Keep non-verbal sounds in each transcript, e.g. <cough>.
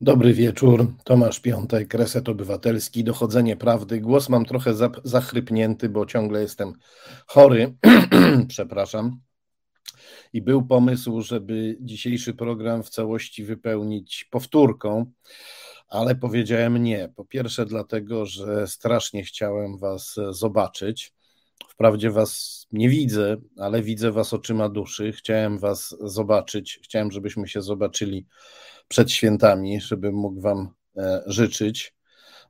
Dobry wieczór, Tomasz Piątek, Reset Obywatelski, Dochodzenie Prawdy. Głos mam trochę zachrypnięty, bo ciągle jestem chory, <clears throat> przepraszam. I był pomysł, żeby dzisiejszy program w całości wypełnić powtórką, ale powiedziałem nie. Po pierwsze, dlatego, że strasznie chciałem Was zobaczyć. Wprawdzie Was nie widzę, ale widzę Was oczyma duszy. Chciałem Was zobaczyć, chciałem, żebyśmy się zobaczyli przed świętami, żebym mógł Wam e, życzyć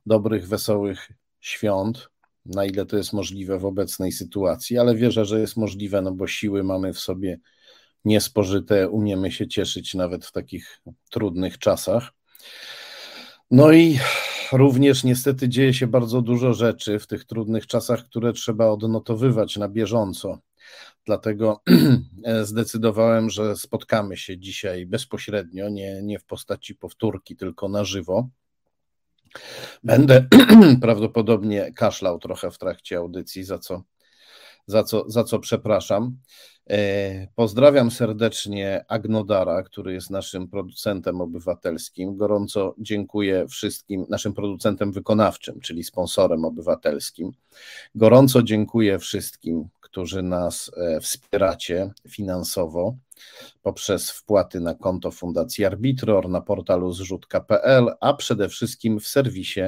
dobrych, wesołych świąt, na ile to jest możliwe w obecnej sytuacji, ale wierzę, że jest możliwe, no bo siły mamy w sobie niespożyte, umiemy się cieszyć nawet w takich trudnych czasach. No i również niestety dzieje się bardzo dużo rzeczy w tych trudnych czasach, które trzeba odnotowywać na bieżąco. Dlatego <clears throat> zdecydowałem, że spotkamy się dzisiaj bezpośrednio, nie, nie w postaci powtórki, tylko na żywo. Będę <clears throat> prawdopodobnie kaszlał trochę w trakcie audycji, za co, za co, za co przepraszam. E, pozdrawiam serdecznie Agnodara, który jest naszym producentem obywatelskim. Gorąco dziękuję wszystkim, naszym producentem wykonawczym, czyli sponsorem obywatelskim. Gorąco dziękuję wszystkim, którzy nas e, wspieracie finansowo poprzez wpłaty na konto Fundacji Arbitror, na portalu zrzutka.pl, a przede wszystkim w serwisie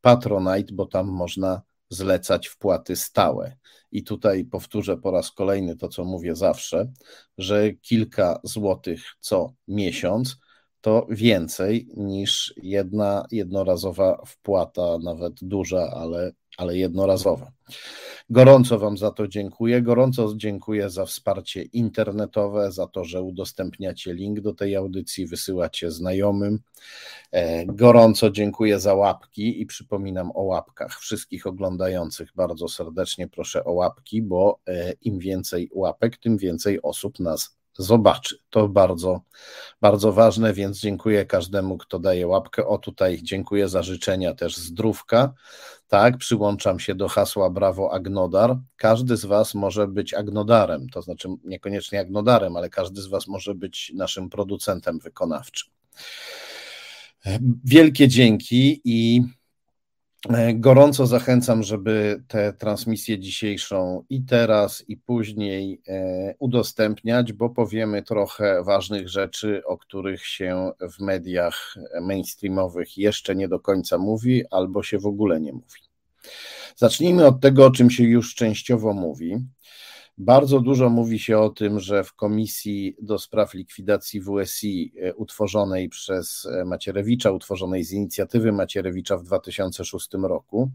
Patronite, bo tam można zlecać wpłaty stałe. I tutaj powtórzę po raz kolejny to, co mówię zawsze, że kilka złotych co miesiąc to więcej niż jedna jednorazowa wpłata, nawet duża, ale, ale jednorazowa. Gorąco Wam za to dziękuję. Gorąco dziękuję za wsparcie internetowe, za to, że udostępniacie link do tej audycji, wysyłacie znajomym. E, gorąco dziękuję za łapki i przypominam o łapkach. Wszystkich oglądających bardzo serdecznie proszę o łapki, bo e, im więcej łapek, tym więcej osób nas zobaczy. To bardzo, bardzo ważne, więc dziękuję każdemu, kto daje łapkę. O tutaj dziękuję za życzenia też zdrówka. Tak, przyłączam się do hasła Brawo Agnodar. Każdy z Was może być Agnodarem, to znaczy niekoniecznie Agnodarem, ale każdy z Was może być naszym producentem wykonawczym. Wielkie dzięki i gorąco zachęcam, żeby tę transmisję dzisiejszą i teraz, i później e, udostępniać, bo powiemy trochę ważnych rzeczy, o których się w mediach mainstreamowych jeszcze nie do końca mówi, albo się w ogóle nie mówi. Zacznijmy od tego, o czym się już częściowo mówi. Bardzo dużo mówi się o tym, że w Komisji do Spraw Likwidacji WSI e, utworzonej przez e, Macierewicza, utworzonej z inicjatywy Macierewicza w 2006 roku,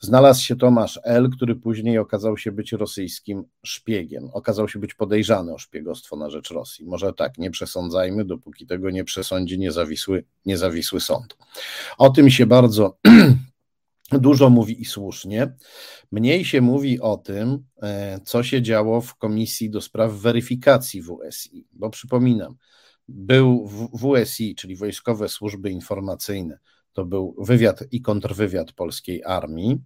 znalazł się Tomasz L., który później okazał się być rosyjskim szpiegiem. Okazał się być podejrzany o szpiegostwo na rzecz Rosji. Może tak, nie przesądzajmy, dopóki tego nie przesądzi niezawisły, niezawisły sąd. O tym się bardzo <clears throat> Dużo mówi i słusznie. Mniej się mówi o tym, e, co się działo w Komisji do Spraw Weryfikacji WSI, bo przypominam, był WSI, czyli Wojskowe Służby Informacyjne, to był wywiad i kontrwywiad polskiej armii,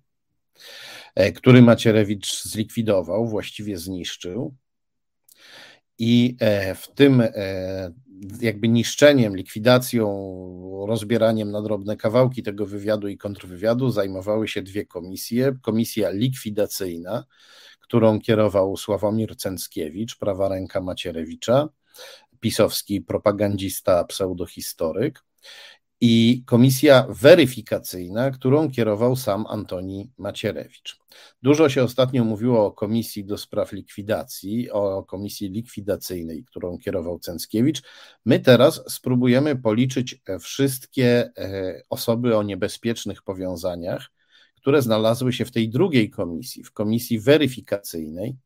e, który Macierewicz zlikwidował, właściwie zniszczył. I e, w tym jakby niszczeniem, likwidacją, rozbieraniem na drobne kawałki tego wywiadu i kontrwywiadu zajmowały się dwie komisje. Komisja likwidacyjna, którą kierował Sławomir Cęckiewicz, prawa ręka Macierewicza, pisowski propagandista, pseudohistoryk i komisja weryfikacyjna, którą kierował sam Antoni Macierewicz. Dużo się ostatnio mówiło o komisji do spraw likwidacji, o komisji likwidacyjnej, którą kierował Cęckiewicz. My teraz spróbujemy policzyć wszystkie e, osoby o niebezpiecznych powiązaniach, które znalazły się w tej drugiej komisji, w komisji weryfikacyjnej,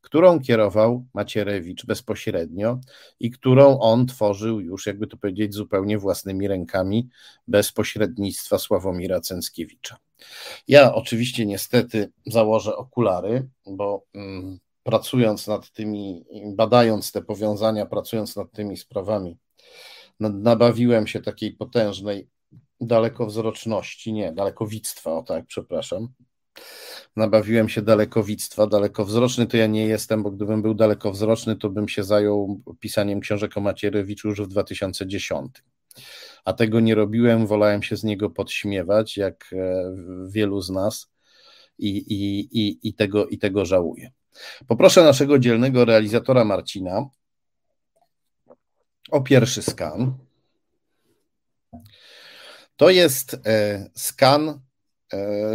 którą kierował Macierewicz bezpośrednio i którą on tworzył już, jakby to powiedzieć, zupełnie własnymi rękami, bez pośrednictwa Sławomira Cęckiewicza. Ja oczywiście niestety założę okulary, bo mm, pracując nad tymi, badając te powiązania, pracując nad tymi sprawami, nabawiłem się takiej potężnej dalekowzroczności, nie, dalekowictwa, o tak, przepraszam, nabawiłem się dalekowictwa. Dalekowzroczny to ja nie jestem, bo gdybym był dalekowzroczny, to bym się zajął pisaniem książek o Macierewiczu już w 2010. a tego nie robiłem, wolałem się z niego podśmiewać, jak wielu z nas i, i, i, i, tego, i tego żałuję. Poproszę naszego dzielnego realizatora Marcina o pierwszy skan. To jest e, skan e,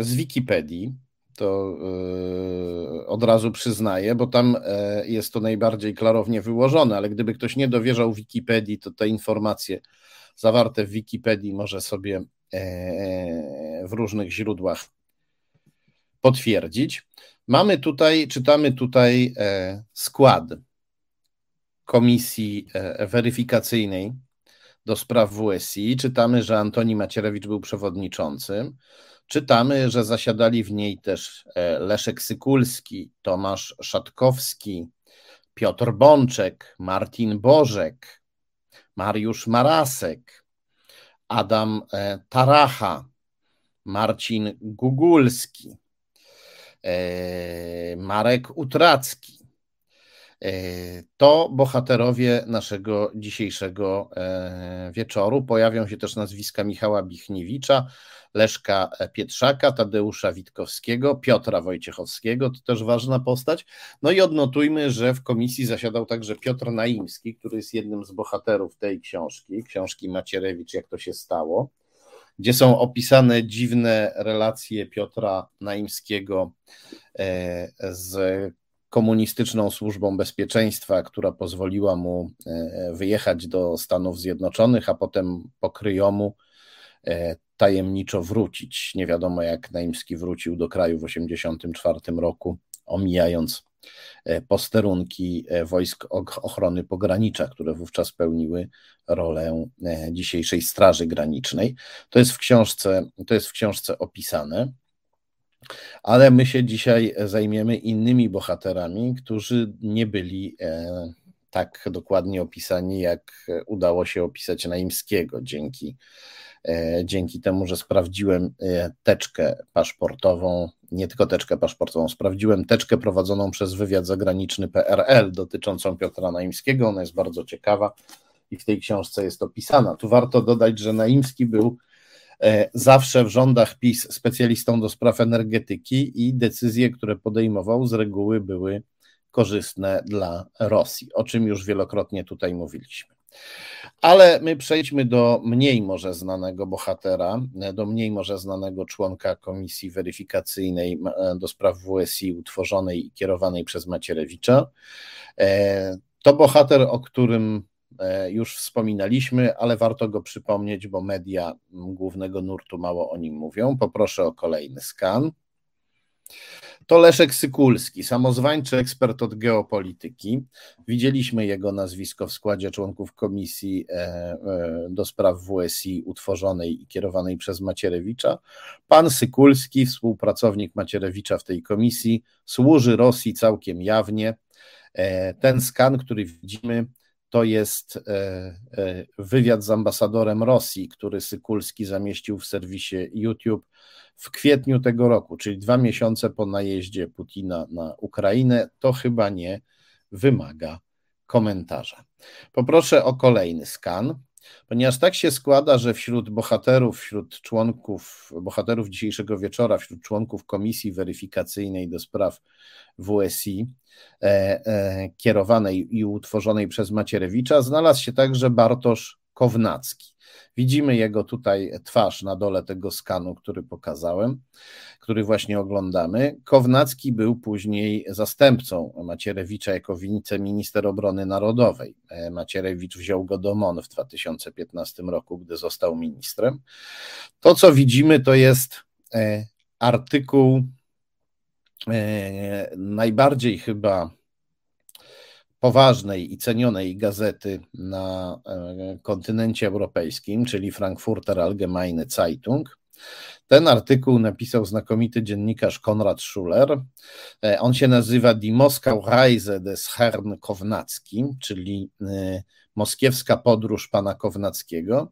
z Wikipedii. To e, od razu przyznaję, bo tam jest to najbardziej klarownie wyłożone, ale gdyby ktoś nie dowierzał Wikipedii, to te informacje zawarte w Wikipedii może sobie w różnych źródłach potwierdzić. Mamy tutaj, czytamy tutaj skład komisji weryfikacyjnej do spraw WSI. Czytamy, że Antoni Macierewicz był przewodniczącym. Czytamy, że zasiadali w niej też e, Leszek Sykulski, Tomasz Szatkowski, Piotr Bączek, Martin Bożek, Mariusz Marasek, Adam e, Taracha, Marcin Gugulski, e, Marek Utracki, to bohaterowie naszego dzisiejszego e, wieczoru. Pojawią się też nazwiska Michała Bichniewicza, Leszka Pietrzaka, Tadeusza Witkowskiego, Piotra Wojciechowskiego, to też ważna postać. No i odnotujmy, że w komisji zasiadał także Piotr Naimski, który jest jednym z bohaterów tej książki, książki Macierewicz, jak to się stało, gdzie są opisane dziwne relacje Piotra Naimskiego e, z komunistyczną służbą bezpieczeństwa, która pozwoliła mu e, wyjechać do Stanów Zjednoczonych, a potem po kryjomu e, tajemniczo wrócić. Nie wiadomo, jak Naimski wrócił do kraju w 1984 roku, omijając e, posterunki wojsk ochrony pogranicza, które wówczas pełniły rolę dzisiejszej Straży Granicznej. To jest w książce, to jest w książce opisane. Ale my się dzisiaj zajmiemy innymi bohaterami, którzy nie byli e, tak dokładnie opisani, jak udało się opisać Naimskiego dzięki, e, dzięki temu, że sprawdziłem e, teczkę paszportową, nie tylko teczkę paszportową, sprawdziłem teczkę prowadzoną przez wywiad zagraniczny PRL dotyczącą Piotra Naimskiego. Ona jest bardzo ciekawa i w tej książce jest opisana. Tu warto dodać, że Naimski był zawsze w rządach PiS specjalistą do spraw energetyki i decyzje, które podejmował, z reguły były korzystne dla Rosji, o czym już wielokrotnie tutaj mówiliśmy. Ale my przejdźmy do mniej może znanego bohatera, do mniej może znanego członka komisji weryfikacyjnej e, do spraw WSI utworzonej i kierowanej przez Macierewicza. E, to bohater, o którym E, już wspominaliśmy, ale warto go przypomnieć, bo media głównego nurtu mało o nim mówią. Poproszę o kolejny skan. To Leszek Sykulski, samozwańczy ekspert od geopolityki. Widzieliśmy jego nazwisko w składzie członków komisji e, e, do spraw WSI utworzonej i kierowanej przez Macierewicza. Pan Sykulski, współpracownik Macierewicza w tej komisji, służy Rosji całkiem jawnie. Ten skan, który widzimy, to jest e, e, wywiad z ambasadorem Rosji, który Sykulski zamieścił w serwisie YouTube w kwietniu tego roku, czyli dwa miesiące po najeździe Putina na Ukrainę. To chyba nie wymaga komentarza. Poproszę o kolejny skan. Ponieważ tak się składa, że wśród bohaterów, wśród członków, bohaterów dzisiejszego wieczora, wśród członków komisji weryfikacyjnej do spraw WSI, e, e, kierowanej i utworzonej przez Macierewicza, znalazł się także Bartosz Kownacki. Widzimy jego tutaj twarz na dole tego skanu, który pokazałem, który właśnie oglądamy. Kownacki był później zastępcą Macierewicza jako wiceminister obrony narodowej. E, Macierewicz wziął go do MON w 2015 roku, gdy został ministrem. To, co widzimy, to jest e, artykuł e, najbardziej chyba poważnej i cenionej gazety na e, kontynencie europejskim, czyli Frankfurter Allgemeine Zeitung. Ten artykuł napisał znakomity dziennikarz Konrad Schuller. E, on się nazywa Die Moskau Reise des Herrn Kownacki, czyli e, moskiewska podróż pana Kownackiego.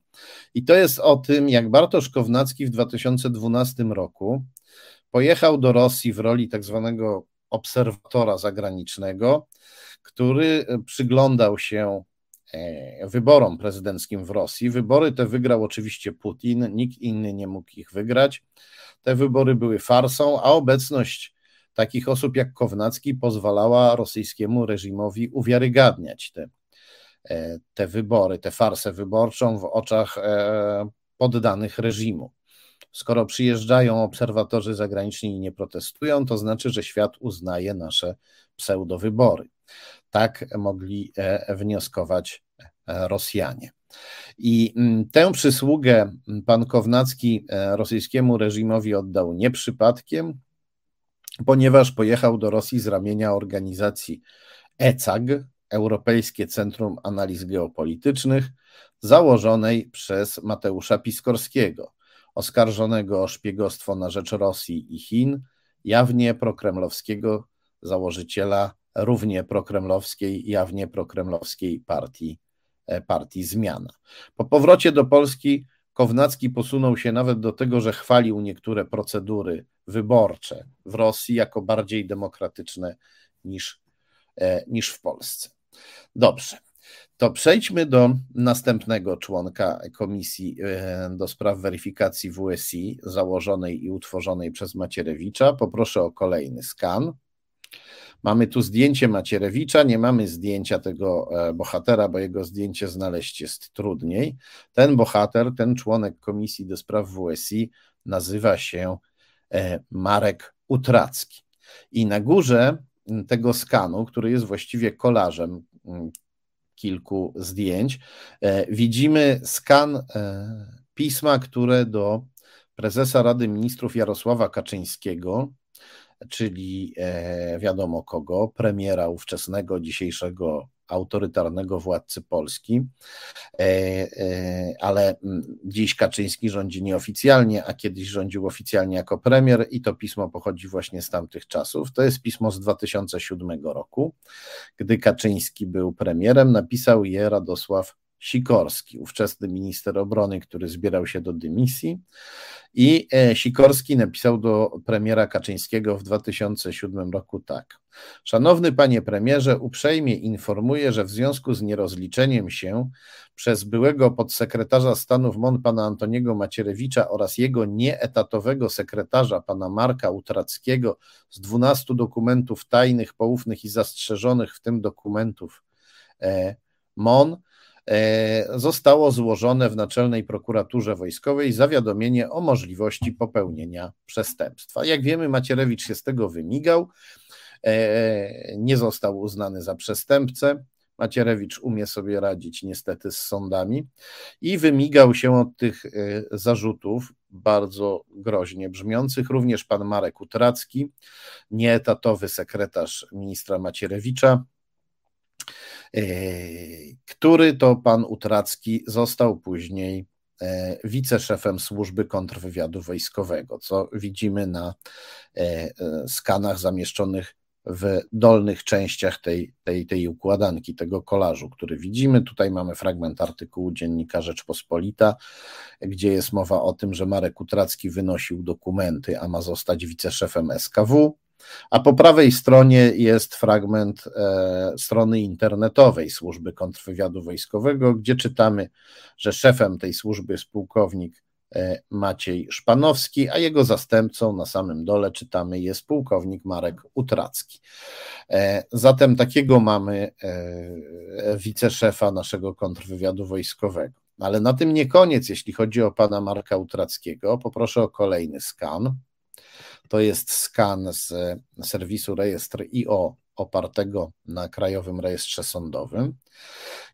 I to jest o tym, jak Bartosz Kownacki w 2012 roku pojechał do Rosji w roli tak zwanego obserwatora zagranicznego który e, przyglądał się e, wyborom prezydenckim w Rosji. Wybory te wygrał oczywiście Putin, nikt inny nie mógł ich wygrać. Te wybory były farsą, a obecność takich osób jak Kownacki pozwalała rosyjskiemu reżimowi uwiarygadniać te, e, te wybory, tę farsę wyborczą w oczach poddanych reżimu. Skoro przyjeżdżają obserwatorzy zagraniczni i nie protestują, to znaczy, że świat uznaje nasze pseudowybory. Tak mogli e, wnioskować e, Rosjanie. I mm, tę przysługę pan Kownacki e, rosyjskiemu reżimowi oddał nie przypadkiem, ponieważ pojechał do Rosji z ramienia organizacji ECAG, Europejskie Centrum Analiz Geopolitycznych, założonej przez Mateusza Piskorskiego, oskarżonego o szpiegostwo na rzecz Rosji i Chin, jawnie prokremlowskiego założyciela równie prokremlowskiej, jawnie prokremlowskiej partii, e, partii Zmiana. Po powrocie do Polski Kownacki posunął się nawet do tego, że chwalił niektóre procedury wyborcze w Rosji jako bardziej demokratyczne niż, e, niż w Polsce. Dobrze. To przejdźmy do następnego członka Komisji e, do Spraw Weryfikacji WSI, założonej i utworzonej przez Macierewicza. Poproszę o kolejny skan. Mamy tu zdjęcie Macierewicza, nie mamy zdjęcia tego e, bohatera, bo jego zdjęcie znaleźć jest trudniej. Ten bohater, ten członek Komisji do Spraw WSI nazywa się e, Marek Utracki. I na górze tego skanu, który jest właściwie kolażem kilku zdjęć, e, widzimy skan e, pisma, które do prezesa Rady Ministrów Jarosława Kaczyńskiego, czyli e, wiadomo kogo, premiera ówczesnego, dzisiejszego autorytarnego władcy Polski, e, e, ale mm, dziś Kaczyński rządzi nieoficjalnie, a kiedyś rządził oficjalnie jako premier i to pismo pochodzi właśnie z tamtych czasów. To jest pismo z 2007 roku, gdy Kaczyński był premierem, napisał je Radosław Sikorski, ówczesny minister obrony, który zbierał się do dymisji. I e, Sikorski napisał do premiera Kaczyńskiego w 2007 roku tak. Szanowny panie premierze, uprzejmie informuję, że w związku z nierozliczeniem się przez byłego podsekretarza stanu w MON pana Antoniego Macierewicza oraz jego nieetatowego sekretarza pana Marka Utrackiego z 12 dokumentów tajnych, poufnych i zastrzeżonych, w tym dokumentów e, MON, zostało złożone w Naczelnej Prokuraturze Wojskowej zawiadomienie o możliwości popełnienia przestępstwa. Jak wiemy, Macierewicz się z tego wymigał, e, nie został uznany za przestępcę. Macierewicz umie sobie radzić niestety z sądami i wymigał się od tych e, zarzutów bardzo groźnie brzmiących. Również pan Marek Utracki, nieetatowy sekretarz ministra Macierewicza, E, który to pan Utracki został później e, wiceszefem służby kontrwywiadu wojskowego, co widzimy na e, skanach zamieszczonych w dolnych częściach tej, tej, tej układanki, tego kolażu, który widzimy. Tutaj mamy fragment artykułu Dziennika Rzeczpospolita, gdzie jest mowa o tym, że Marek Utracki wynosił dokumenty, a ma zostać wiceszefem SKW. A po prawej stronie jest fragment e, strony internetowej Służby Kontrwywiadu Wojskowego, gdzie czytamy, że szefem tej służby jest pułkownik e, Maciej Szpanowski, a jego zastępcą na samym dole czytamy jest pułkownik Marek Utracki. E, zatem takiego mamy e, wiceszefa naszego kontrwywiadu wojskowego. Ale na tym nie koniec, jeśli chodzi o pana Marka Utrackiego. Poproszę o kolejny skan. To jest skan z serwisu rejestr IO opartego na Krajowym Rejestrze Sądowym,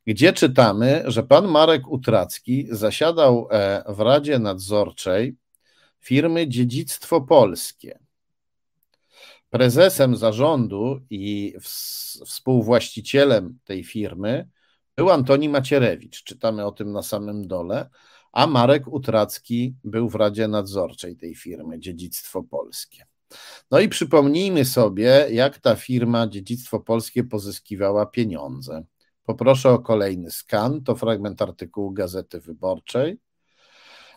gdzie czytamy, że pan Marek Utracki zasiadał e, w Radzie Nadzorczej firmy Dziedzictwo Polskie. Prezesem zarządu i współwłaścicielem tej firmy był Antoni Macierewicz. Czytamy o tym na samym dole a Marek Utracki był w Radzie Nadzorczej tej firmy Dziedzictwo Polskie. No i przypomnijmy sobie, jak ta firma Dziedzictwo Polskie pozyskiwała pieniądze. Poproszę o kolejny skan, to fragment artykułu Gazety Wyborczej.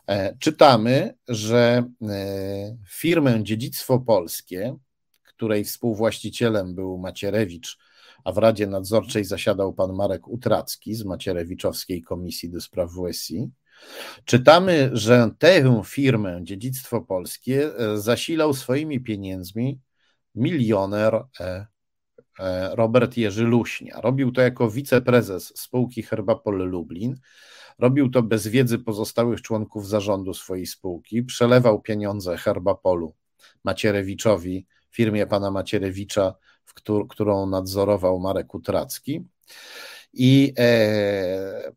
E, czytamy, że e, firmę Dziedzictwo Polskie, której współwłaścicielem był Macierewicz a w Radzie Nadzorczej zasiadał pan Marek Utracki z Macierewiczowskiej Komisji do Spraw WSI. Czytamy, że tę firmę Dziedzictwo Polskie e, zasilał swoimi pieniędzmi milioner e, e, Robert Jerzy Luśnia. Robił to jako wiceprezes spółki Herbapol Lublin. Robił to bez wiedzy pozostałych członków zarządu swojej spółki. Przelewał pieniądze Herbapolu Macierewiczowi, firmie pana Macierewicza, w którą nadzorował Marek Utracki. I e,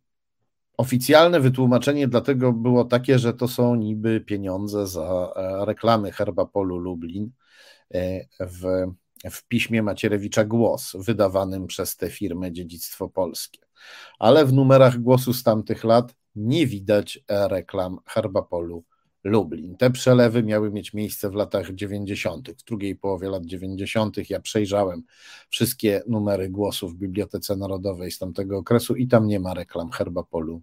Oficjalne wytłumaczenie dlatego było takie, że to są niby pieniądze za e, reklamy Herbapolu Lublin e, w, w piśmie Macierewicza Głos, wydawanym przez tę firmę Dziedzictwo Polskie. Ale w numerach głosu z tamtych lat nie widać e, reklam Herbapolu Lublin. Te przelewy miały mieć miejsce w latach 90., w drugiej połowie lat 90. Ja przejrzałem wszystkie numery głosów w Bibliotece Narodowej z tamtego okresu i tam nie ma reklam Herbapolu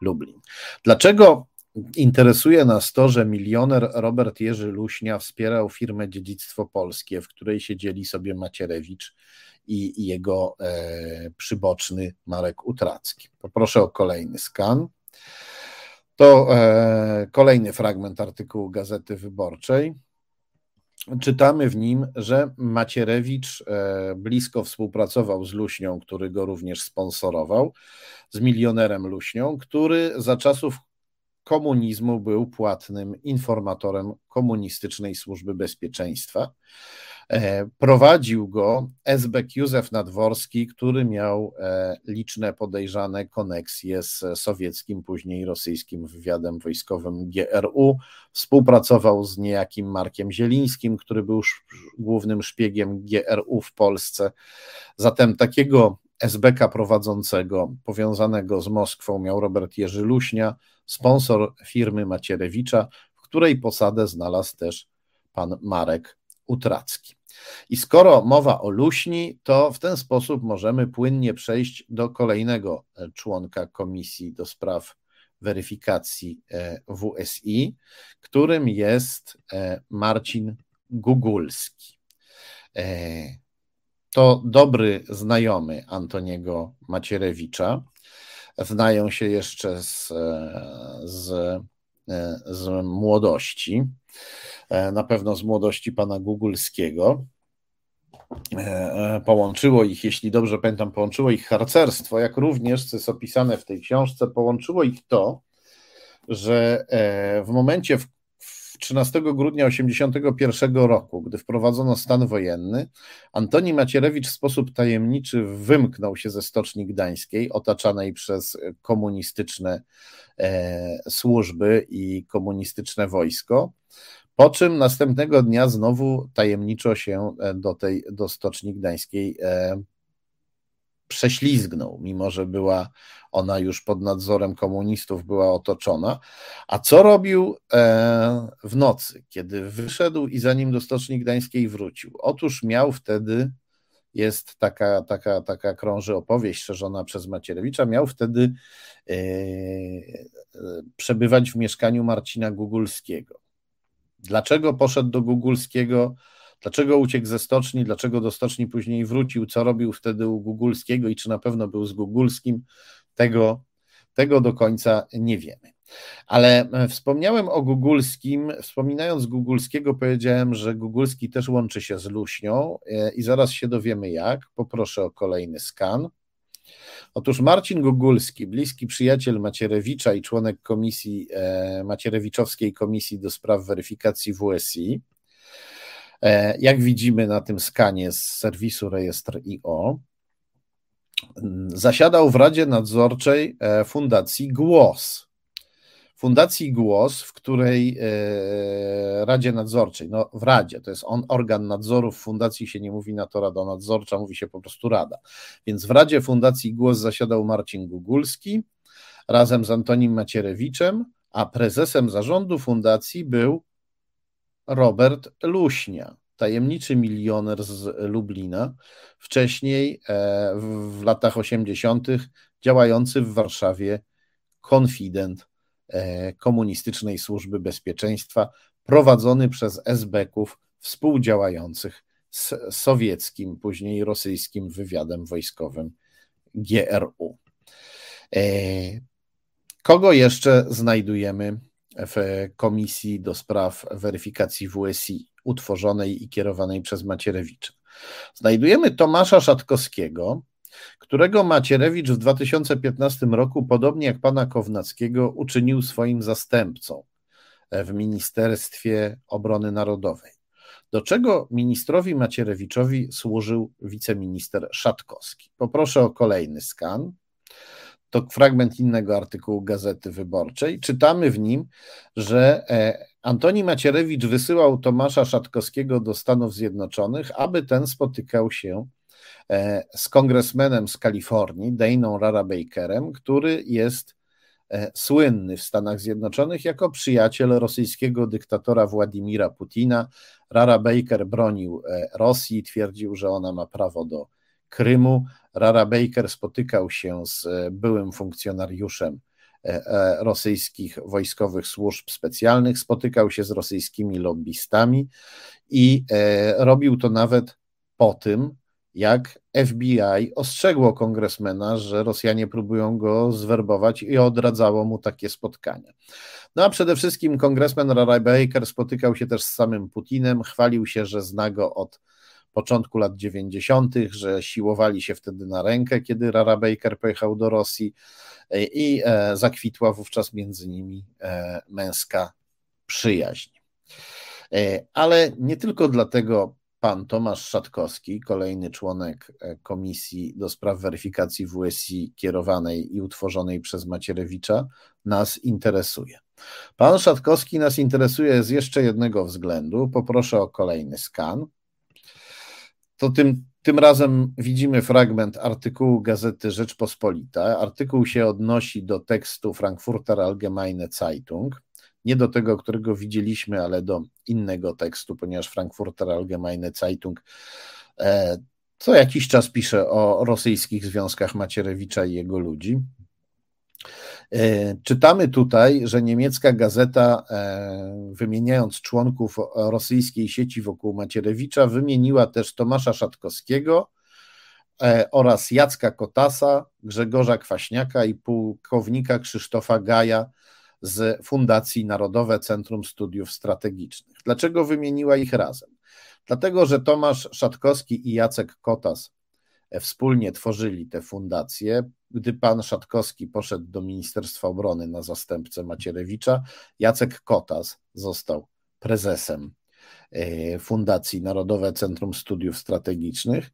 Lublin. Dlaczego interesuje nas to, że milioner Robert Jerzy Luśnia wspierał firmę Dziedzictwo Polskie, w której siedzieli sobie Macierewicz i jego e, przyboczny Marek Utracki? Poproszę o kolejny skan. To e, kolejny fragment artykułu Gazety Wyborczej. Czytamy w nim, że Macierewicz e, blisko współpracował z Luśnią, który go również sponsorował, z milionerem Luśnią, który za czasów komunizmu był płatnym informatorem komunistycznej służby bezpieczeństwa. E, prowadził go Esbek Józef Nadworski, który miał e, liczne podejrzane koneksje z sowieckim, później rosyjskim wywiadem wojskowym GRU. Współpracował z niejakim Markiem Zielińskim, który był głównym szpiegiem GRU w Polsce. Zatem takiego SBK prowadzącego, powiązanego z Moskwą, miał Robert Jerzy Luśnia, sponsor firmy Macierewicza, w której posadę znalazł też pan Marek Utracki. I skoro mowa o luśni, to w ten sposób możemy płynnie przejść do kolejnego e, członka Komisji do Spraw Weryfikacji e, WSI, którym jest e, Marcin Gugulski. To dobry znajomy Antoniego Macierewicza. Znają się jeszcze z, z, z młodości. E, na pewno z młodości pana Gugulskiego. E, e, połączyło ich, jeśli dobrze pamiętam, połączyło ich harcerstwo, jak również, co jest opisane w tej książce, połączyło ich to, że w momencie, w 13 grudnia 1981 roku, gdy wprowadzono stan wojenny, Antoni Macierewicz w sposób tajemniczy wymknął się ze Stoczni Gdańskiej, otaczanej przez komunistyczne służby i komunistyczne wojsko. Po czym następnego dnia znowu tajemniczo się e, do tej do Stoczni Gdańskiej e, prześlizgnął, mimo że była ona już pod nadzorem komunistów, była otoczona. A co robił e, w nocy, kiedy wyszedł i zanim do Stoczni Gdańskiej wrócił? Otóż miał wtedy, jest taka, taka, taka krąży opowieść szerzona przez Macierewicza, miał wtedy przebywać w mieszkaniu Marcina Gugulskiego. Dlaczego poszedł do Gugulskiego? Dlaczego uciekł ze stoczni? Dlaczego do stoczni później wrócił? Co robił wtedy u Gugulskiego i czy na pewno był z Gugulskim? Tego, tego do końca nie wiemy. Ale e, wspomniałem o Gugulskim, wspominając Gugulskiego, powiedziałem, że Gugulski też łączy się z Luśnią e, i zaraz się dowiemy jak. Poproszę o kolejny skan. Otóż Marcin Gugulski, bliski przyjaciel Macierewicza i członek komisji, e, Macierewiczowskiej Komisji do Spraw Weryfikacji WSI, jak widzimy na tym skanie z serwisu Rejestr IO, zasiadał w Radzie Nadzorczej e, Fundacji Głos. Fundacji Głos, w której e, Radzie Nadzorczej, no w Radzie, to jest on, organ nadzoru, w Fundacji się nie mówi na to Rada Nadzorcza, mówi się po prostu Rada. Więc w Radzie Fundacji Głos zasiadał Marcin Gugulski razem z Antonim Macierewiczem, a prezesem zarządu fundacji był Robert Luśnia, tajemniczy milioner z Lublina, wcześniej e, w latach 80. działający w Warszawie konfident E, komunistycznej służby bezpieczeństwa prowadzony przez esbeków współdziałających z sowieckim, później rosyjskim wywiadem wojskowym GRU. E, kogo jeszcze znajdujemy w Komisji do Spraw Weryfikacji WSI, utworzonej i kierowanej przez Macierewicza? Znajdujemy Tomasza Szatkowskiego, którego Macierewicz w 2015 roku, podobnie jak pana Kownackiego, uczynił swoim zastępcą w Ministerstwie Obrony Narodowej. Do czego ministrowi Macierewiczowi służył wiceminister Szatkowski? Poproszę o kolejny skan. To fragment innego artykułu Gazety Wyborczej. Czytamy w nim, że e, Antoni Macierewicz wysyłał Tomasza Szatkowskiego do Stanów Zjednoczonych, aby ten spotykał się e, z kongresmenem z Kalifornii, Dayną Rara Bakerem, który jest E, słynny w Stanach Zjednoczonych jako przyjaciel rosyjskiego dyktatora Władimira Putina. Rara Baker bronił Rosji, twierdził, że ona ma prawo do Krymu. Rara Baker spotykał się z e, byłym funkcjonariuszem rosyjskich wojskowych służb specjalnych, spotykał się z rosyjskimi lobbystami i robił to nawet po tym, jak FBI ostrzegło kongresmena, że Rosjanie próbują go zwerbować i odradzało mu takie spotkania. No a przede wszystkim kongresmen Ray Baker spotykał się też z samym Putinem, chwalił się, że zna go od początku lat 90., że siłowali się wtedy na rękę, kiedy Rara Baker pojechał do Rosji i e, zakwitła wówczas między nimi e, męska przyjaźń. E, ale nie tylko dlatego pan Tomasz Szatkowski, kolejny członek e, Komisji do Spraw Weryfikacji WSI kierowanej i utworzonej przez Macierewicza, nas interesuje. Pan Szatkowski nas interesuje z jeszcze jednego względu. Poproszę o kolejny skan. To tym, tym razem widzimy fragment artykułu Gazety Rzeczpospolita. Artykuł się odnosi do tekstu Frankfurter Allgemeine Zeitung nie do tego, którego widzieliśmy, ale do innego tekstu, ponieważ Frankfurter Allgemeine Zeitung e, co jakiś czas pisze o rosyjskich związkach Macierewicza i jego ludzi. E, czytamy tutaj, że niemiecka gazeta, e, wymieniając członków rosyjskiej sieci wokół Macierewicza, wymieniła też Tomasza Szatkowskiego oraz Jacka Kotasa, Grzegorza Kwaśniaka i pułkownika Krzysztofa Gaja, z Fundacji Narodowe Centrum Studiów Strategicznych. Dlaczego wymieniła ich razem? Dlatego, że Tomasz Szatkowski i Jacek Kotas wspólnie tworzyli tę fundację. Gdy pan Szatkowski poszedł do Ministerstwa Obrony na zastępcę Macierewicza, Jacek Kotas został prezesem E, Fundacji Narodowe Centrum Studiów Strategicznych.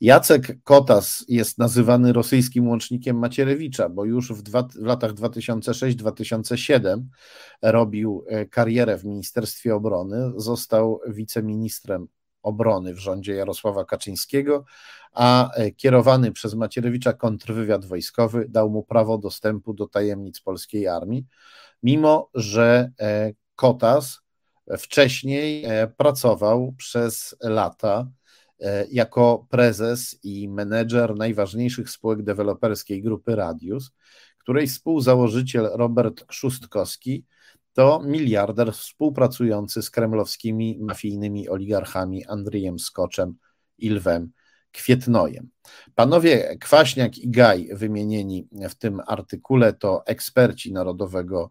Jacek Kotas jest nazywany rosyjskim łącznikiem Macierewicza, bo już w, dwa, w latach 2006-2007 robił e, karierę w Ministerstwie Obrony, został wiceministrem obrony w rządzie Jarosława Kaczyńskiego, a e, kierowany przez Macierewicza kontrwywiad wojskowy dał mu prawo dostępu do tajemnic polskiej armii, mimo że Kotas Wcześniej e, pracował przez lata e, jako prezes i menedżer najważniejszych spółek deweloperskiej grupy Radius, której współzałożyciel Robert Szustkowski to miliarder współpracujący z kremlowskimi mafijnymi oligarchami Andrzejem Skoczem i Lwem Kwietnojem. Panowie Kwaśniak i Gaj wymienieni w tym artykule to eksperci Narodowego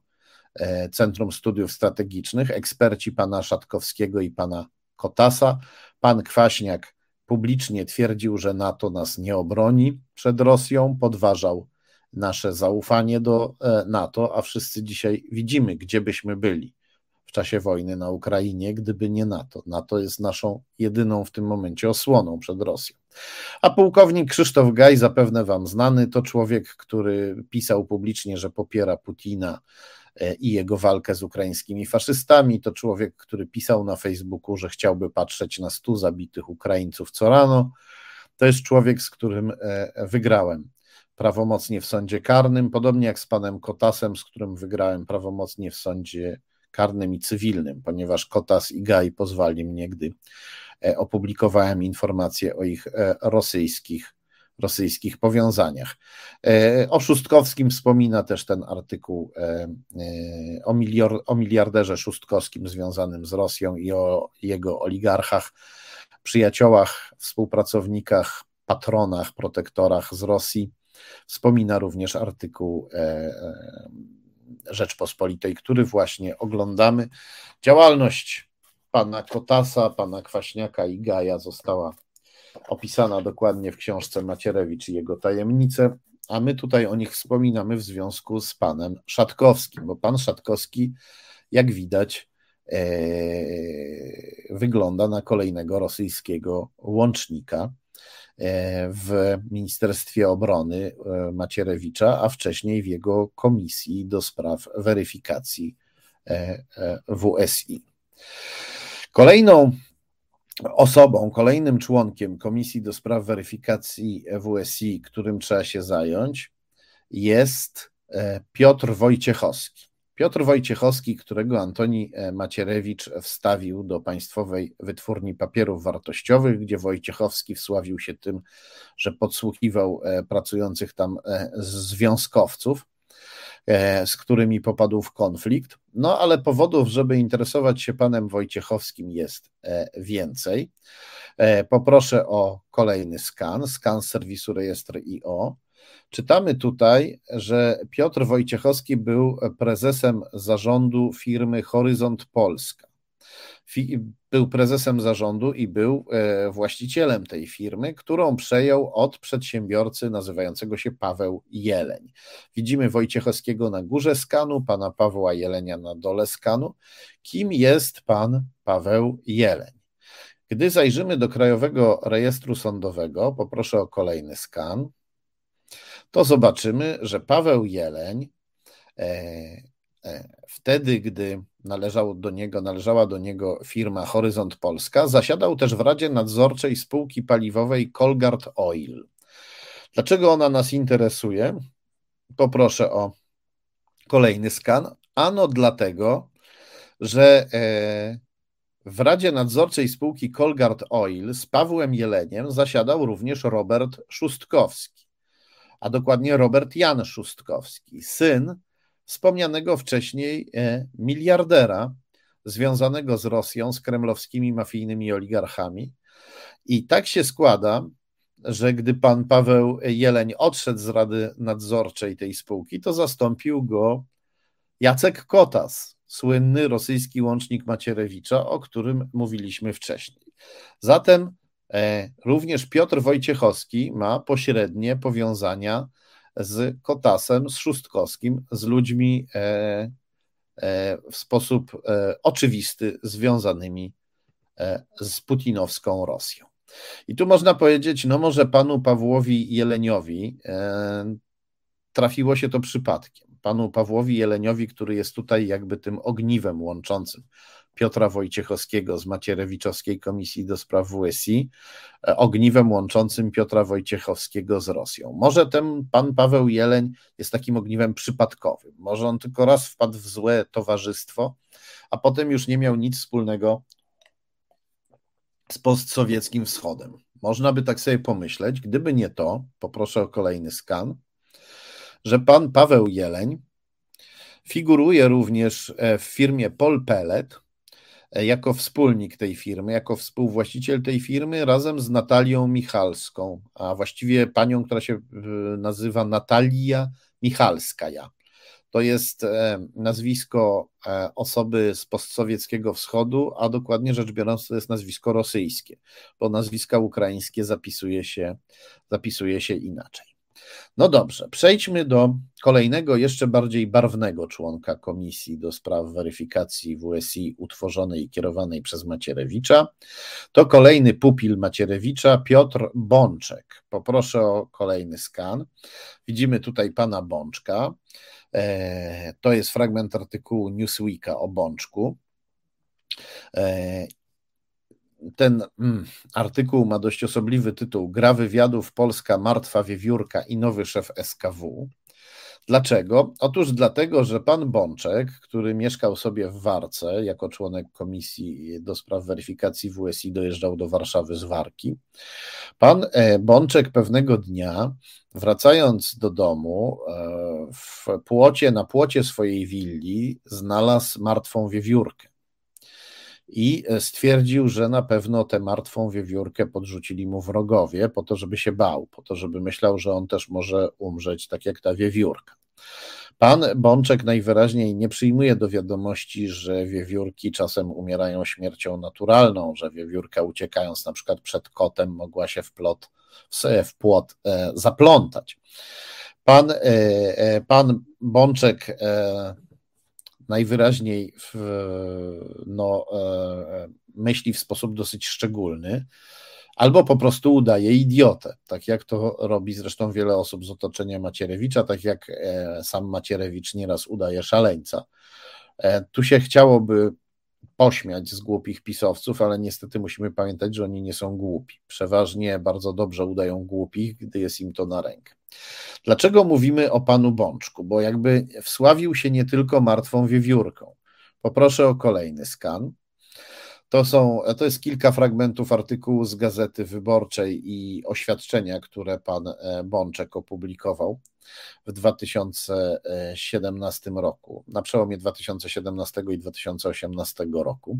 E, Centrum Studiów Strategicznych, eksperci pana Szatkowskiego i pana Kotasa. Pan Kwaśniak publicznie twierdził, że NATO nas nie obroni przed Rosją, podważał nasze zaufanie do e, NATO, a wszyscy dzisiaj widzimy, gdzie byśmy byli w czasie wojny na Ukrainie, gdyby nie NATO. NATO jest naszą jedyną w tym momencie osłoną przed Rosją. A pułkownik Krzysztof Gaj, zapewne Wam znany, to człowiek, który pisał publicznie, że popiera Putina E, i jego walkę z ukraińskimi faszystami. To człowiek, który pisał na Facebooku, że chciałby patrzeć na stu zabitych Ukraińców co rano. To jest człowiek, z którym e, wygrałem prawomocnie w sądzie karnym, podobnie jak z panem Kotasem, z którym wygrałem prawomocnie w sądzie karnym i cywilnym, ponieważ Kotas i Gaj pozwali mnie, gdy e, opublikowałem informacje o ich rosyjskich rosyjskich powiązaniach. E, o Szustkowskim wspomina też ten artykuł e, e, o, miliarderze Szustkowskim związanym z Rosją i o jego oligarchach przyjaciołach, współpracownikach, patronach, protektorach z Rosji. Wspomina również artykuł Rzeczpospolitej, który właśnie oglądamy. Działalność pana Kotasa, pana Kwaśniaka i Gaja została opisana dokładnie w książce Macierewicz i jego tajemnice, a my tutaj o nich wspominamy w związku z panem Szatkowskim, bo pan Szatkowski, jak widać, e, wygląda na kolejnego rosyjskiego łącznika e, w Ministerstwie Obrony e, Macierewicza, a wcześniej w jego komisji do spraw weryfikacji WSI. Kolejną osobą, kolejnym członkiem Komisji do Spraw Weryfikacji WSI, którym trzeba się zająć, jest e, Piotr Wojciechowski. Piotr Wojciechowski, którego Antoni e, Macierewicz wstawił do Państwowej Wytwórni Papierów Wartościowych, gdzie Wojciechowski wsławił się tym, że podsłuchiwał e, pracujących tam związkowców. E, z którymi popadł w konflikt. No ale powodów, żeby interesować się panem Wojciechowskim jest więcej. Poproszę o kolejny skan, skan serwisu rejestr IO. Czytamy tutaj, że Piotr Wojciechowski był prezesem zarządu firmy Horyzont Polska był prezesem zarządu i był e, właścicielem tej firmy, którą przejął od przedsiębiorcy nazywającego się Paweł Jeleń. Widzimy Wojciechowskiego na górze skanu, pana Pawła Jelenia na dole skanu. Kim jest pan Paweł Jeleń? Gdy zajrzymy do Krajowego Rejestru Sądowego, poproszę o kolejny skan, to zobaczymy, że Paweł Jeleń e, E, wtedy, gdy do niego, należała do niego firma Horyzont Polska, zasiadał też w Radzie Nadzorczej spółki paliwowej Colgard Oil. Dlaczego ona nas interesuje? Poproszę o kolejny skan. Ano dlatego, że e, w Radzie Nadzorczej spółki Colgard Oil z Pawłem Jeleniem zasiadał również Robert Szustkowski, a dokładnie Robert Jan Szustkowski, syn wspomnianego wcześniej e, miliardera związanego z Rosją, z kremlowskimi mafijnymi oligarchami. I tak się składa, że gdy pan Paweł Jeleń odszedł z Rady Nadzorczej tej spółki, to zastąpił go Jacek Kotas, słynny rosyjski łącznik Macierewicza, o którym mówiliśmy wcześniej. Zatem również Piotr Wojciechowski ma pośrednie powiązania z Kotasem, z Szóstkowskim, z ludźmi e, e, w sposób e, oczywisty związanymi z putinowską Rosją. I tu można powiedzieć, no może panu Pawłowi Jeleniowi trafiło się to przypadkiem. Panu Pawłowi Jeleniowi, który jest tutaj jakby tym ogniwem łączącym Piotra Wojciechowskiego z Macierewiczowskiej Komisji do Spraw WSI, e, ogniwem łączącym Piotra Wojciechowskiego z Rosją. Może ten pan Paweł Jeleń jest takim ogniwem przypadkowym. Może on tylko raz wpadł w złe towarzystwo, a potem już nie miał nic wspólnego z postsowieckim wschodem. Można by tak sobie pomyśleć, gdyby nie to, poproszę o kolejny skan, że pan Paweł Jeleń figuruje również e, w firmie Pol Pellet, jako wspólnik tej firmy, jako współwłaściciel tej firmy razem z Natalią Michalską, a właściwie panią, która się e, nazywa Natalia Michalskaja. To jest e, nazwisko osoby z postsowieckiego wschodu, a dokładnie rzecz biorąc, to jest nazwisko rosyjskie, bo nazwiska ukraińskie zapisuje się, zapisuje się inaczej. No dobrze, przejdźmy do kolejnego, jeszcze bardziej barwnego członka komisji do spraw weryfikacji WSI utworzonej i kierowanej przez Macierewicza. To kolejny pupil Macierewicza, Piotr Bączek. Poproszę o kolejny skan. Widzimy tutaj pana Bączka. E, to jest fragment artykułu Newsweeka o Bączku. Ten mm, artykuł ma dość osobliwy tytuł Gra wywiadów Polska martwa wiewiórka i nowy szef SKW. Dlaczego? Otóż dlatego, że pan Bączek, który mieszkał sobie w Warce jako członek komisji do spraw weryfikacji WSI, dojeżdżał do Warszawy z Warki. Pan e, Bączek pewnego dnia, wracając do domu, e, w płocie, na płocie swojej willi znalazł martwą wiewiórkę. I stwierdził, że na pewno tę martwą wiewiórkę podrzucili mu wrogowie, po to, żeby się bał, po to, żeby myślał, że on też może umrzeć, tak jak ta wiewiórka. Pan Bączek najwyraźniej nie przyjmuje do wiadomości, że wiewiórki czasem umierają śmiercią naturalną, że wiewiórka uciekając na przykład przed kotem mogła się w, plot, w płot e, zaplątać. Pan, e, e, pan Bączek najwyraźniej w, no, myśli w sposób dosyć szczególny albo po prostu udaje idiotę, tak jak to robi zresztą wiele osób z otoczenia Macierewicza, tak jak e, sam Macierewicz nieraz udaje szaleńca. E, tu się chciałoby pośmiać z głupich pisowców, ale niestety musimy pamiętać, że oni nie są głupi. Przeważnie bardzo dobrze udają głupich, gdy jest im to na rękę. Dlaczego mówimy o panu Bączku? Bo jakby wsławił się nie tylko martwą wiewiórką. Poproszę o kolejny skan. To, są, to jest kilka fragmentów artykułu z Gazety Wyborczej i oświadczenia, które pan e, Bączek opublikował w 2017 roku, na przełomie 2017 i 2018 roku.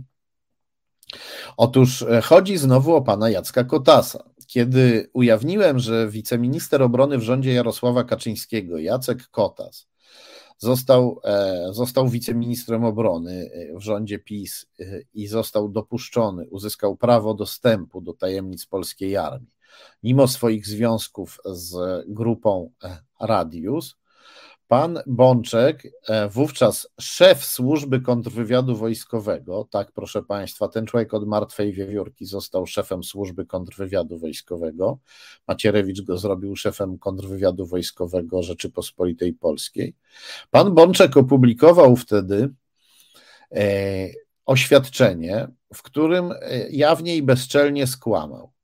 Otóż e, chodzi znowu o pana Jacka Kotasa. Kiedy ujawniłem, że wiceminister obrony w rządzie Jarosława Kaczyńskiego, Jacek Kotas, Został, e, został wiceministrem obrony e, w rządzie PiS e, i został dopuszczony, uzyskał prawo dostępu do tajemnic polskiej armii. Mimo swoich związków z grupą Radius, Pan Bączek, e, wówczas szef służby kontrwywiadu wojskowego, tak proszę Państwa, ten człowiek od martwej wiewiórki został szefem służby kontrwywiadu wojskowego. Macierewicz go zrobił szefem kontrwywiadu wojskowego Rzeczypospolitej Polskiej. Pan Bączek opublikował wtedy e, oświadczenie, w którym e, jawnie i bezczelnie skłamał.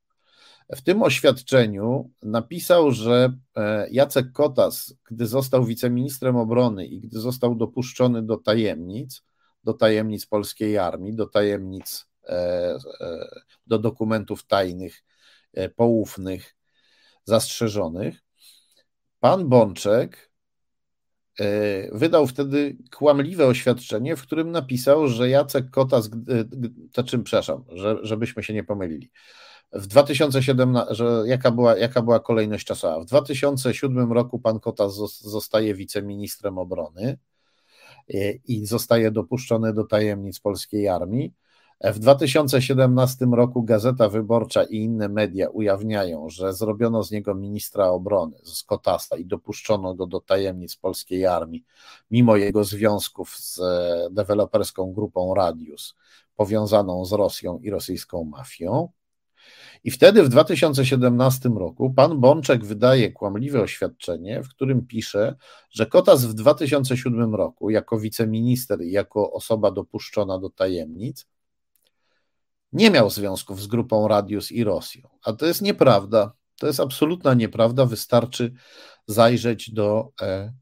W tym oświadczeniu napisał, że e, Jacek Kotas, gdy został wiceministrem obrony i gdy został dopuszczony do tajemnic, do tajemnic polskiej armii, do tajemnic, e, e, do dokumentów tajnych, poufnych, zastrzeżonych, pan Bączek wydał wtedy kłamliwe oświadczenie, w którym napisał, że Jacek Kotas, to czym przepraszam, że, żebyśmy się nie pomylili, w 2017, że jaka była, jaka była kolejność czasowa? W 2007 roku pan Kotas zostaje wiceministrem obrony e, i zostaje dopuszczony do tajemnic polskiej armii. W 2017 roku Gazeta Wyborcza i inne media ujawniają, że zrobiono z niego ministra obrony, z Kotasa i dopuszczono go do tajemnic polskiej armii, mimo jego związków z e, deweloperską grupą Radius, powiązaną z Rosją i rosyjską mafią. I wtedy w 2017 roku pan Bączek wydaje kłamliwe oświadczenie, w którym pisze, że Kotas w 2007 roku jako wiceminister i jako osoba dopuszczona do tajemnic nie miał związków z grupą Radius i Rosją. A to jest nieprawda. To jest absolutna nieprawda. Wystarczy zajrzeć do e,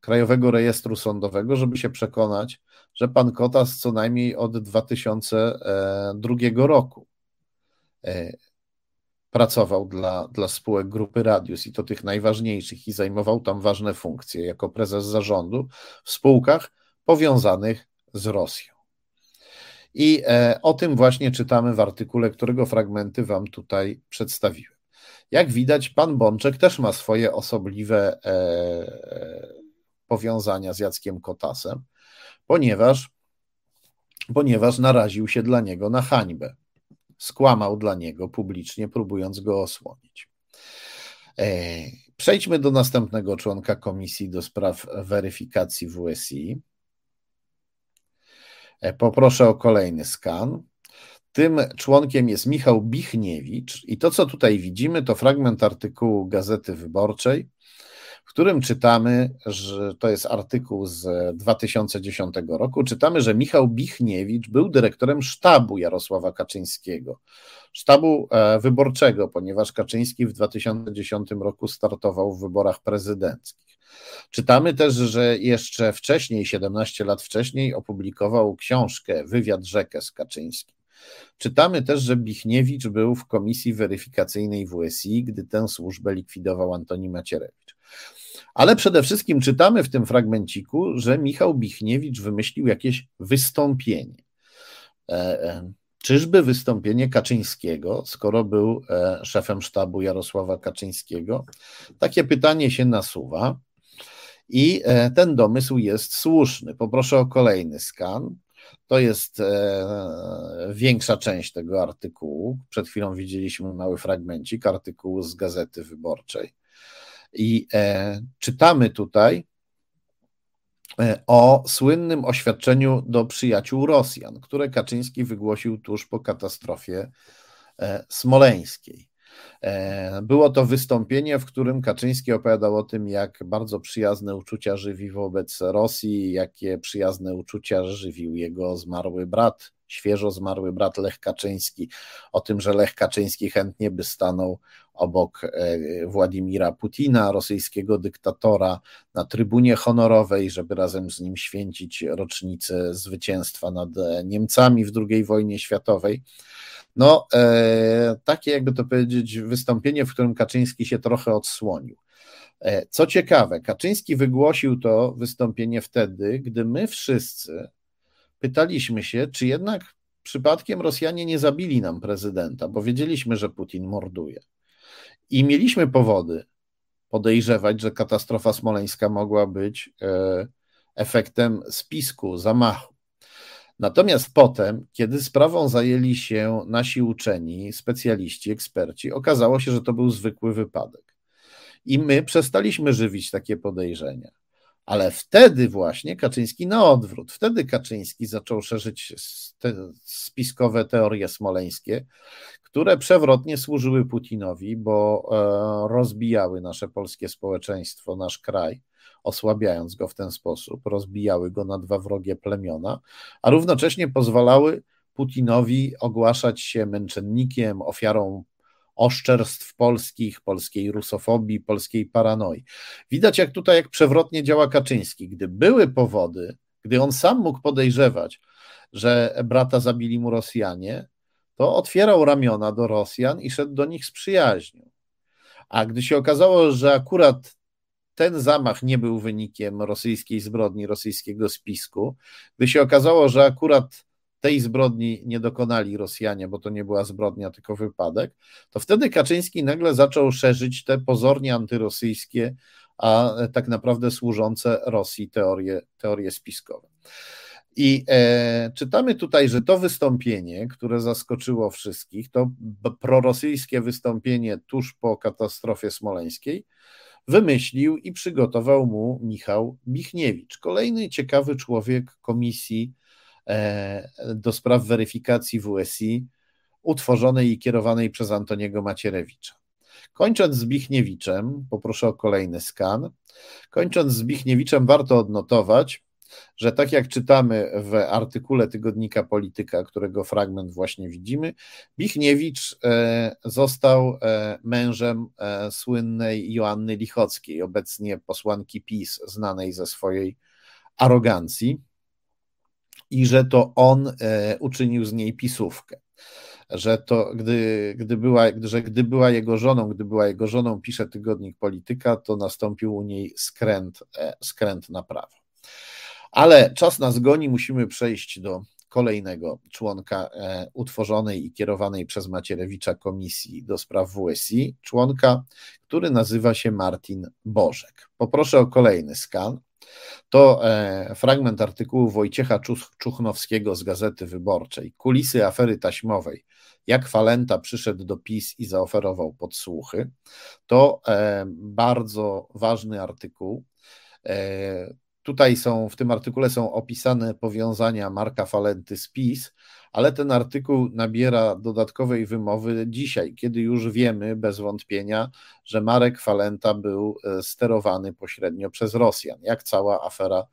Krajowego Rejestru Sądowego, żeby się przekonać, że pan Kotas co najmniej od 2002 roku e, pracował dla, dla spółek grupy Radius i to tych najważniejszych i zajmował tam ważne funkcje jako prezes zarządu w spółkach powiązanych z Rosją. I e, o tym właśnie czytamy w artykule, którego fragmenty Wam tutaj przedstawiłem. Jak widać, pan Bączek też ma swoje osobliwe e, powiązania z Jackiem Kotasem, ponieważ, ponieważ naraził się dla niego na hańbę skłamał dla niego publicznie, próbując go osłonić. E, przejdźmy do następnego członka Komisji do Spraw Weryfikacji WSI. E, poproszę o kolejny skan. Tym członkiem jest Michał Bichniewicz, i to, co tutaj widzimy, to fragment artykułu Gazety Wyborczej, którym czytamy, że to jest artykuł z 2010 roku, czytamy, że Michał Bichniewicz był dyrektorem sztabu Jarosława Kaczyńskiego, sztabu e, wyborczego, ponieważ Kaczyński w 2010 roku startował w wyborach prezydenckich. Czytamy też, że jeszcze wcześniej, 17 lat wcześniej, opublikował książkę Wywiad Rzekę z Kaczyńskim. Czytamy też, że Bichniewicz był w komisji weryfikacyjnej WSI, gdy tę służbę likwidował Antoni Macierewicz. Ale przede wszystkim czytamy w tym fragmenciku, że Michał Bichniewicz wymyślił jakieś wystąpienie. E, e, Czyżby wystąpienie Kaczyńskiego, skoro był e, szefem sztabu Jarosława Kaczyńskiego? Takie pytanie się nasuwa i ten domysł jest słuszny. Poproszę o kolejny skan. To jest większa część tego artykułu. Przed chwilą widzieliśmy mały fragmencik artykułu z Gazety Wyborczej. I czytamy tutaj, E, o słynnym oświadczeniu do przyjaciół Rosjan, które Kaczyński wygłosił tuż po katastrofie e, smoleńskiej. E, było to wystąpienie, w którym Kaczyński opowiadał o tym, jak bardzo przyjazne uczucia żywi wobec Rosji, jakie przyjazne uczucia żywił jego zmarły brat, świeżo zmarły brat Lech Kaczyński, o tym, że Lech Kaczyński chętnie by stanął obok e, Władimira Putina, rosyjskiego dyktatora, na trybunie honorowej, żeby razem z nim święcić rocznicę zwycięstwa nad Niemcami w II wojnie światowej. No, e, takie jakby to powiedzieć, wystąpienie, w którym Kaczyński się trochę odsłonił. E, co ciekawe, Kaczyński wygłosił to wystąpienie wtedy, gdy my wszyscy pytaliśmy się, czy jednak przypadkiem Rosjanie nie zabili nam prezydenta, bo wiedzieliśmy, że Putin morduje. I mieliśmy powody podejrzewać, że katastrofa smoleńska mogła być e, efektem spisku, zamachu. Natomiast potem, kiedy sprawą zajęli się nasi uczeni, specjaliści, eksperci, okazało się, że to był zwykły wypadek. I my przestaliśmy żywić takie podejrzenia. Ale wtedy właśnie Kaczyński na odwrót, wtedy Kaczyński zaczął szerzyć te spiskowe teorie smoleńskie, które przewrotnie służyły Putinowi, bo e, rozbijały nasze polskie społeczeństwo, nasz kraj, osłabiając go w ten sposób, rozbijały go na dwa wrogie plemiona, a równocześnie pozwalały Putinowi ogłaszać się męczennikiem, ofiarą oszczerstw polskich, polskiej rusofobii, polskiej paranoi. Widać jak tutaj, jak przewrotnie działa Kaczyński. Gdy były powody, gdy on sam mógł podejrzewać, że brata zabili mu Rosjanie, to otwierał ramiona do Rosjan i szedł do nich z przyjaźnią. A gdy się okazało, że akurat ten zamach nie był wynikiem rosyjskiej zbrodni, rosyjskiego spisku, gdy się okazało, że akurat tej zbrodni nie dokonali Rosjanie, bo to nie była zbrodnia, tylko wypadek, to wtedy Kaczyński nagle zaczął szerzyć te pozornie antyrosyjskie, a tak naprawdę służące Rosji teorie, teorie spiskowe. I e, czytamy tutaj, że to wystąpienie, które zaskoczyło wszystkich, to prorosyjskie wystąpienie tuż po katastrofie smoleńskiej, wymyślił i przygotował mu Michał Michniewicz, kolejny ciekawy człowiek komisji do spraw weryfikacji WSI utworzonej i kierowanej przez Antoniego Macierewicza. Kończąc z Bichniewiczem, poproszę o kolejny skan. Kończąc z Bichniewiczem, warto odnotować, że tak jak czytamy w artykule tygodnika Polityka, którego fragment właśnie widzimy, Bichniewicz e, został e, mężem słynnej Joanny Lichockiej, obecnie posłanki PiS, znanej ze swojej arogancji i że to on e, uczynił z niej pisówkę. Że to, gdy, gdy była, że gdy była jego żoną, gdy była jego żoną, pisze tygodnik Polityka, to nastąpił u niej skręt, e, skręt na prawo. Ale czas nas goni, musimy przejść do kolejnego członka e, utworzonej i kierowanej przez Macierewicza Komisji do Spraw WSI, członka, który nazywa się Martin Bożek. Poproszę o kolejny skan. To e, fragment artykułu Wojciecha Czuchnowskiego z Gazety Wyborczej. Kulisy afery taśmowej. Jak Falenta przyszedł do PiS i zaoferował podsłuchy. To e, bardzo ważny artykuł. Tutaj są, w tym artykule są opisane powiązania Marka Falenty z PiS, ale ten artykuł nabiera dodatkowej wymowy dzisiaj, kiedy już wiemy bez wątpienia, że Marek Falenta był e, sterowany pośrednio przez Rosjan, jak cała afera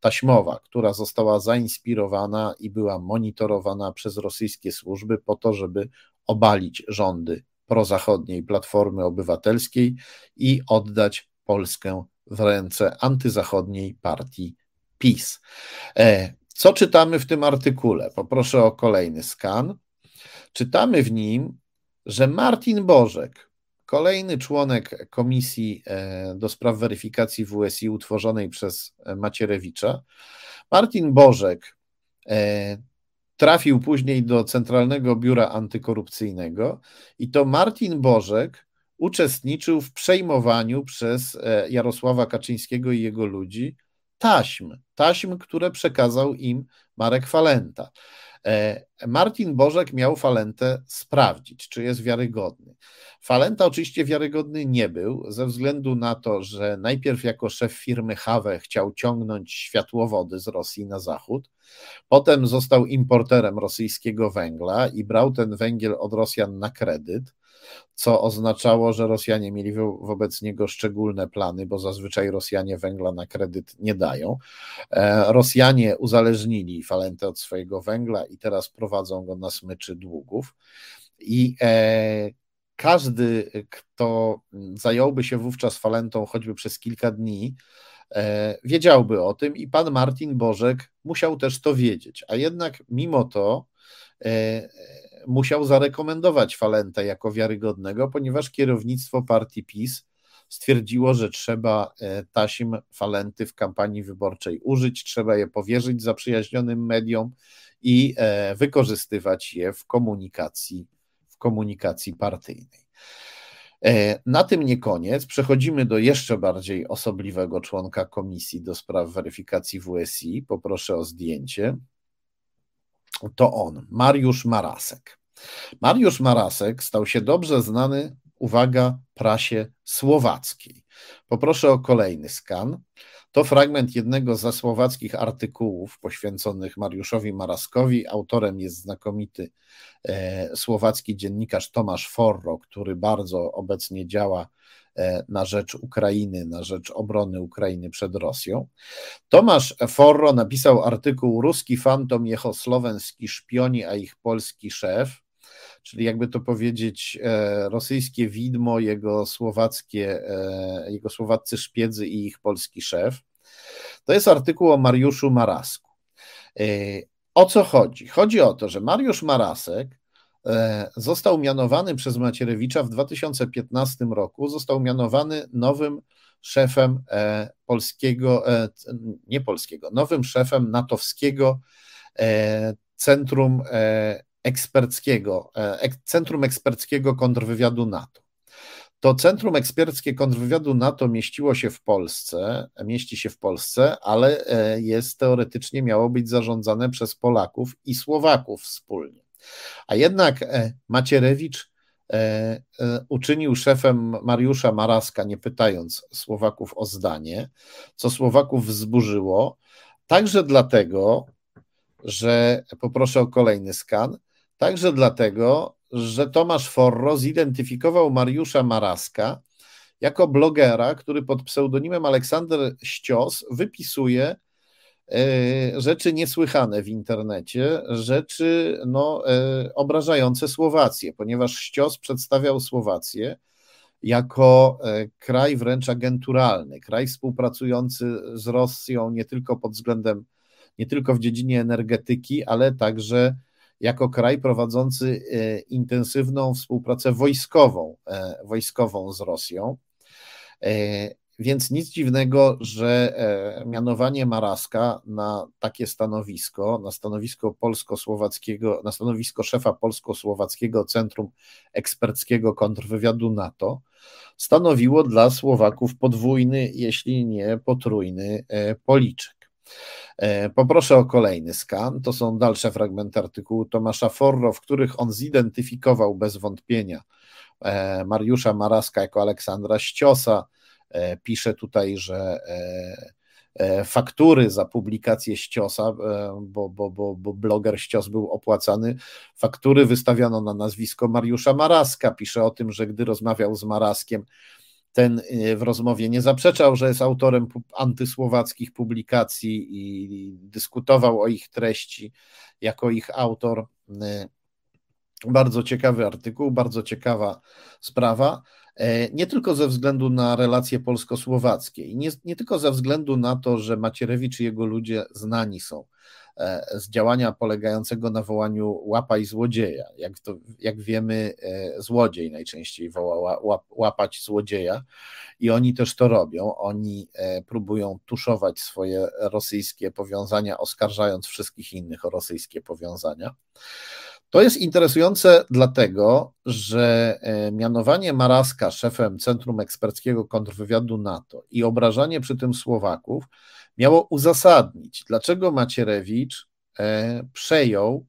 taśmowa, która została zainspirowana i była monitorowana przez rosyjskie służby po to, żeby obalić rządy prozachodniej Platformy Obywatelskiej i oddać Polskę w ręce antyzachodniej partii PiS. E, co czytamy w tym artykule? Poproszę o kolejny skan. Czytamy w nim, że Martin Bożek, kolejny członek Komisji e, do spraw weryfikacji WSI utworzonej przez Macierewicza, Martin Bożek e, trafił później do Centralnego Biura Antykorupcyjnego i to Martin Bożek uczestniczył w przejmowaniu przez e, Jarosława Kaczyńskiego i jego ludzi taśm, taśm, które przekazał im Marek Falenta. E, Martin Bożek miał Falentę sprawdzić, czy jest wiarygodny. Falenta oczywiście wiarygodny nie był, ze względu na to, że najpierw jako szef firmy Hawe chciał ciągnąć światłowody z Rosji na zachód, potem został importerem rosyjskiego węgla i brał ten węgiel od Rosjan na kredyt co oznaczało, że Rosjanie mieli wobec niego szczególne plany, bo zazwyczaj Rosjanie węgla na kredyt nie dają. E, Rosjanie uzależnili Falentę od swojego węgla i teraz prowadzą go na smyczy długów. I e, każdy, kto zająłby się wówczas Falentą choćby przez kilka dni, e, wiedziałby o tym i pan Martin Bożek musiał też to wiedzieć. A jednak mimo to musiał zarekomendować Falentę jako wiarygodnego, ponieważ kierownictwo partii PiS stwierdziło, że trzeba e, tasim Falenty w kampanii wyborczej użyć, trzeba je powierzyć zaprzyjaźnionym mediom i e, wykorzystywać je w komunikacji, w komunikacji partyjnej. E, na tym nie koniec. Przechodzimy do jeszcze bardziej osobliwego członka komisji do spraw weryfikacji WSI. Poproszę o zdjęcie to on, Mariusz Marasek. Mariusz Marasek stał się dobrze znany, uwaga, prasie słowackiej. Poproszę o kolejny skan. To fragment jednego ze słowackich artykułów poświęconych Mariuszowi Maraskowi. Autorem jest znakomity e, słowacki dziennikarz Tomasz Forro, który bardzo obecnie działa na rzecz Ukrainy, na rzecz obrony Ukrainy przed Rosją. Tomasz Forro napisał artykuł Ruski fantom jechosłowenski szpioni, a ich polski szef, czyli jakby to powiedzieć e, rosyjskie widmo, jego słowackie, e, jego słowaccy szpiedzy i ich polski szef. To jest artykuł o Mariuszu Marasku. O co chodzi? Chodzi o to, że Mariusz Marasek E, został mianowany przez Macierewicza w 2015 roku, został mianowany nowym szefem e, polskiego, e, nie polskiego, nowym szefem natowskiego Centrum Eksperckiego, Centrum Eksperckiego Kontrwywiadu NATO. To Centrum Eksperckie Kontrwywiadu NATO mieściło się w Polsce, mieści się w Polsce, ale jest teoretycznie miało być zarządzane przez Polaków i Słowaków wspólnie. A jednak e, Macierewicz e, e, uczynił szefem Mariusza Maraska, nie pytając Słowaków o zdanie, co Słowaków wzburzyło, także dlatego, że poproszę o kolejny skan, także dlatego, że Tomasz Forro zidentyfikował Mariusza Maraska jako blogera, który pod pseudonimem Aleksander Ścios wypisuje rzeczy niesłychane w internecie, rzeczy no, e, obrażające Słowację, ponieważ Ścios przedstawiał Słowację jako e, kraj wręcz agenturalny, kraj współpracujący z Rosją nie tylko pod względem, nie tylko w dziedzinie energetyki, ale także jako kraj prowadzący intensywną współpracę wojskową, wojskową z Rosją. Więc nic dziwnego, że e, mianowanie Maraska na takie stanowisko, na stanowisko polsko-słowackiego, na stanowisko szefa polsko-słowackiego Centrum Eksperckiego Kontrwywiadu NATO stanowiło dla Słowaków podwójny, jeśli nie potrójny e, policzek. E, poproszę o kolejny skan. To są dalsze fragmenty artykułu Tomasza Forro, w których on zidentyfikował bez wątpienia Mariusza Maraska jako Aleksandra Ściosa, pisze tutaj, że e, e, faktury za publikację Ściosa, bo, bo, bo, bo bloger Ścios był opłacany, faktury wystawiano na nazwisko Mariusza Maraska. Pisze o tym, że gdy rozmawiał z Maraskiem, ten w rozmowie nie zaprzeczał, że jest autorem antysłowackich publikacji i dyskutował o ich treści jako ich autor. Bardzo ciekawy artykuł, bardzo ciekawa sprawa. E, nie tylko ze względu na relacje polsko-słowackie i nie, nie tylko ze względu na to, że Macierewicz i jego ludzie znani są e, z działania polegającego na wołaniu łapaj złodzieja. Jak, to, jak wiemy, e, złodziej najczęściej woła łap, łapać złodzieja i oni też to robią. Oni próbują tuszować swoje rosyjskie powiązania, oskarżając wszystkich innych o rosyjskie powiązania. To jest interesujące dlatego, że e, mianowanie Maraska szefem Centrum Eksperckiego Kontrwywiadu NATO i obrażanie przy tym Słowaków miało uzasadnić, dlaczego Macierewicz e, przejął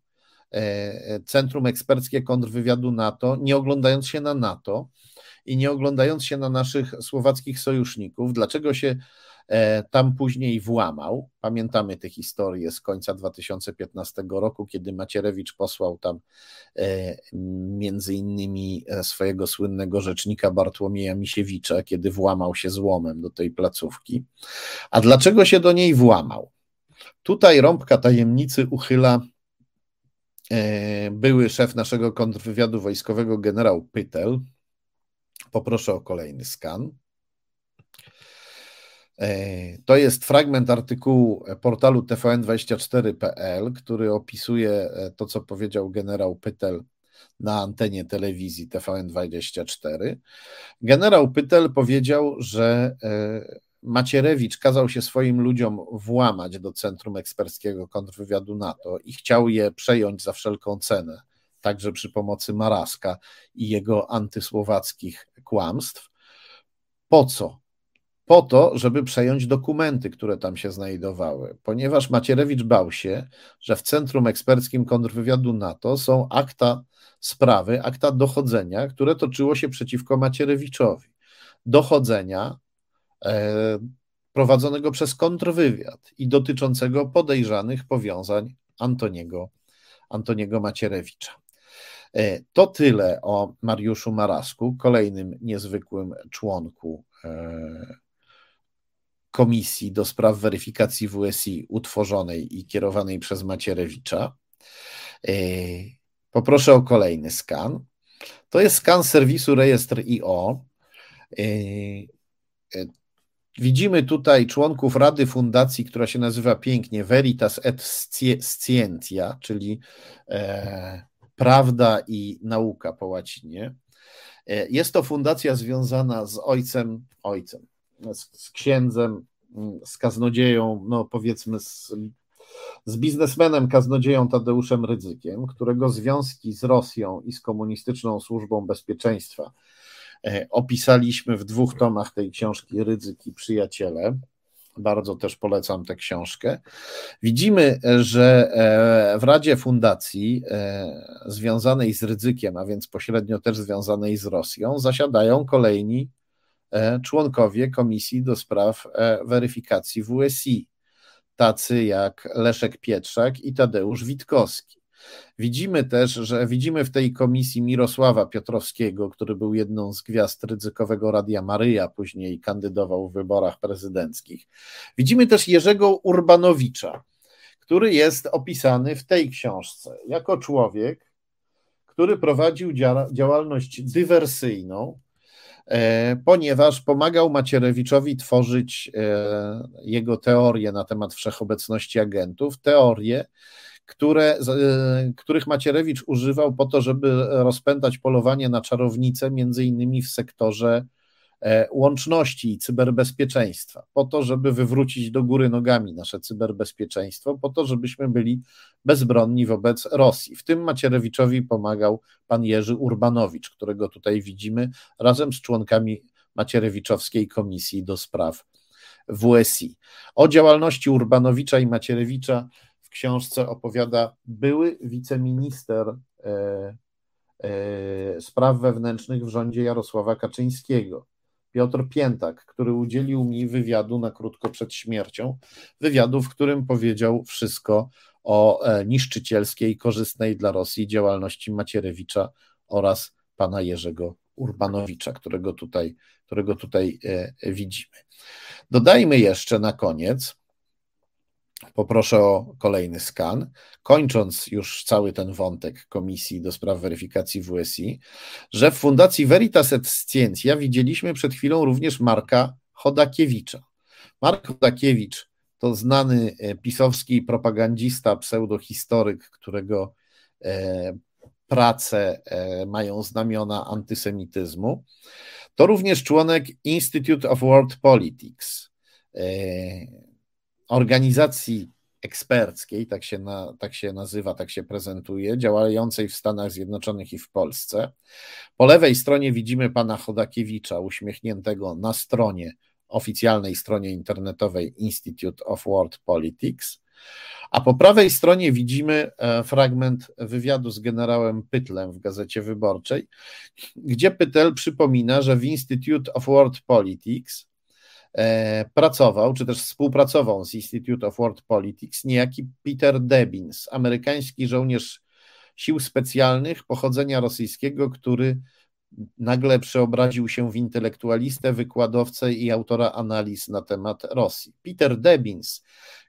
e, Centrum Eksperckie Kontrwywiadu NATO, nie oglądając się na NATO i nie oglądając się na naszych słowackich sojuszników, dlaczego się tam później włamał. Pamiętamy tę historię z końca 2015 roku, kiedy Macierewicz posłał tam e, między innymi e, swojego słynnego rzecznika Bartłomieja Misiewicza, kiedy włamał się złomem do tej placówki. A dlaczego się do niej włamał? Tutaj rąbka tajemnicy uchyla były szef naszego kontrwywiadu wojskowego generał Pytel. Poproszę o kolejny skan. E, to jest fragment artykułu portalu tvn24.pl, który opisuje e, to, co powiedział generał Pytel na antenie telewizji TVN24. Generał Pytel powiedział, że e, Macierewicz kazał się swoim ludziom włamać do Centrum Eksperckiego Kontrwywiadu NATO i chciał je przejąć za wszelką cenę, także przy pomocy Maraska i jego antysłowackich kłamstw. Po co? Po to, żeby przejąć dokumenty, które tam się znajdowały, ponieważ Macierewicz bał się, że w Centrum Eksperckim Kontrwywiadu NATO są akta sprawy, akta dochodzenia, które toczyło się przeciwko Macierewiczowi. Dochodzenia e, prowadzonego przez kontrwywiad i dotyczącego podejrzanych powiązań Antoniego, Antoniego Macierewicza. E, to tyle o Mariuszu Marasku, kolejnym niezwykłym członku e, komisji do spraw weryfikacji WSI utworzonej i kierowanej przez Macierewicza. E, poproszę o kolejny skan. To jest skan serwisu rejestr IO. E, e, widzimy tutaj członków Rady Fundacji, która się nazywa pięknie Veritas et Scientia, czyli prawda i nauka po łacinie. Jest to fundacja związana z ojcem, ojcem, z, z księdzem, mm, z kaznodzieją, no powiedzmy z, z biznesmenem kaznodzieją Tadeuszem Rydzykiem, którego związki z Rosją i z komunistyczną służbą bezpieczeństwa e, opisaliśmy w dwóch tomach tej książki Rydzyk i Przyjaciele. Bardzo też polecam tę książkę. Widzimy, że e, w Radzie Fundacji e, związanej z Rydzykiem, a więc pośrednio też związanej z Rosją, zasiadają kolejni E, członkowie Komisji do Spraw e, Weryfikacji WSI, tacy jak Leszek Pietrzak i Tadeusz Witkowski. Widzimy też, że widzimy w tej komisji Mirosława Piotrowskiego, który był jedną z gwiazd ryzykowego Radia Maryja, później kandydował w wyborach prezydenckich. Widzimy też Jerzego Urbanowicza, który jest opisany w tej książce jako człowiek, który prowadził działalność dywersyjną, E, ponieważ pomagał Macierewiczowi tworzyć e, jego teorie na temat wszechobecności agentów, teorie, które, e, których Macierewicz używał po to, żeby rozpętać polowanie na czarownice, między innymi w sektorze E, łączności i cyberbezpieczeństwa, po to, żeby wywrócić do góry nogami nasze cyberbezpieczeństwo, po to, żebyśmy byli bezbronni wobec Rosji. W tym Macierewiczowi pomagał pan Jerzy Urbanowicz, którego tutaj widzimy, razem z członkami Macierewiczowskiej Komisji do Spraw WSI. O działalności Urbanowicza i Macierewicza w książce opowiada były wiceminister e, e, spraw wewnętrznych w rządzie Jarosława Kaczyńskiego. Piotr Piętak, który udzielił mi wywiadu na krótko przed śmiercią, wywiadu, w którym powiedział wszystko o e, niszczycielskiej, korzystnej dla Rosji działalności Macierewicza oraz pana Jerzego Urbanowicza, którego tutaj, którego tutaj e, widzimy. Dodajmy jeszcze na koniec, Poproszę o kolejny skan. Kończąc już cały ten wątek Komisji do Spraw Weryfikacji WSI, że w Fundacji Veritas et Scientia widzieliśmy przed chwilą również Marka Chodakiewicza. Mark Chodakiewicz to znany e, pisowski propagandista, pseudohistoryk, którego e, prace e, mają znamiona antysemityzmu. To również członek Institute of World Politics, organizacji eksperckiej, tak się, na, tak się nazywa, tak się prezentuje, działającej w Stanach Zjednoczonych i w Polsce. Po lewej stronie widzimy pana Chodakiewicza uśmiechniętego na stronie, oficjalnej stronie internetowej Institute of World Politics. A po prawej stronie widzimy e, fragment wywiadu z generałem Pytlem w Gazecie Wyborczej, gdzie Pytel przypomina, że w Institute of World Politics pracował, czy też współpracował z Institute of World Politics niejaki Peter Debins, amerykański żołnierz sił specjalnych pochodzenia rosyjskiego, który nagle przeobraził się w intelektualistę, wykładowcę i autora analiz na temat Rosji. Peter Debins,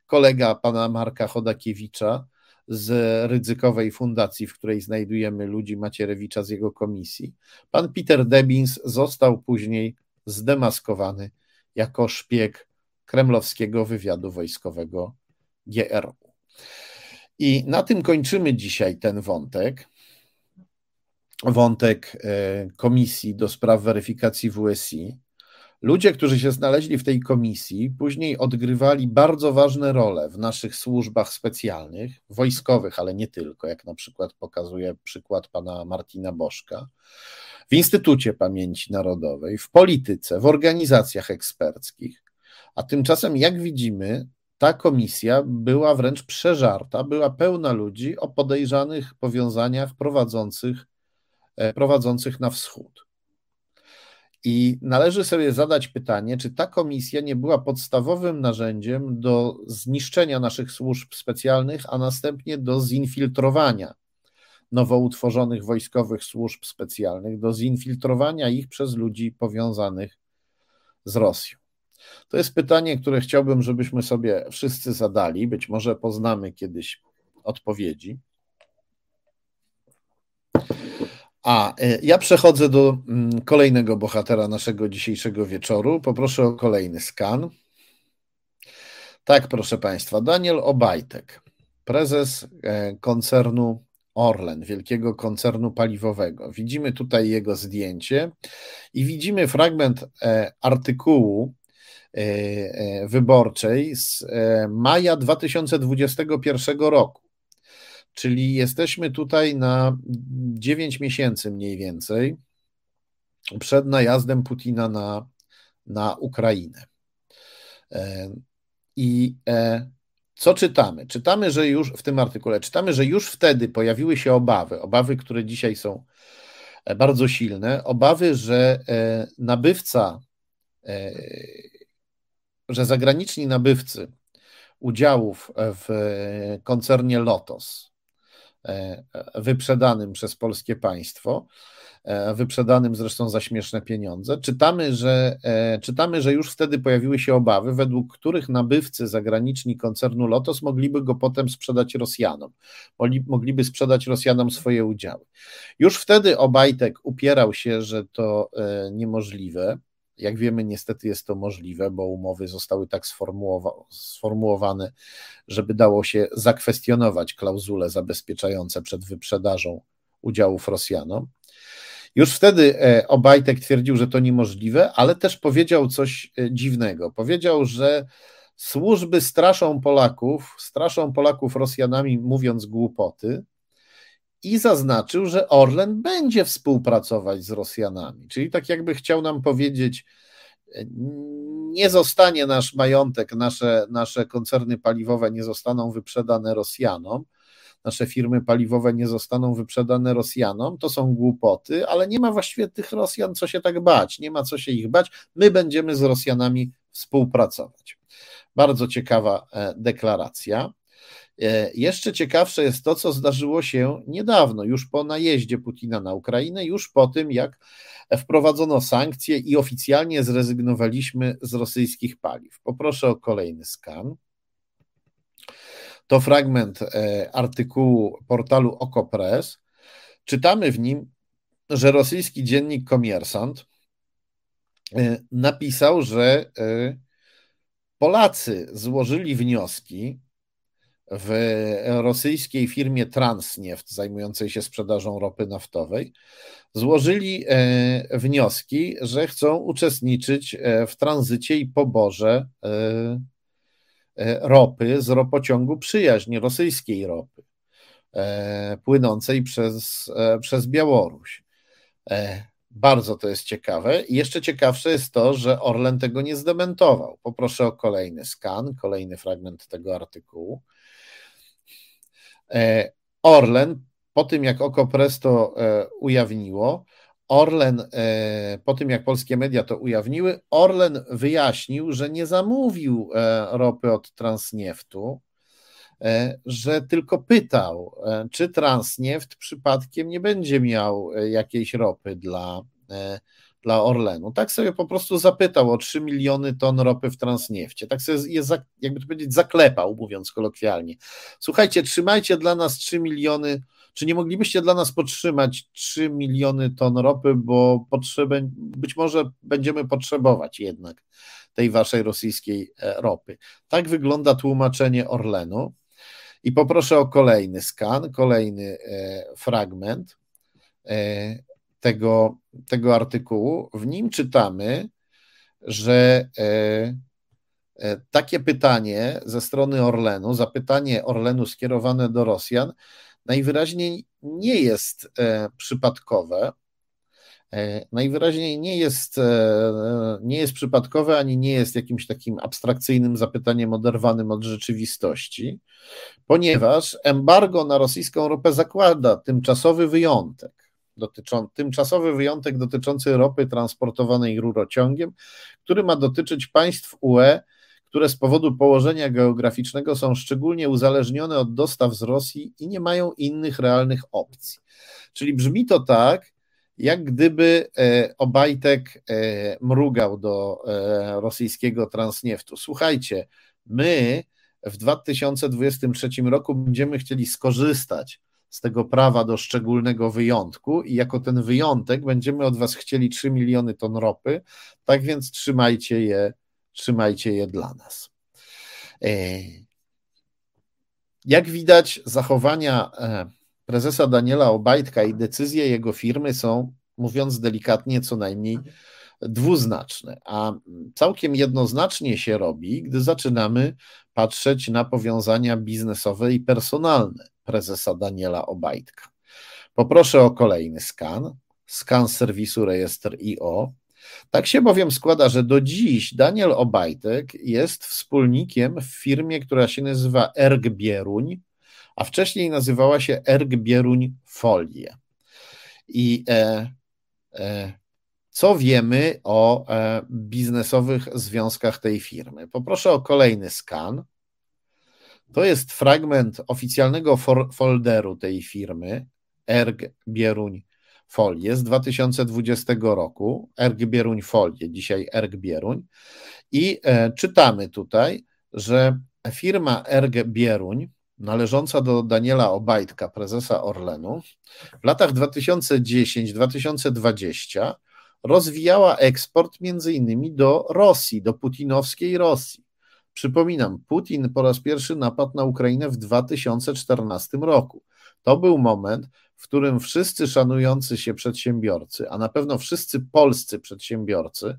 kolega pana Marka Chodakiewicza z ryzykowej fundacji, w której znajdujemy ludzi Macierewicza z jego komisji. Pan Peter Debins został później zdemaskowany jako szpieg kremlowskiego wywiadu wojskowego GRU. I na tym kończymy dzisiaj ten wątek. Wątek e, Komisji do Spraw Weryfikacji WSI. Ludzie, którzy się znaleźli w tej komisji, później odgrywali bardzo ważne role w naszych służbach specjalnych, wojskowych, ale nie tylko, jak na przykład pokazuje przykład pana Martina Boszka, w Instytucie Pamięci Narodowej, w polityce, w organizacjach eksperckich. A tymczasem, jak widzimy, ta komisja była wręcz przeżarta, była pełna ludzi o podejrzanych powiązaniach prowadzących, e, prowadzących na wschód. I należy sobie zadać pytanie, czy ta komisja nie była podstawowym narzędziem do zniszczenia naszych służb specjalnych, a następnie do zinfiltrowania nowo utworzonych wojskowych służb specjalnych, do zinfiltrowania ich przez ludzi powiązanych z Rosją. To jest pytanie, które chciałbym, żebyśmy sobie wszyscy zadali. Być może poznamy kiedyś odpowiedzi. A e, ja przechodzę do mm, kolejnego bohatera naszego dzisiejszego wieczoru. Poproszę o kolejny skan. Tak, proszę Państwa, Daniel Obajtek, prezes e, koncernu Orlen, wielkiego koncernu paliwowego. Widzimy tutaj jego zdjęcie i widzimy fragment e, artykułu wyborczej z maja 2021 roku. Czyli jesteśmy tutaj na 9 miesięcy mniej więcej przed najazdem Putina na, na Ukrainę. E, I e, co czytamy? Czytamy, że już w tym artykule, czytamy, że już wtedy pojawiły się obawy, obawy, które dzisiaj są e, bardzo silne, obawy, że nabywca, że zagraniczni nabywcy udziałów w koncernie Lotos, wyprzedanym przez polskie państwo, e, wyprzedanym zresztą za śmieszne pieniądze. Czytamy że, e, czytamy, że już wtedy pojawiły się obawy, według których nabywcy zagraniczni koncernu Lotos mogliby go potem sprzedać Rosjanom, mogliby sprzedać Rosjanom swoje udziały. Już wtedy Obajtek upierał się, że to niemożliwe. Jak wiemy, niestety jest to możliwe, bo umowy zostały tak sformułowane, żeby dało się zakwestionować klauzule zabezpieczające przed wyprzedażą udziałów Rosjanom. Już wtedy e, Obajtek twierdził, że to niemożliwe, ale też powiedział coś e, dziwnego. Powiedział, że służby straszą Polaków, straszą Polaków Rosjanami, mówiąc głupoty, i zaznaczył, że Orlen będzie współpracować z Rosjanami. Czyli tak jakby chciał nam powiedzieć, nie zostanie nasz majątek, nasze, nasze koncerny paliwowe nie zostaną wyprzedane Rosjanom, nasze firmy paliwowe nie zostaną wyprzedane Rosjanom, to są głupoty, ale nie ma właściwie tych Rosjan co się tak bać, nie ma co się ich bać, my będziemy z Rosjanami współpracować. Bardzo ciekawa e, deklaracja. E, jeszcze ciekawsze jest to, co zdarzyło się niedawno, już po najeździe Putina na Ukrainę, już po tym, jak wprowadzono sankcje i oficjalnie zrezygnowaliśmy z rosyjskich paliw. Poproszę o kolejny skan. To fragment e, artykułu portalu Okopres. Czytamy w nim, że rosyjski dziennik Komiersant e, napisał, że Polacy złożyli wnioski w rosyjskiej firmie Transneft zajmującej się sprzedażą ropy naftowej, złożyli e, wnioski, że chcą uczestniczyć e, w tranzycie i poborze e, ropy z ropociągu przyjaźń, rosyjskiej ropy, płynącej przez, przez Białoruś. Bardzo to jest ciekawe. I jeszcze ciekawsze jest to, że Orlen tego nie zdementował. Poproszę o kolejny skan, kolejny fragment tego artykułu. E, Orlen, po tym jak Oko Presto e, ujawniło, Orlen, e, po tym jak polskie media to ujawniły, Orlen wyjaśnił, że nie zamówił ropy od Transnieftu, że tylko pytał, czy Transnieft przypadkiem nie będzie miał jakiejś ropy dla, dla Orlenu. Tak sobie po prostu zapytał o 3 miliony ton ropy w Transniefcie. Tak sobie je, jakby to powiedzieć, zaklepał, mówiąc kolokwialnie. Słuchajcie, trzymajcie dla nas 3 miliony, czy nie moglibyście dla nas podtrzymać 3 miliony ton ropy, bo potrzebę, być może będziemy potrzebować jednak tej waszej rosyjskiej e, ropy. Tak wygląda tłumaczenie Orlenu. I poproszę o kolejny skan, kolejny e, fragment. Tego, tego artykułu. W nim czytamy, że e, e, takie pytanie ze strony Orlenu, zapytanie Orlenu skierowane do Rosjan, najwyraźniej nie jest e, przypadkowe. Najwyraźniej nie jest, nie jest przypadkowe, ani nie jest jakimś takim abstrakcyjnym zapytaniem oderwanym od rzeczywistości, ponieważ embargo na rosyjską ropę zakłada tymczasowy wyjątek dotyczą, tymczasowy wyjątek dotyczący ropy transportowanej rurociągiem, który ma dotyczyć państw UE, które z powodu położenia geograficznego są szczególnie uzależnione od dostaw z Rosji i nie mają innych realnych opcji. Czyli brzmi to tak, jak gdyby e, Obajtek e, mrugał do e, rosyjskiego Transnieftu. Słuchajcie, my w 2023 roku będziemy chcieli skorzystać z tego prawa do szczególnego wyjątku i jako ten wyjątek będziemy od Was chcieli 3 miliony ton ropy, tak więc trzymajcie je, trzymajcie je dla nas. E, jak widać, zachowania e, prezesa Daniela Obajtka i decyzje jego firmy są, mówiąc delikatnie, co najmniej dwuznaczne, a całkiem jednoznacznie się robi, gdy zaczynamy patrzeć na powiązania biznesowe i personalne prezesa Daniela Obajtka. Poproszę o kolejny skan, skan serwisu rejestr IO. Tak się bowiem składa, że do dziś Daniel Obajtek jest wspólnikiem w firmie, która się nazywa Erg Bieruń, a wcześniej nazywała się Erg Bieruń Folie. I e, e, co wiemy o e, biznesowych związkach tej firmy? Poproszę o kolejny skan. To jest fragment oficjalnego folderu tej firmy, Erg Bieruń Folie z 2020 roku, Erg Bieruń Folie, dzisiaj Erg Bieruń i e, czytamy tutaj, że firma Erg Bieruń, należąca do Daniela Obajtka, prezesa Orlenu, w latach 2010-2020 rozwijała eksport między innymi do Rosji, do putinowskiej Rosji. Przypominam, Putin po raz pierwszy napadł na Ukrainę w 2014 roku. To był moment, w którym wszyscy szanujący się przedsiębiorcy, a na pewno wszyscy polscy przedsiębiorcy,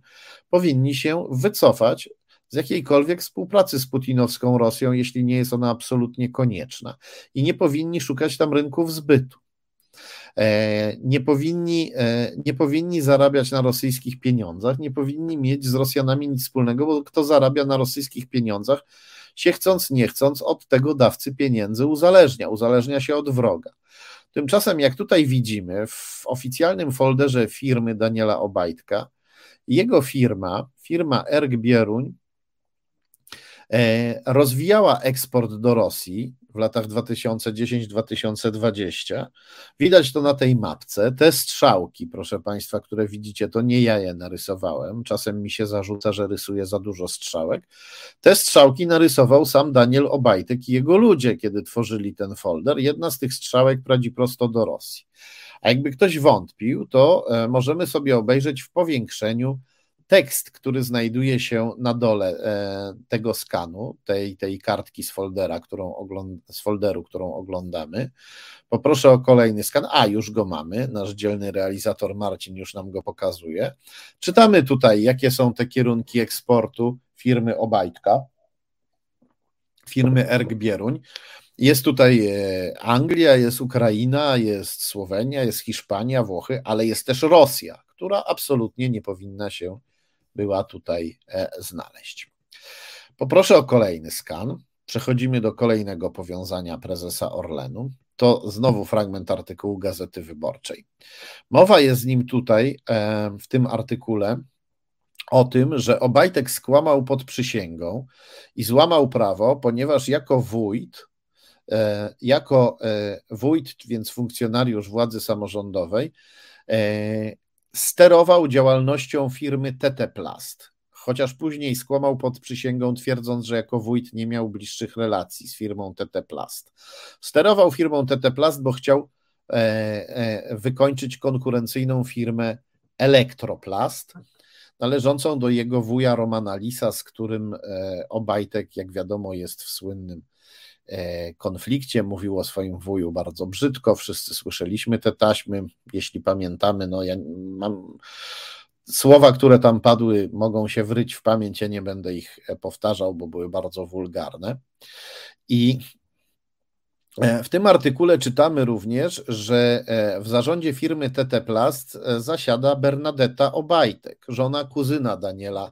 powinni się wycofać z jakiejkolwiek współpracy z putinowską Rosją, jeśli nie jest ona absolutnie konieczna, i nie powinni szukać tam rynków zbytu. E, nie powinni, e, nie powinni zarabiać na rosyjskich pieniądzach, nie powinni mieć z Rosjanami nic wspólnego, bo kto zarabia na rosyjskich pieniądzach, się chcąc, nie chcąc, od tego dawcy pieniędzy uzależnia, uzależnia się od wroga. Tymczasem, jak tutaj widzimy, w oficjalnym folderze firmy Daniela Obajtka, jego firma, firma Erg Bieruń, rozwijała eksport do Rosji latach 2010-2020. Widać to na tej mapce. Te strzałki, proszę Państwa, które widzicie, to nie ja je narysowałem. Czasem mi się zarzuca, że rysuję za dużo strzałek. Te strzałki narysował sam Daniel Obajtek i jego ludzie, kiedy tworzyli ten folder. Jedna z tych strzałek prowadzi prosto do Rosji. A jakby ktoś wątpił, to e, możemy sobie obejrzeć w powiększeniu tekst, który znajduje się na dole e, tego skanu, tej, tej kartki z, foldera, którą ogląd- z folderu, którą oglądamy. Poproszę o kolejny skan. A, już go mamy. Nasz dzielny realizator Marcin już nam go pokazuje. Czytamy tutaj, jakie są te kierunki eksportu firmy Obajtka, firmy Erg Bieruń. Jest tutaj e, Anglia, jest Ukraina, jest Słowenia, jest Hiszpania, Włochy, ale jest też Rosja, która absolutnie nie powinna się była tutaj e, znaleźć. Poproszę o kolejny skan. Przechodzimy do kolejnego powiązania prezesa Orlenu. To znowu fragment artykułu Gazety Wyborczej. Mowa jest z nim tutaj, e, w tym artykule, o tym, że Obajtek skłamał pod przysięgą i złamał prawo, ponieważ jako wójt, e, jako wójt, więc funkcjonariusz władzy samorządowej, sterował działalnością firmy TT Plast, chociaż później skłamał pod przysięgą, twierdząc, że jako wójt nie miał bliższych relacji z firmą TT Plast. Sterował firmą TT Plast, bo chciał e, e, wykończyć konkurencyjną firmę Elektroplast, należącą do jego wuja Romana Lisa, z którym e, Obajtek, jak wiadomo, jest w słynnym konflikcie, mówił o swoim wuju bardzo brzydko, wszyscy słyszeliśmy te taśmy, jeśli pamiętamy, no ja mam słowa, które tam padły, mogą się wryć w pamięć, ja nie będę ich powtarzał, bo były bardzo wulgarne. I e, w tym artykule czytamy również, że e, w zarządzie firmy TT Plast zasiada Bernadetta Obajtek, żona kuzyna Daniela E,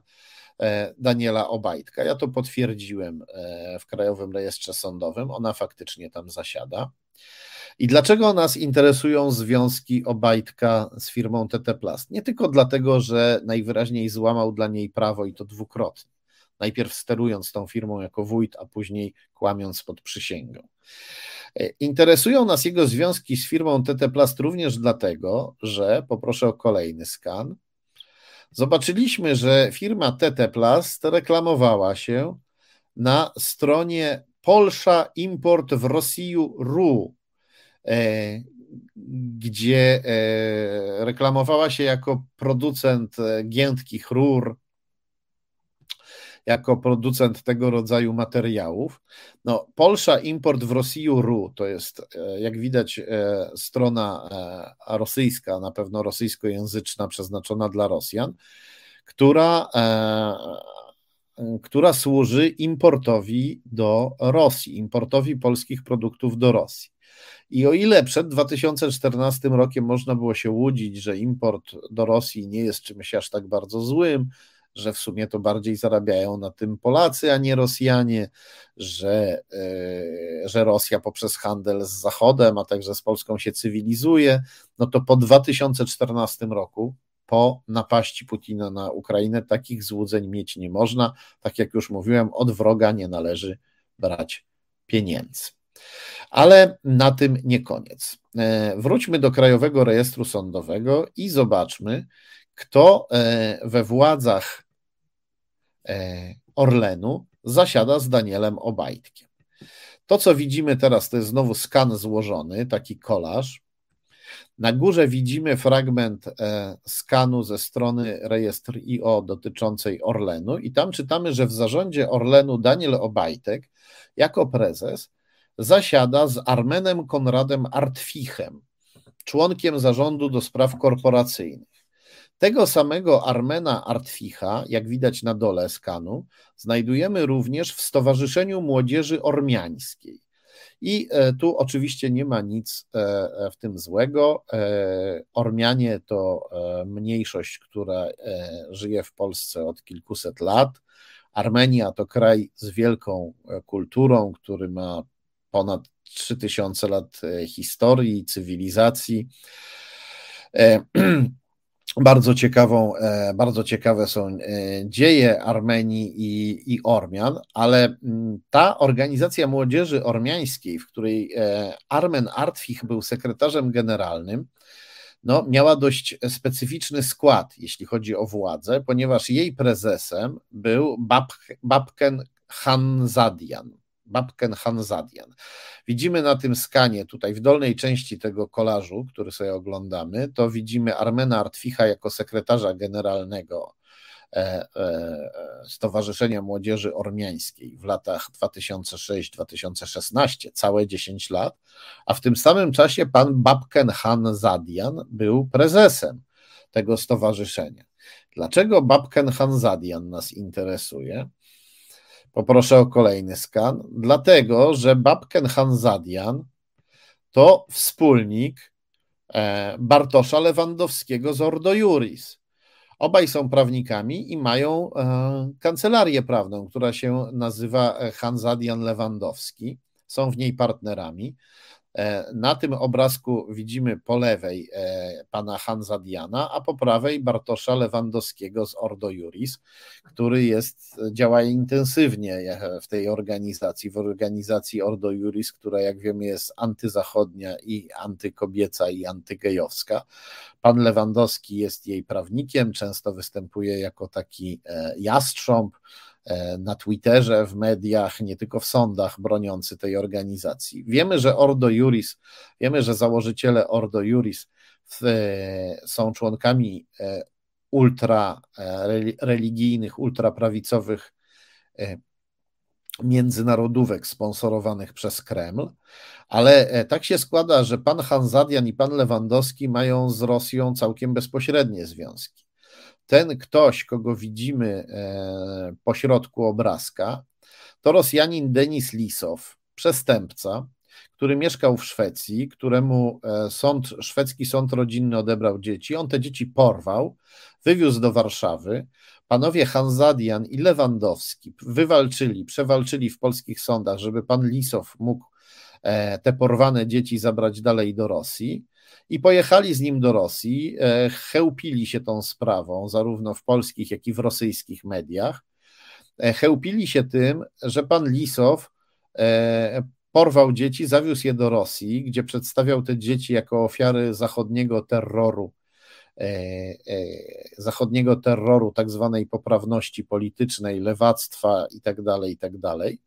Daniela Obajtka. Ja to potwierdziłem e, w Krajowym Rejestrze Sądowym. Ona faktycznie tam zasiada. I dlaczego nas interesują związki Obajtka z firmą TT Plast? Nie tylko dlatego, że najwyraźniej złamał dla niej prawo i to dwukrotnie. Najpierw sterując tą firmą jako wójt, a później kłamiąc pod przysięgą. E, interesują nas jego związki z firmą TT Plast również dlatego, że poproszę o kolejny skan zobaczyliśmy, że firma TT Plast reklamowała się na stronie Polsza Import w Rosji.ru, e, gdzie e, reklamowała się jako producent e, giętkich rur, jako producent tego rodzaju materiałów. No, Polsza Import w Rosji.ru to jest, e, jak widać, e, strona e, rosyjska, na pewno rosyjskojęzyczna, przeznaczona dla Rosjan, która, która służy importowi do Rosji, importowi polskich produktów do Rosji. I o ile przed 2014 rokiem można było się łudzić, że import do Rosji nie jest czymś aż tak bardzo złym, że w sumie to bardziej zarabiają na tym Polacy, a nie Rosjanie, że, e, że Rosja poprzez handel z Zachodem, a także z Polską się cywilizuje, no to po 2014 roku, po napaści Putina na Ukrainę, takich złudzeń mieć nie można. Tak jak już mówiłem, od wroga nie należy brać pieniędzy. Ale na tym nie koniec. E, wróćmy do Krajowego Rejestru Sądowego i zobaczmy, kto e, we władzach Orlenu zasiada z Danielem Obajtkiem. To, co widzimy teraz, to jest znowu skan złożony, taki kolaż. Na górze widzimy fragment e, skanu ze strony rejestr IO dotyczącej Orlenu, i tam czytamy, że w zarządzie Orlenu Daniel Obajtek jako prezes zasiada z Armenem Konradem Artfichem, członkiem zarządu do spraw korporacyjnych. Tego samego Armena Artficha, jak widać na dole skanu, znajdujemy również w Stowarzyszeniu Młodzieży Ormiańskiej. I e, tu oczywiście nie ma nic e, e, w tym złego. Ormianie to mniejszość, która żyje w Polsce od kilkuset lat. Armenia to kraj z wielką kulturą, który ma ponad 3000 lat historii, cywilizacji. <clears throat> bardzo ciekawą, e, bardzo ciekawe są e, dzieje Armenii i, i Ormian, ale mm, ta organizacja młodzieży ormiańskiej, w której e, Armen Artwich był sekretarzem generalnym, no, miała dość specyficzny skład, jeśli chodzi o władzę, ponieważ jej prezesem był Bab, Babken Hanzadian. Babken Hanzadian. Widzimy na tym skanie, tutaj w dolnej części tego kolażu, który sobie oglądamy, to widzimy Armena Artwicha jako sekretarza generalnego e, e, Stowarzyszenia Młodzieży Ormiańskiej w latach 2006-2016, całe 10 lat, a w tym samym czasie pan Babken Hanzadian był prezesem tego stowarzyszenia. Dlaczego Babken Hanzadian nas interesuje? Poproszę o kolejny skan. Dlatego, że Babken Hanzadian to wspólnik e, Bartosza Lewandowskiego z Ordo Juris. Obaj są prawnikami i mają e, kancelarię prawną, która się nazywa Hanzadian Lewandowski. Są w niej partnerami. E, na tym obrazku widzimy po lewej e, pana Hansa Diana, a po prawej Bartosza Lewandowskiego z Ordo Juris, który jest, działa intensywnie e, w tej organizacji, w organizacji Ordo Juris, która jak wiemy jest antyzachodnia i antykobieca i antygejowska. Pan Lewandowski jest jej prawnikiem, często występuje jako taki jastrząb, E, na Twitterze, w mediach, nie tylko w sądach broniący tej organizacji. Wiemy, że Ordo Juris, wiemy, że założyciele Ordo Juris e, są członkami e, ultra religijnych, ultraprawicowych międzynarodówek sponsorowanych przez Kreml, ale tak się składa, że pan Hanzadian i pan Lewandowski mają z Rosją całkiem bezpośrednie związki ten ktoś, kogo widzimy e, po środku obrazka, to Rosjanin Denis Lisow, przestępca, który mieszkał w Szwecji, któremu e, sąd, szwedzki sąd rodzinny odebrał dzieci. On te dzieci porwał, wywiózł do Warszawy. Panowie Hanzadian i Lewandowski wywalczyli, przewalczyli w polskich sądach, żeby pan Lisow mógł e, te porwane dzieci zabrać dalej do Rosji i pojechali z nim do Rosji, e, chełpili się tą sprawą, zarówno w polskich, jak i w rosyjskich mediach. E, chełpili się tym, że pan Lisow e, porwał dzieci, zawiózł je do Rosji, gdzie przedstawiał te dzieci jako ofiary zachodniego terroru, zachodniego terroru, tak zwanej poprawności politycznej, lewactwa itd., tak itd.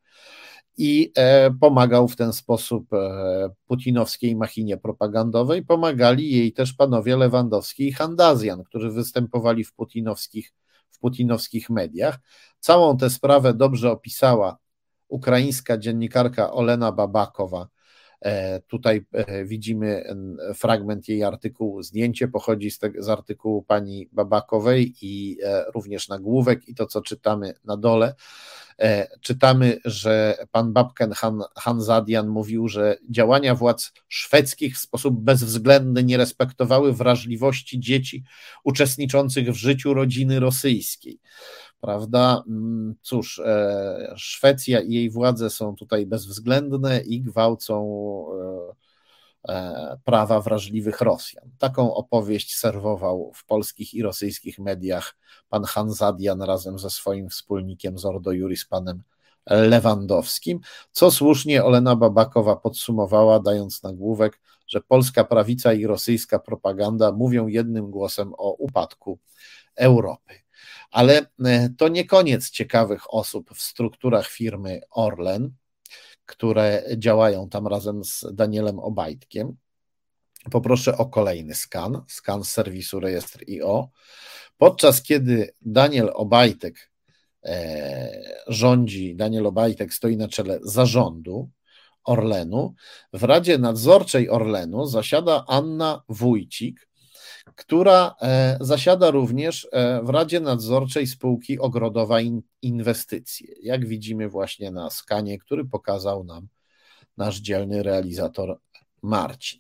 I e, pomagał w ten sposób e, putinowskiej machinie propagandowej. Pomagali jej też panowie Lewandowski i Handazjan, którzy występowali w putinowskich, w putinowskich mediach. Całą tę sprawę dobrze opisała ukraińska dziennikarka Olena Babakowa. E, tutaj widzimy fragment jej artykułu. Zdjęcie pochodzi z, z artykułu pani Babakowej i również nagłówek, i to, co czytamy na dole. E, czytamy, że pan Babken Han, Hanzadian mówił, że działania władz szwedzkich w sposób bezwzględny nie respektowały wrażliwości dzieci uczestniczących w życiu rodziny rosyjskiej. Prawda? Mm, cóż, e, Szwecja i jej władze są tutaj bezwzględne i gwałcą e, E, prawa wrażliwych Rosjan. Taką opowieść serwował w polskich i rosyjskich mediach pan Hanzadian razem ze swoim wspólnikiem z Ordo Juris, panem Lewandowskim, co słusznie Olena Babakowa podsumowała, dając nagłówek, że polska prawica i rosyjska propaganda mówią jednym głosem o upadku Europy. Ale e, to nie koniec ciekawych osób w strukturach firmy Orlen które działają tam razem z Danielem Obajtkiem. Poproszę o kolejny skan, skan serwisu rejestr.io. Podczas kiedy Daniel Obajtek e, rządzi, Daniel Obajtek stoi na czele zarządu Orlenu, w Radzie Nadzorczej Orlenu zasiada Anna Wójcik, która e, zasiada również e, w Radzie Nadzorczej spółki Ogrodowa Inwestycje. Jak widzimy właśnie na skanie, który pokazał nam nasz dzielny realizator Marcin.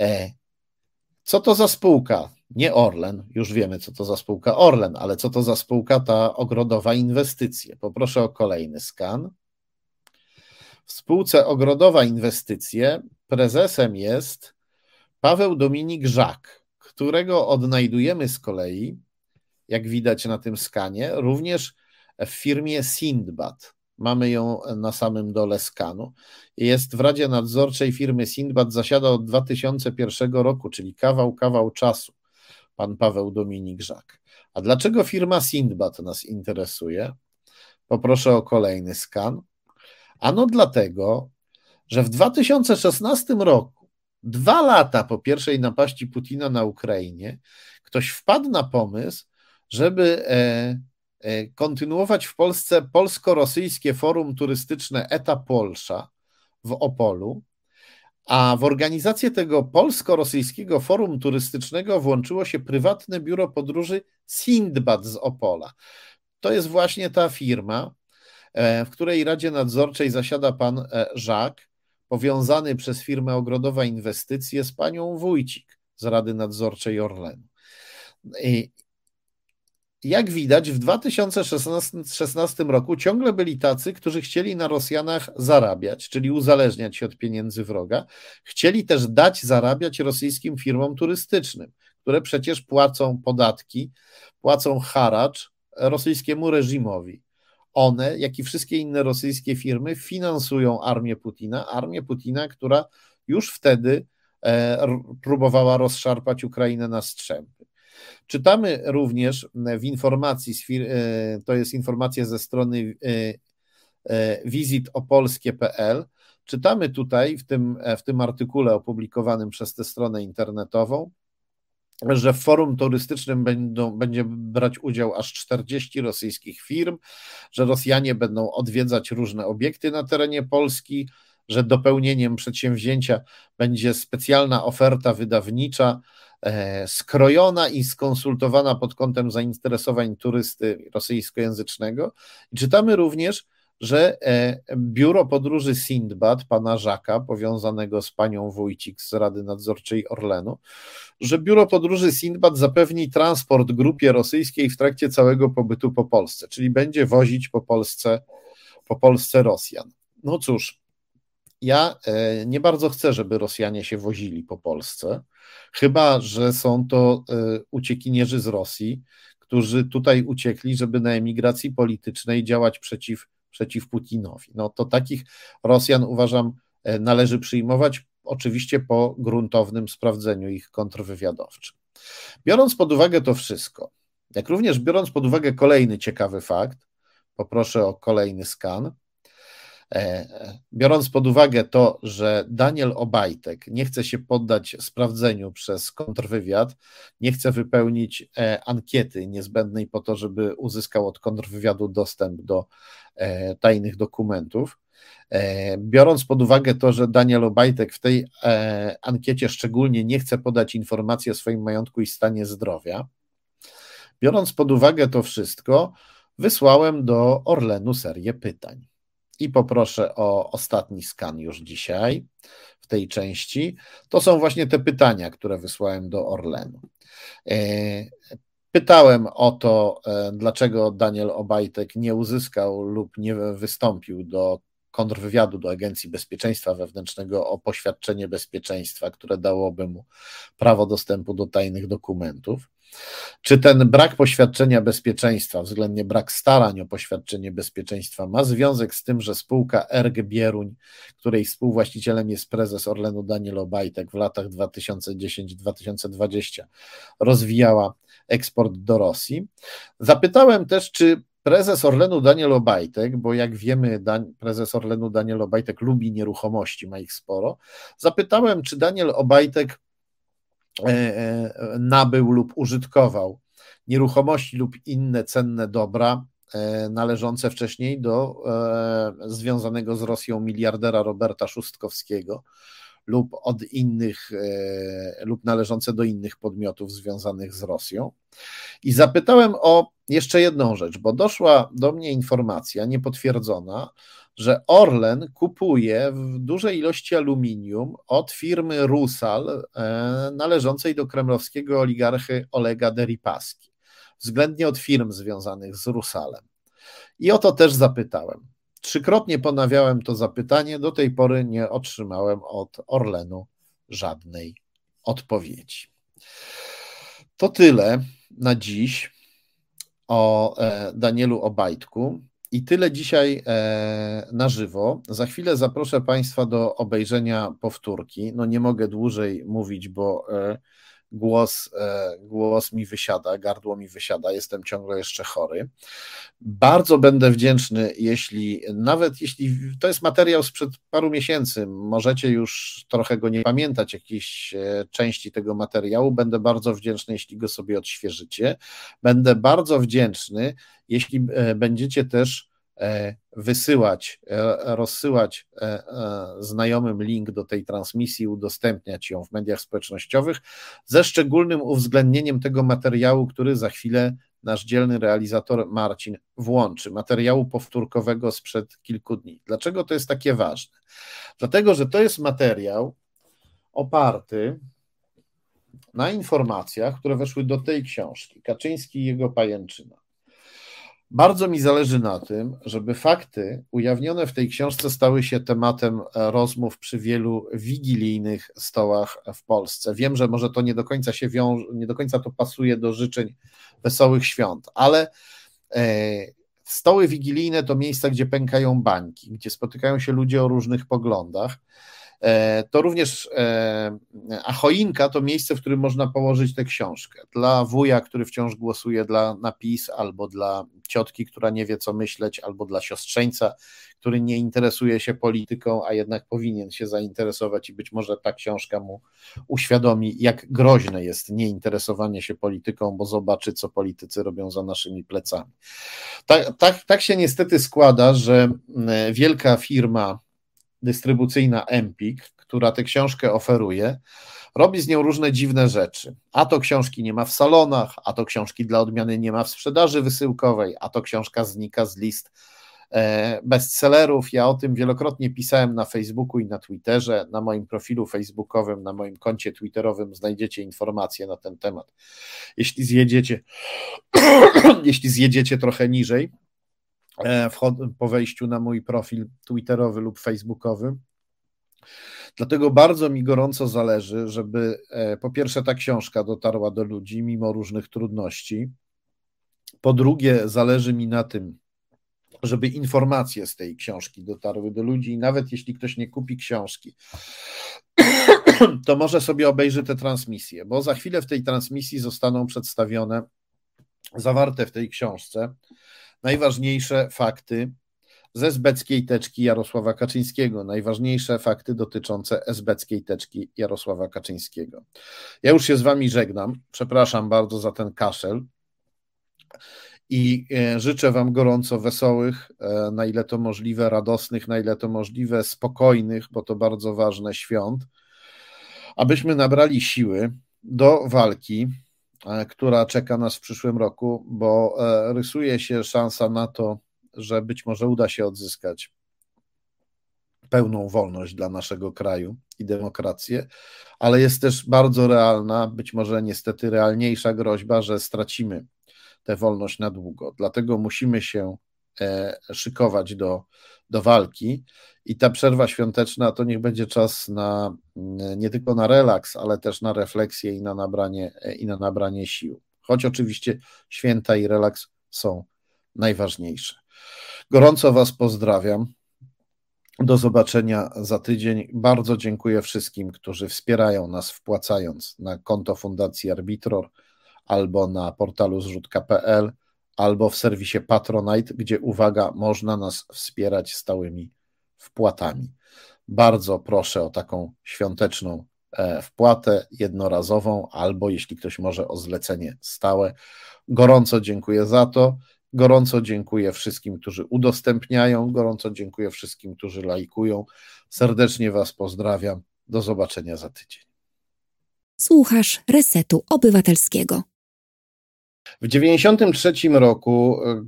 E, co to za spółka? Nie Orlen, już wiemy, co to za spółka Orlen, ale co to za spółka ta Ogrodowa Inwestycje? Poproszę o kolejny skan. W spółce Ogrodowa Inwestycje prezesem jest Paweł Dominik Żak którego odnajdujemy z kolei, jak widać na tym skanie, również w firmie Sindbad. Mamy ją na samym dole skanu. Jest w Radzie Nadzorczej firmy Sindbad, zasiada od 2001 roku, czyli kawał, kawał czasu, pan Paweł Dominik Żak. A dlaczego firma Sindbad nas interesuje? Poproszę o kolejny skan. Ano dlatego, że w 2016 roku, dwa lata po pierwszej napaści Putina na Ukrainie, ktoś wpadł na pomysł, żeby e, e, kontynuować w Polsce polsko-rosyjskie forum turystyczne Eta Polsza w Opolu, a w organizację tego polsko-rosyjskiego forum turystycznego włączyło się prywatne biuro podróży Sindbad z Opola. To jest właśnie ta firma, e, w której Radzie Nadzorczej zasiada pan Żak, powiązany przez firmę Ogrodowa Inwestycje z panią Wójcik z Rady Nadzorczej Orlenu. Jak widać, w 2016 roku ciągle byli tacy, którzy chcieli na Rosjanach zarabiać, czyli uzależniać się od pieniędzy wroga. Chcieli też dać zarabiać rosyjskim firmom turystycznym, które przecież płacą podatki, płacą haracz rosyjskiemu reżimowi one, jak i wszystkie inne rosyjskie firmy, finansują armię Putina, armię Putina, która już wtedy e, próbowała rozszarpać Ukrainę na strzępy. Czytamy również w informacji, e, to jest informacja ze strony e, wizitopolskie.pl, czytamy tutaj w tym, w tym artykule opublikowanym przez tę stronę internetową, że w forum turystycznym będą, będzie brać udział aż 40 rosyjskich firm, że Rosjanie będą odwiedzać różne obiekty na terenie Polski, że dopełnieniem przedsięwzięcia będzie specjalna oferta wydawnicza, e, skrojona i skonsultowana pod kątem zainteresowań turysty rosyjskojęzycznego. I czytamy również, że e, biuro podróży Sindbad, pana Żaka, powiązanego z panią Wójcik z Rady Nadzorczej Orlenu, że biuro podróży Sindbad zapewni transport grupie rosyjskiej w trakcie całego pobytu po Polsce, czyli będzie wozić po Polsce, po Polsce Rosjan. No cóż, ja e, nie bardzo chcę, żeby Rosjanie się wozili po Polsce, chyba że są to e, uciekinierzy z Rosji, którzy tutaj uciekli, żeby na emigracji politycznej działać przeciw przeciw Putinowi. No to takich Rosjan uważam e, należy przyjmować, oczywiście po gruntownym sprawdzeniu ich kontrwywiadowczym. Biorąc pod uwagę to wszystko, jak również biorąc pod uwagę kolejny ciekawy fakt, poproszę o kolejny skan. E, biorąc pod uwagę to, że Daniel Obajtek nie chce się poddać sprawdzeniu przez kontrwywiad, nie chce wypełnić e, ankiety niezbędnej po to, żeby uzyskał od kontrwywiadu dostęp do e, tajnych dokumentów, biorąc pod uwagę to, że Daniel Obajtek w tej ankiecie szczególnie nie chce podać informacji o swoim majątku i stanie zdrowia, biorąc pod uwagę to wszystko, wysłałem do Orlenu serię pytań i poproszę o ostatni skan już dzisiaj w tej części. To są właśnie te pytania, które wysłałem do Orlenu. E, pytałem o to, e, dlaczego Daniel Obajtek nie uzyskał lub nie wystąpił do kontrwywiadu do Agencji Bezpieczeństwa Wewnętrznego o poświadczenie bezpieczeństwa, które dałoby mu prawo dostępu do tajnych dokumentów. Czy ten brak poświadczenia bezpieczeństwa, względnie brak starań o poświadczenie bezpieczeństwa, ma związek z tym, że spółka Erg Bieruń, której współwłaścicielem jest prezes Orlenu Daniel Obajtek w latach 2010-2020, rozwijała eksport do Rosji? Zapytałem też, czy prezes Orlenu Daniel Obajtek, bo jak wiemy, prezes Orlenu Daniel Obajtek lubi nieruchomości, ma ich sporo. Zapytałem, czy Daniel Obajtek E, e, nabył lub użytkował nieruchomości lub inne cenne dobra e, należące wcześniej do związanego z Rosją miliardera Roberta Szustkowskiego lub od innych, lub należące do innych podmiotów związanych z Rosją. I zapytałem o jeszcze jedną rzecz, bo doszła do mnie informacja niepotwierdzona, że Orlen kupuje w dużej ilości aluminium od firmy Rusal e, należącej do kremlowskiego oligarchy Olega Deripaski, względnie od firm związanych z Rusalem. I o to też zapytałem. Trzykrotnie ponawiałem to zapytanie, do tej pory nie otrzymałem od Orlenu żadnej odpowiedzi. To tyle na dziś o e, Danielu Obajtku. I tyle dzisiaj e, na żywo. Za chwilę zaproszę Państwa do obejrzenia powtórki. No nie mogę dłużej mówić, bo e, głos, e, głos mi wysiada, gardło mi wysiada, jestem ciągle jeszcze chory. Bardzo będę wdzięczny, jeśli nawet jeśli to jest materiał sprzed paru miesięcy, możecie już trochę go nie pamiętać, jakieś e, części tego materiału, będę bardzo wdzięczny, jeśli go sobie odświeżycie. Będę bardzo wdzięczny, jeśli e, będziecie też wysyłać, e, rozsyłać e, znajomym link do tej transmisji, udostępniać ją w mediach społecznościowych, ze szczególnym uwzględnieniem tego materiału, który za chwilę nasz dzielny realizator Marcin włączy, materiału powtórkowego sprzed kilku dni. Dlaczego to jest takie ważne? Dlatego, że to jest materiał oparty na informacjach, które weszły do tej książki, Kaczyński i jego pajęczyna. Bardzo mi zależy na tym, żeby fakty ujawnione w tej książce stały się tematem e, rozmów przy wielu wigilijnych stołach w Polsce. Wiem, że może to nie do końca się wiąże, nie do końca to pasuje do życzeń wesołych świąt, ale e, stoły wigilijne to miejsca, gdzie pękają bańki, gdzie spotykają się ludzie o różnych poglądach to również, e, a choinka to miejsce, w którym można położyć tę książkę. Dla wuja, który wciąż głosuje dla napis, albo dla ciotki, która nie wie co myśleć, albo dla siostrzeńca, który nie interesuje się polityką, a jednak powinien się zainteresować i być może ta książka mu uświadomi, jak groźne jest nieinteresowanie się polityką, bo zobaczy, co politycy robią za naszymi plecami. Tak, tak, tak się niestety składa, że wielka firma dystrybucyjna Empik, która tę książkę oferuje, robi z nią różne dziwne rzeczy. A to książki nie ma w salonach, a to książki dla odmiany nie ma w sprzedaży wysyłkowej, a to książka znika z list e, bestsellerów. Ja o tym wielokrotnie pisałem na Facebooku i na Twitterze. Na moim profilu facebookowym, na moim koncie twitterowym znajdziecie informacje na ten temat. Jeśli zjedziecie, <clears throat> jeśli zjedziecie trochę niżej, po wejściu na mój profil Twitterowy lub Facebookowy. Dlatego bardzo mi gorąco zależy, żeby e, po pierwsze ta książka dotarła do ludzi mimo różnych trudności. Po drugie, zależy mi na tym, żeby informacje z tej książki dotarły do ludzi, i nawet jeśli ktoś nie kupi książki, <clears throat> to może sobie obejrzy tę transmisję, bo za chwilę w tej transmisji zostaną przedstawione zawarte w tej książce najważniejsze fakty ze esbeckiej teczki Jarosława Kaczyńskiego, najważniejsze fakty dotyczące esbeckiej teczki Jarosława Kaczyńskiego. Ja już się z Wami żegnam, przepraszam bardzo za ten kaszel. I e, życzę Wam gorąco wesołych, e, na ile to możliwe, radosnych, na ile to możliwe, spokojnych, bo to bardzo ważne świąt, abyśmy nabrali siły do walki która czeka nas w przyszłym roku, bo e, rysuje się szansa na to, że być może uda się odzyskać pełną wolność dla naszego kraju i demokrację, ale jest też bardzo realna, być może niestety realniejsza groźba, że stracimy tę wolność na długo. Dlatego musimy się e, szykować do, do walki i ta przerwa świąteczna to niech będzie czas na nie tylko na relaks, ale też na refleksję i na nabranie, i na nabranie sił. Choć oczywiście święta i relaks są najważniejsze. Gorąco Was pozdrawiam. Do zobaczenia za tydzień. Bardzo dziękuję wszystkim, którzy wspierają nas, wpłacając na konto Fundacji Arbitror albo na portalu zrzutka.pl, albo w serwisie Patronite, gdzie uwaga, można nas wspierać stałymi wpłatami. Bardzo proszę o taką świąteczną e, wpłatę jednorazową, albo jeśli ktoś może o zlecenie stałe. Gorąco dziękuję za to. Gorąco dziękuję wszystkim, którzy udostępniają. Gorąco dziękuję wszystkim, którzy lajkują. Serdecznie Was pozdrawiam. Do zobaczenia za tydzień. Słuchasz Resetu Obywatelskiego. W 1993 roku e,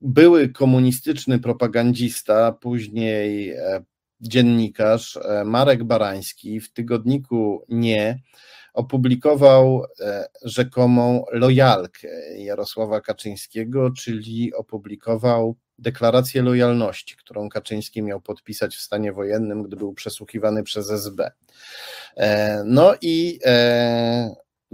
były komunistyczny propagandista, później e, dziennikarz e, Marek Barański w tygodniku Nie opublikował rzekomą lojalkę Jarosława Kaczyńskiego, czyli opublikował deklarację lojalności, którą Kaczyński miał podpisać w stanie wojennym, gdy był przesłuchiwany przez SB. No i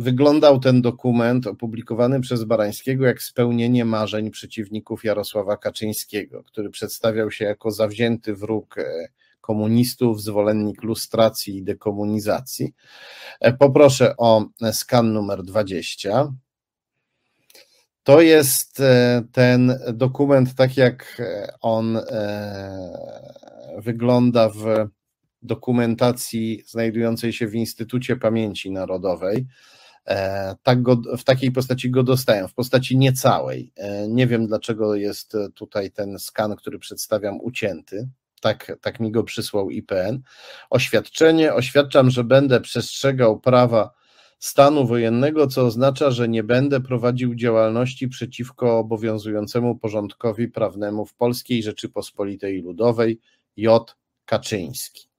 wyglądał ten dokument opublikowany przez Barańskiego jak spełnienie marzeń przeciwników Jarosława Kaczyńskiego, który przedstawiał się jako zawzięty wróg e, komunistów, zwolennik lustracji i dekomunizacji. E, poproszę o skan numer 20. To jest e, ten dokument, tak jak on wygląda w dokumentacji znajdującej się w Instytucie Pamięci Narodowej. E, tak go, w takiej postaci go dostają, w postaci niecałej. E, nie wiem, dlaczego jest tutaj ten skan, który przedstawiam, ucięty. Tak, tak mi go przysłał IPN. Oświadczenie. Oświadczam, że będę przestrzegał prawa stanu wojennego, co oznacza, że nie będę prowadził działalności przeciwko obowiązującemu porządkowi prawnemu w Polskiej Rzeczypospolitej Ludowej J. Kaczyński.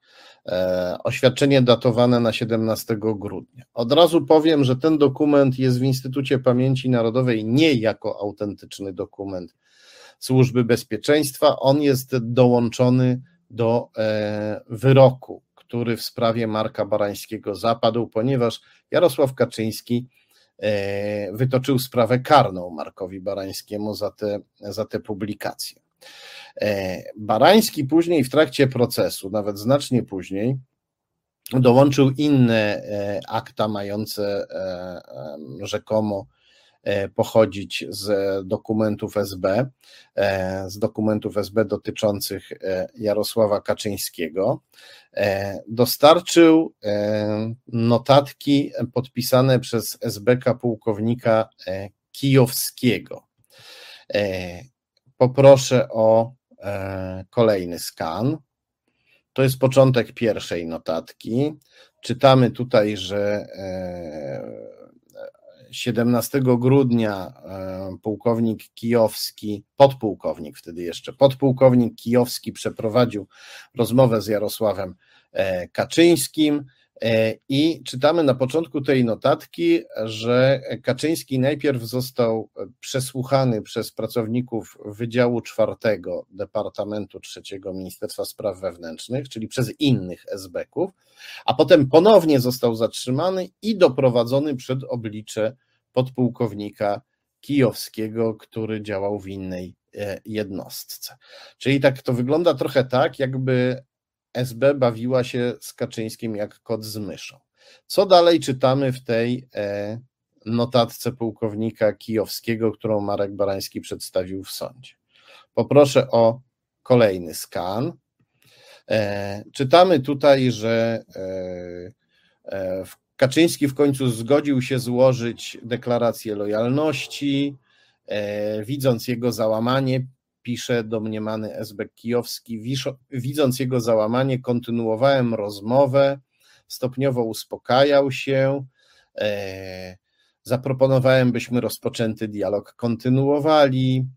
E, oświadczenie datowane na 17 grudnia. Od razu powiem, że ten dokument jest w Instytucie Pamięci Narodowej nie jako autentyczny dokument Służby Bezpieczeństwa, on jest dołączony do e, wyroku, który w sprawie Marka Barańskiego zapadł, ponieważ Jarosław Kaczyński e, wytoczył sprawę karną Markowi Barańskiemu za te, za te publikacje. E, Barański później w trakcie procesu, nawet znacznie później, dołączył inne e, akta mające e, rzekomo pochodzić z dokumentów SB, z dokumentów SB dotyczących Jarosława Kaczyńskiego. Dostarczył notatki podpisane przez SBK pułkownika Kijowskiego. Poproszę o E, kolejny skan. To jest początek pierwszej notatki. Czytamy tutaj, że 17 e, grudnia e, pułkownik kijowski, podpułkownik wtedy jeszcze, podpułkownik kijowski przeprowadził rozmowę z Jarosławem Kaczyńskim. E, I czytamy na początku tej notatki, że Kaczyński najpierw został przesłuchany przez pracowników Wydziału Czwartego Departamentu Trzeciego Ministerstwa Spraw Wewnętrznych, czyli przez innych SB-ków, a potem ponownie został zatrzymany i doprowadzony przed oblicze podpułkownika Kijowskiego, który działał w innej e, jednostce. Czyli tak to wygląda trochę tak, jakby SB bawiła się z Kaczyńskim jak kot z myszą. Co dalej czytamy w tej e, notatce pułkownika kijowskiego, którą Marek Barański przedstawił w sądzie? Poproszę o kolejny skan. E, czytamy tutaj, że e, Kaczyński w końcu zgodził się złożyć deklarację lojalności. Widząc jego załamanie, pisze domniemany Esbek Kijowski, widząc jego załamanie, kontynuowałem rozmowę, stopniowo uspokajał się, e, zaproponowałem, byśmy rozpoczęty dialog kontynuowali.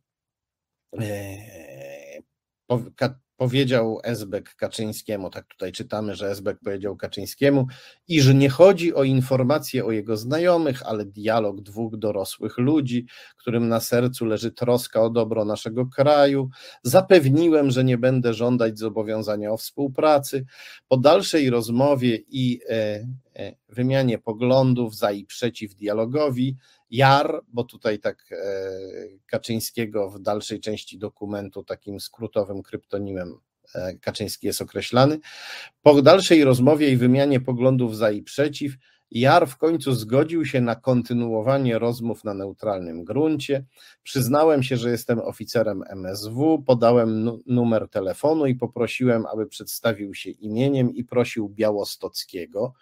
Powiedział Esbek Kaczyńskiemu, tak tutaj czytamy, że Esbek powiedział Kaczyńskiemu, iż nie chodzi o informacje o jego znajomych, ale dialog dwóch dorosłych ludzi, którym na sercu leży troska o dobro naszego kraju. Zapewniłem, że nie będę żądać zobowiązania o współpracy. Po dalszej rozmowie i e, wymianie poglądów za i przeciw dialogowi, Jar, bo tutaj tak e, Kaczyńskiego w dalszej części dokumentu takim skrótowym kryptonimem e, Kaczyński jest określany. Po dalszej rozmowie i wymianie poglądów za i przeciw, Jar w końcu zgodził się na kontynuowanie rozmów na neutralnym gruncie. Przyznałem się, że jestem oficerem MSW, podałem numer telefonu i poprosiłem, aby przedstawił się imieniem i prosił Białostockiego.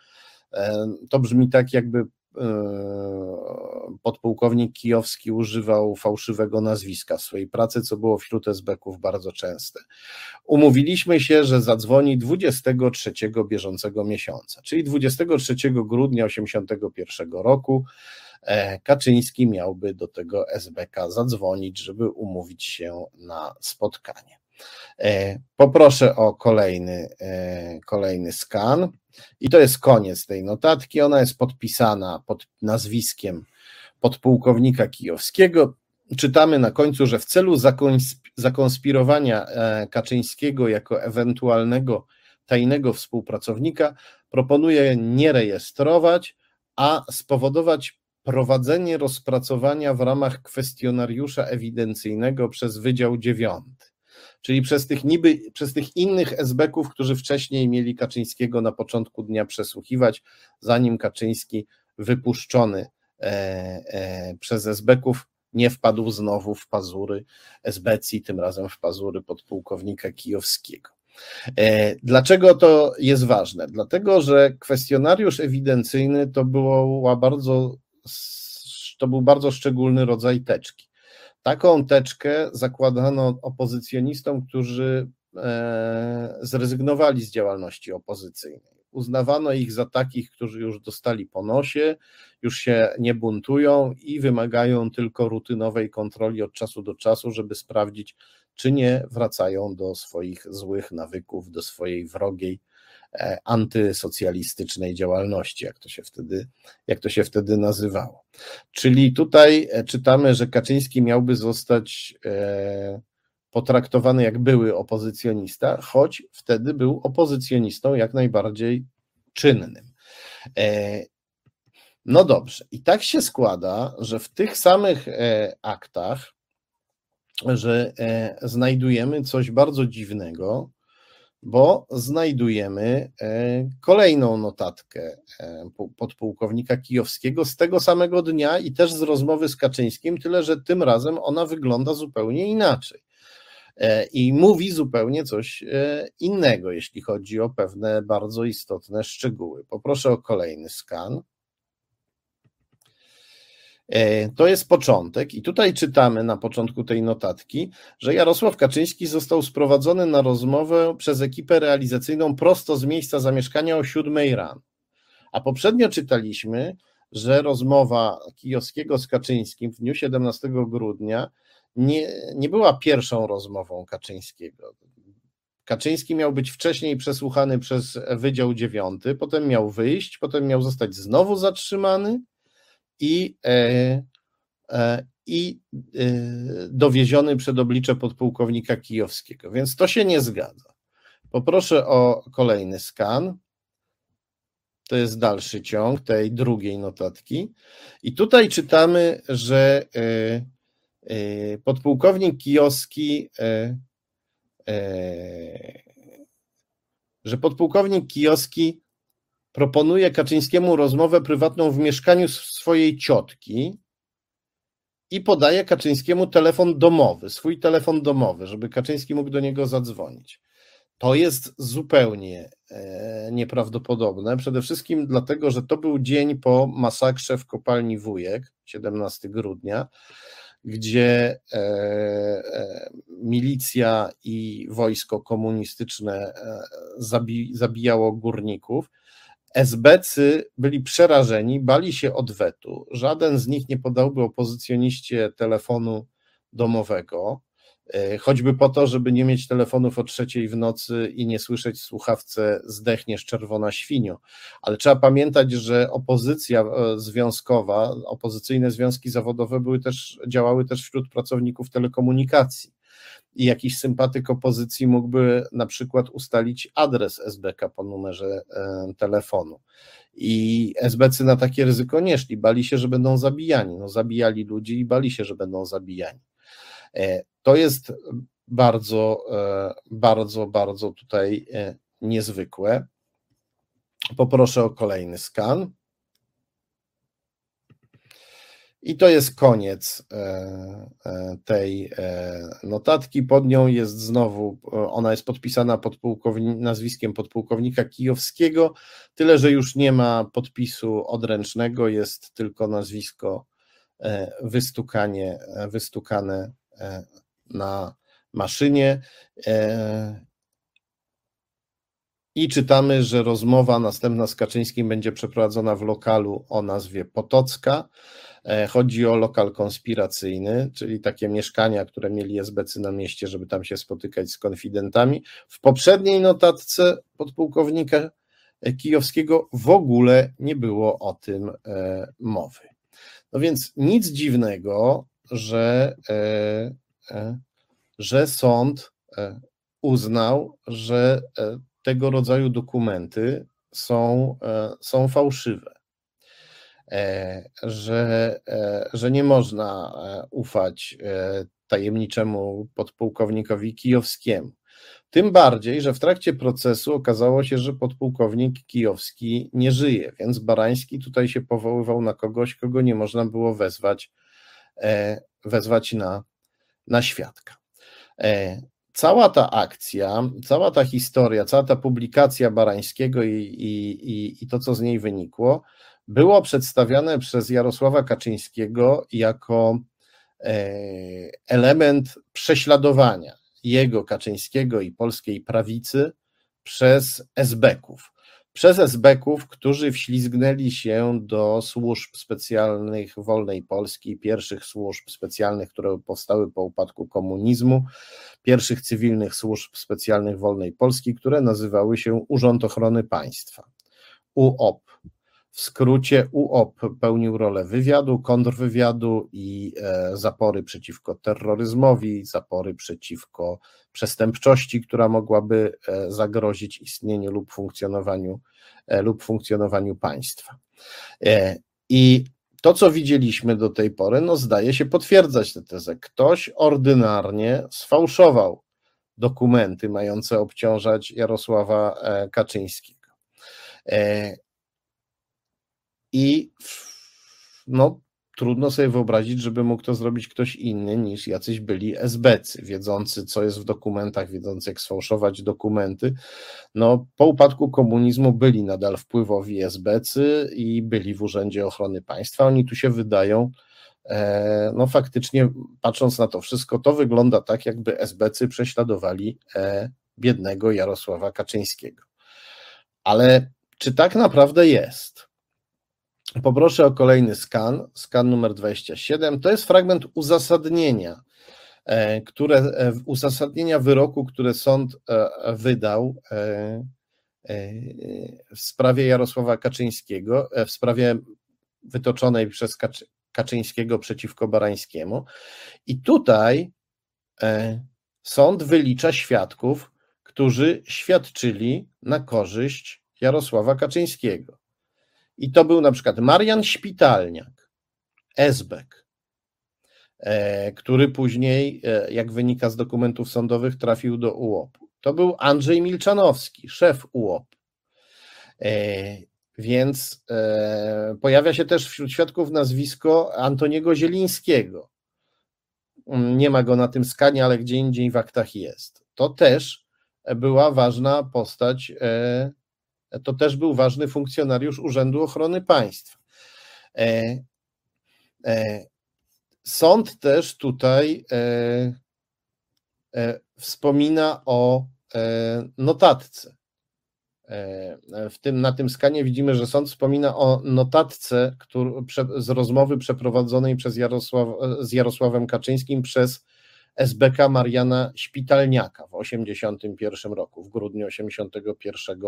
E, to brzmi tak, jakby E, podpułkownik Kijowski używał fałszywego nazwiska w swojej pracy, co było wśród SB-ków bardzo częste. Umówiliśmy się, że zadzwoni 23 bieżącego miesiąca, czyli 23 grudnia 1981 roku. E, Kaczyński miałby do tego SBK zadzwonić, żeby umówić się na spotkanie. E, poproszę o kolejny, kolejny skan. I to jest koniec tej notatki. Ona jest podpisana pod nazwiskiem podpułkownika kijowskiego. Czytamy na końcu, że w celu zakonspirowania e, Kaczyńskiego jako ewentualnego tajnego współpracownika proponuje nie rejestrować, a spowodować prowadzenie rozpracowania w ramach kwestionariusza ewidencyjnego przez Wydział Dziewiąty. Czyli przez tych niby, przez tych innych SB-ków, którzy wcześniej mieli Kaczyńskiego na początku dnia przesłuchiwać, zanim Kaczyński wypuszczony e, e, przez SB-ków nie wpadł znowu w pazury SBC, tym razem w pazury podpułkownika kijowskiego. E, dlaczego to jest ważne? Dlatego, że kwestionariusz ewidencyjny to, było bardzo, to był bardzo szczególny rodzaj teczki. Taką teczkę zakładano opozycjonistom, którzy e, zrezygnowali z działalności opozycyjnej. Uznawano ich za takich, którzy już dostali po nosie, już się nie buntują i wymagają tylko rutynowej kontroli od czasu do czasu, żeby sprawdzić, czy nie wracają do swoich złych nawyków, do swojej wrogiej antysocjalistycznej działalności, jak to się wtedy, jak to się wtedy nazywało. Czyli tutaj e, czytamy, że Kaczyński miałby zostać e, potraktowany jak były opozycjonista, choć wtedy był opozycjonistą jak najbardziej czynnym. No dobrze, i tak się składa, że w tych samych aktach że e, znajdujemy coś bardzo dziwnego, bo znajdujemy e, kolejną notatkę e, podpułkownika Kijowskiego z tego samego dnia i też z rozmowy z Kaczyńskim, tyle że tym razem ona wygląda zupełnie inaczej. I mówi zupełnie coś innego, jeśli chodzi o pewne bardzo istotne szczegóły. Poproszę o kolejny skan. E, to jest początek, i tutaj czytamy na początku tej notatki, że Jarosław Kaczyński został sprowadzony na rozmowę przez ekipę realizacyjną prosto z miejsca zamieszkania o 7 rano. A poprzednio czytaliśmy, że rozmowa Kijowskiego z Kaczyńskim w dniu 17 grudnia nie, nie była pierwszą rozmową Kaczyńskiego. Kaczyński miał być wcześniej przesłuchany przez Wydział 9, potem miał wyjść, potem miał zostać znowu zatrzymany i, e, e, i e, dowieziony przed oblicze podpułkownika kijowskiego. Więc to się nie zgadza. Poproszę o kolejny skan. To jest dalszy ciąg tej drugiej notatki. I tutaj czytamy, że podpułkownik kijowski, że podpułkownik kijowski proponuje Kaczyńskiemu rozmowę prywatną w mieszkaniu swojej ciotki i podaje Kaczyńskiemu telefon domowy, swój telefon domowy, żeby Kaczyński mógł do niego zadzwonić. To jest zupełnie e, nieprawdopodobne. Przede wszystkim dlatego, że to był dzień po masakrze w kopalni Wujek, 17 grudnia, gdzie e, e, milicja i wojsko komunistyczne zabijało górników SBcy byli przerażeni, bali się odwetu. Żaden z nich nie podałby opozycjoniście telefonu domowego, e, choćby po to, żeby nie mieć telefonów o trzeciej w nocy i nie słyszeć w słuchawce zdechniesz czerwona świnio. Ale trzeba pamiętać, że opozycja e, związkowa, opozycyjne związki zawodowe były też, działały też wśród pracowników telekomunikacji i jakiś sympatyk opozycji mógłby na przykład ustalić adres SBK po numerze e, telefonu. I SBC na takie ryzyko nie szli, bali się, że będą zabijani. No, zabijali ludzi i bali się, że będą zabijani. E, to jest bardzo, e, bardzo, bardzo tutaj niezwykłe. Poproszę o kolejny skan. I to jest koniec e, e, tej e, notatki. Pod nią jest znowu, ona jest podpisana podpułkowni, nazwiskiem podpułkownika Kijowskiego, tyle że już nie ma podpisu odręcznego, jest tylko nazwisko wystukanie, wystukane na maszynie. I czytamy, że rozmowa następna z Kaczyńskim będzie przeprowadzona w lokalu o nazwie Potocka. E, chodzi o lokal konspiracyjny, czyli takie mieszkania, które mieli SBC na mieście, żeby tam się spotykać z konfidentami. W poprzedniej notatce podpułkownika Kijowskiego w ogóle nie było o tym e, mowy. No więc nic dziwnego, że, e, że sąd uznał, że tego rodzaju dokumenty są, są fałszywe. Że, że nie można ufać tajemniczemu podpułkownikowi kijowskiemu. Tym bardziej, że w trakcie procesu okazało się, że podpułkownik kijowski nie żyje, więc Barański tutaj się powoływał na kogoś, kogo nie można było wezwać, wezwać na, na świadka. Cała ta akcja, cała ta historia, cała ta publikacja Barańskiego i, i, i to, co z niej wynikło, było przedstawiane przez Jarosława Kaczyńskiego jako e, element prześladowania jego, Kaczyńskiego i polskiej prawicy przez esbeków przez esbeków, którzy wślizgnęli się do służb specjalnych wolnej Polski, pierwszych służb specjalnych, które powstały po upadku komunizmu, pierwszych cywilnych służb specjalnych wolnej Polski, które nazywały się Urząd Ochrony Państwa, UOP. W skrócie UOP pełnił rolę wywiadu, kontrwywiadu i e, zapory przeciwko terroryzmowi, zapory przeciwko przestępczości, która mogłaby e, zagrozić istnieniu lub funkcjonowaniu, e, lub funkcjonowaniu państwa. I to, co widzieliśmy do tej pory, no zdaje się potwierdzać tę tezę. Ktoś ordynarnie sfałszował dokumenty mające obciążać Jarosława Kaczyńskiego. I no, trudno sobie wyobrazić, żeby mógł to zrobić ktoś inny niż jacyś byli SBcy, wiedzący, co jest w dokumentach, wiedzący, jak sfałszować dokumenty. No, po upadku komunizmu byli nadal wpływowi SBcy i byli w Urzędzie Ochrony Państwa. Oni tu się wydają, e, no faktycznie, patrząc na to wszystko, to wygląda tak, jakby SBcy prześladowali e, biednego Jarosława Kaczyńskiego. Ale czy tak naprawdę jest? Poproszę o kolejny skan, skan numer 27. To jest fragment uzasadnienia, e, które, e, uzasadnienia wyroku, które sąd e, wydał w sprawie Jarosława Kaczyńskiego, w sprawie wytoczonej przez Kaczyńskiego przeciwko Barańskiemu. I tutaj sąd wylicza świadków, którzy świadczyli na korzyść Jarosława Kaczyńskiego. I to był na przykład Marian Szpitalniak, Esbek, e, który później, e, jak wynika z dokumentów sądowych, trafił do UOP-u. To był Andrzej Milczanowski, szef UOP. E, więc pojawia się też wśród świadków nazwisko Antoniego Zielińskiego. Nie ma go na tym skanie, ale gdzie indziej w aktach jest. To też była ważna postać to też był ważny funkcjonariusz Urzędu Ochrony Państwa. E, e, sąd też tutaj e, wspomina o notatce. W tym, na tym skanie widzimy, że sąd wspomina o notatce który, z rozmowy przeprowadzonej przez Jarosław, z Jarosławem Kaczyńskim przez SBK Mariana Szpitalniaka w 1981 roku, w grudniu 1981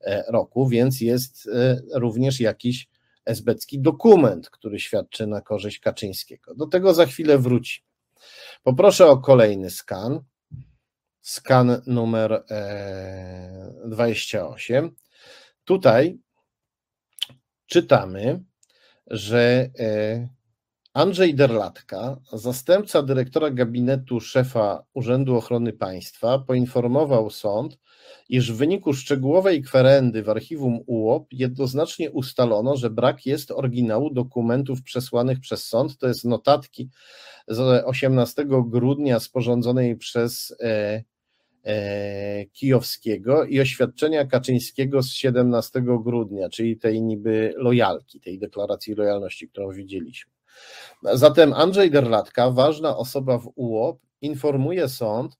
e, roku, więc jest e, również jakiś esbecki dokument, który świadczy na korzyść Kaczyńskiego. Do tego za chwilę wróci. Poproszę o kolejny skan. Skan numer 28. E, Tutaj czytamy, że Andrzej Derlatka, zastępca dyrektora gabinetu szefa Urzędu Ochrony Państwa, poinformował sąd, iż w wyniku szczegółowej kwerendy w archiwum UOP jednoznacznie ustalono, że brak jest oryginału dokumentów przesłanych przez sąd, to jest notatki z 18 grudnia sporządzonej przez e, e, Kijowskiego i oświadczenia Kaczyńskiego z 17 grudnia, czyli tej niby lojalki, tej deklaracji lojalności, którą widzieliśmy. Zatem Andrzej Derlatka, ważna osoba w UOP, informuje sąd,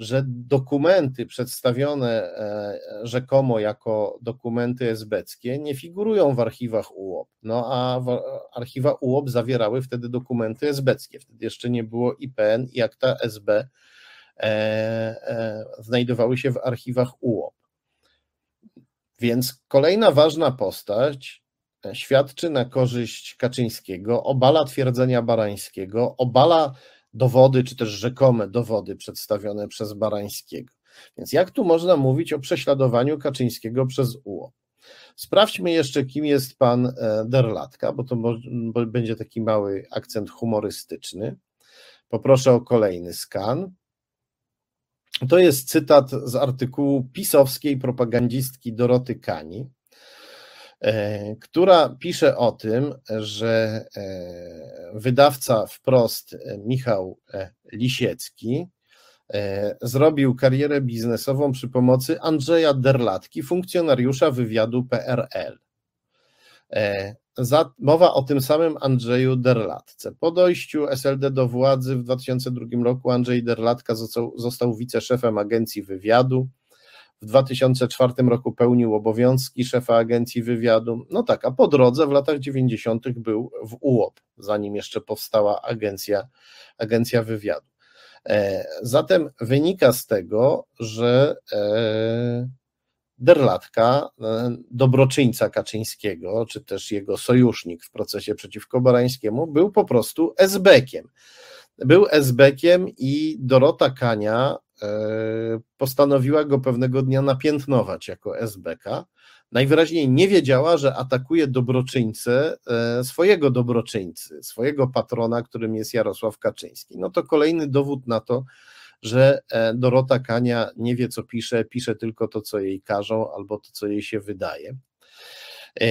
że dokumenty przedstawione e, rzekomo jako dokumenty esbeckie nie figurują w archiwach UOP. No a archiwa UOP zawierały wtedy dokumenty esbeckie. Wtedy jeszcze nie było IPN i akta SB e, e, znajdowały się w archiwach UOP. Więc kolejna ważna postać świadczy na korzyść Kaczyńskiego, obala twierdzenia Barańskiego, obala dowody, czy też rzekome dowody przedstawione przez Barańskiego. Więc jak tu można mówić o prześladowaniu Kaczyńskiego przez UO? Sprawdźmy jeszcze, kim jest pan e, Derlatka, bo to będzie taki mały akcent humorystyczny. Poproszę o kolejny skan. To jest cytat z artykułu pisowskiej propagandzistki Doroty Kani, która pisze o tym, że e, wydawca wprost Michał Lisiecki zrobił karierę biznesową przy pomocy Andrzeja Derlatki, funkcjonariusza wywiadu PRL. Mowa o tym samym Andrzeju Derlatce. Po dojściu SLD do władzy w 2002 roku Andrzej Derlatka został, został wiceszefem agencji wywiadu. W 2004 roku pełnił obowiązki szefa agencji wywiadu. No tak, a po drodze w latach 90. był w UOP, zanim jeszcze powstała agencja, agencja wywiadu. E, zatem wynika z tego, że e, Derlatka, e, dobroczyńca Kaczyńskiego, czy też jego sojusznik w procesie przeciwko Barańskiemu, był po prostu esbekiem. Był esbekiem i Dorota Kania postanowiła go pewnego dnia napiętnować jako esbeka. Najwyraźniej nie wiedziała, że atakuje dobroczyńcę, swojego dobroczyńcy, swojego patrona, którym jest Jarosław Kaczyński. No to kolejny dowód na to, że e, Dorota Kania nie wie, co pisze, pisze tylko to, co jej każą, albo to, co jej się wydaje. E,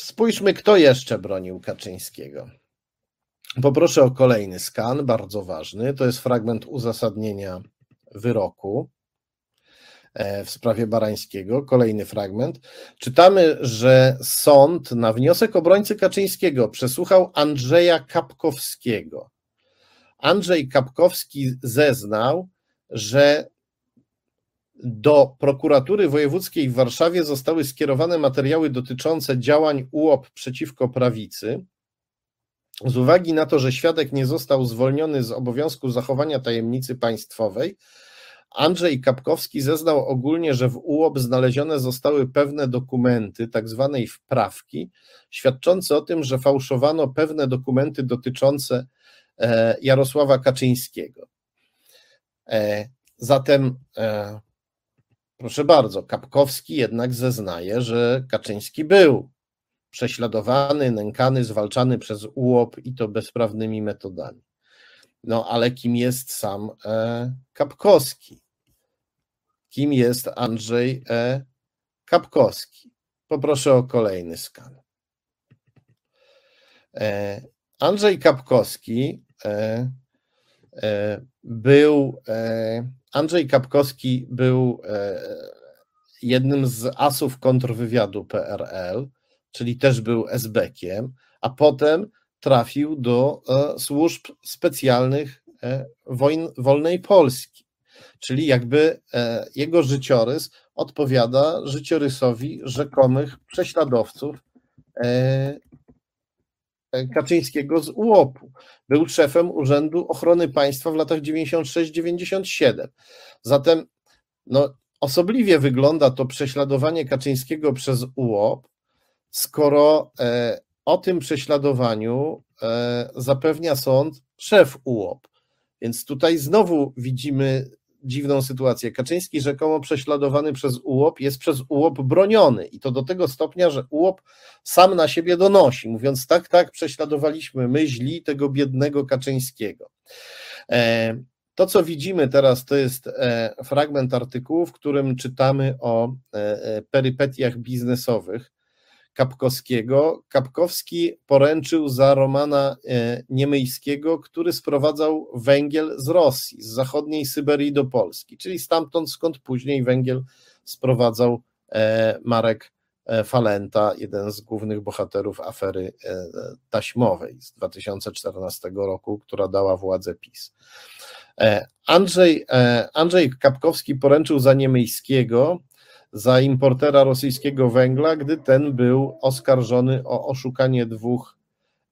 spójrzmy, kto jeszcze bronił Kaczyńskiego. Poproszę o kolejny skan, bardzo ważny. To jest fragment uzasadnienia wyroku. E, w sprawie Barańskiego. Kolejny fragment. Czytamy, że sąd na wniosek obrońcy Kaczyńskiego przesłuchał Andrzeja Kapkowskiego. Andrzej Kapkowski zeznał, że do prokuratury wojewódzkiej w Warszawie zostały skierowane materiały dotyczące działań UOP przeciwko prawicy. Z uwagi na to, że świadek nie został zwolniony z obowiązku zachowania tajemnicy państwowej, Andrzej Kapkowski zeznał ogólnie, że w UOP znalezione zostały pewne dokumenty, tak zwanej wprawki, świadczące o tym, że fałszowano pewne dokumenty dotyczące e, Jarosława Kaczyńskiego. E, zatem, e, proszę bardzo, Kapkowski jednak zeznaje, że Kaczyński był prześladowany, nękany, zwalczany przez UOP i to bezprawnymi metodami. No ale kim jest sam e, Kapkowski? Kim jest Andrzej E. Kapkowski? Poproszę o kolejny skan. E, Andrzej Kapkowski e, był Andrzej Kapkowski był jednym z asów kontrwywiadu PRL, czyli też był SB-kiem, a potem trafił do e, służb specjalnych e, wojn, wolnej Polski. Czyli jakby e, jego życiorys odpowiada życiorysowi rzekomych prześladowców Kaczyńskiego z UOP-u. Był szefem Urzędu Ochrony Państwa w latach 96-97. Zatem no, osobliwie wygląda to prześladowanie Kaczyńskiego przez UOP, skoro o tym prześladowaniu e, zapewnia sąd szef UOP. Więc tutaj znowu widzimy dziwną sytuację. Kaczyński rzekomo prześladowany przez UOP jest przez UOP broniony i to do tego stopnia, że UOP sam na siebie donosi, mówiąc tak, tak, prześladowaliśmy my źli tego biednego Kaczyńskiego. E, to, co widzimy teraz, to jest e, fragment artykułu, w którym czytamy o perypetiach biznesowych Kapkowskiego. Kapkowski poręczył za Romana e, Niemyjskiego, który sprowadzał węgiel z Rosji, z zachodniej Syberii do Polski, czyli stamtąd, skąd później węgiel sprowadzał e, Marek e, Falenta, jeden z głównych bohaterów afery taśmowej z 2014 roku, która dała władzę PiS. Andrzej, Andrzej Kapkowski poręczył za Niemyjskiego, za importera rosyjskiego węgla, gdy ten był oskarżony o oszukanie dwóch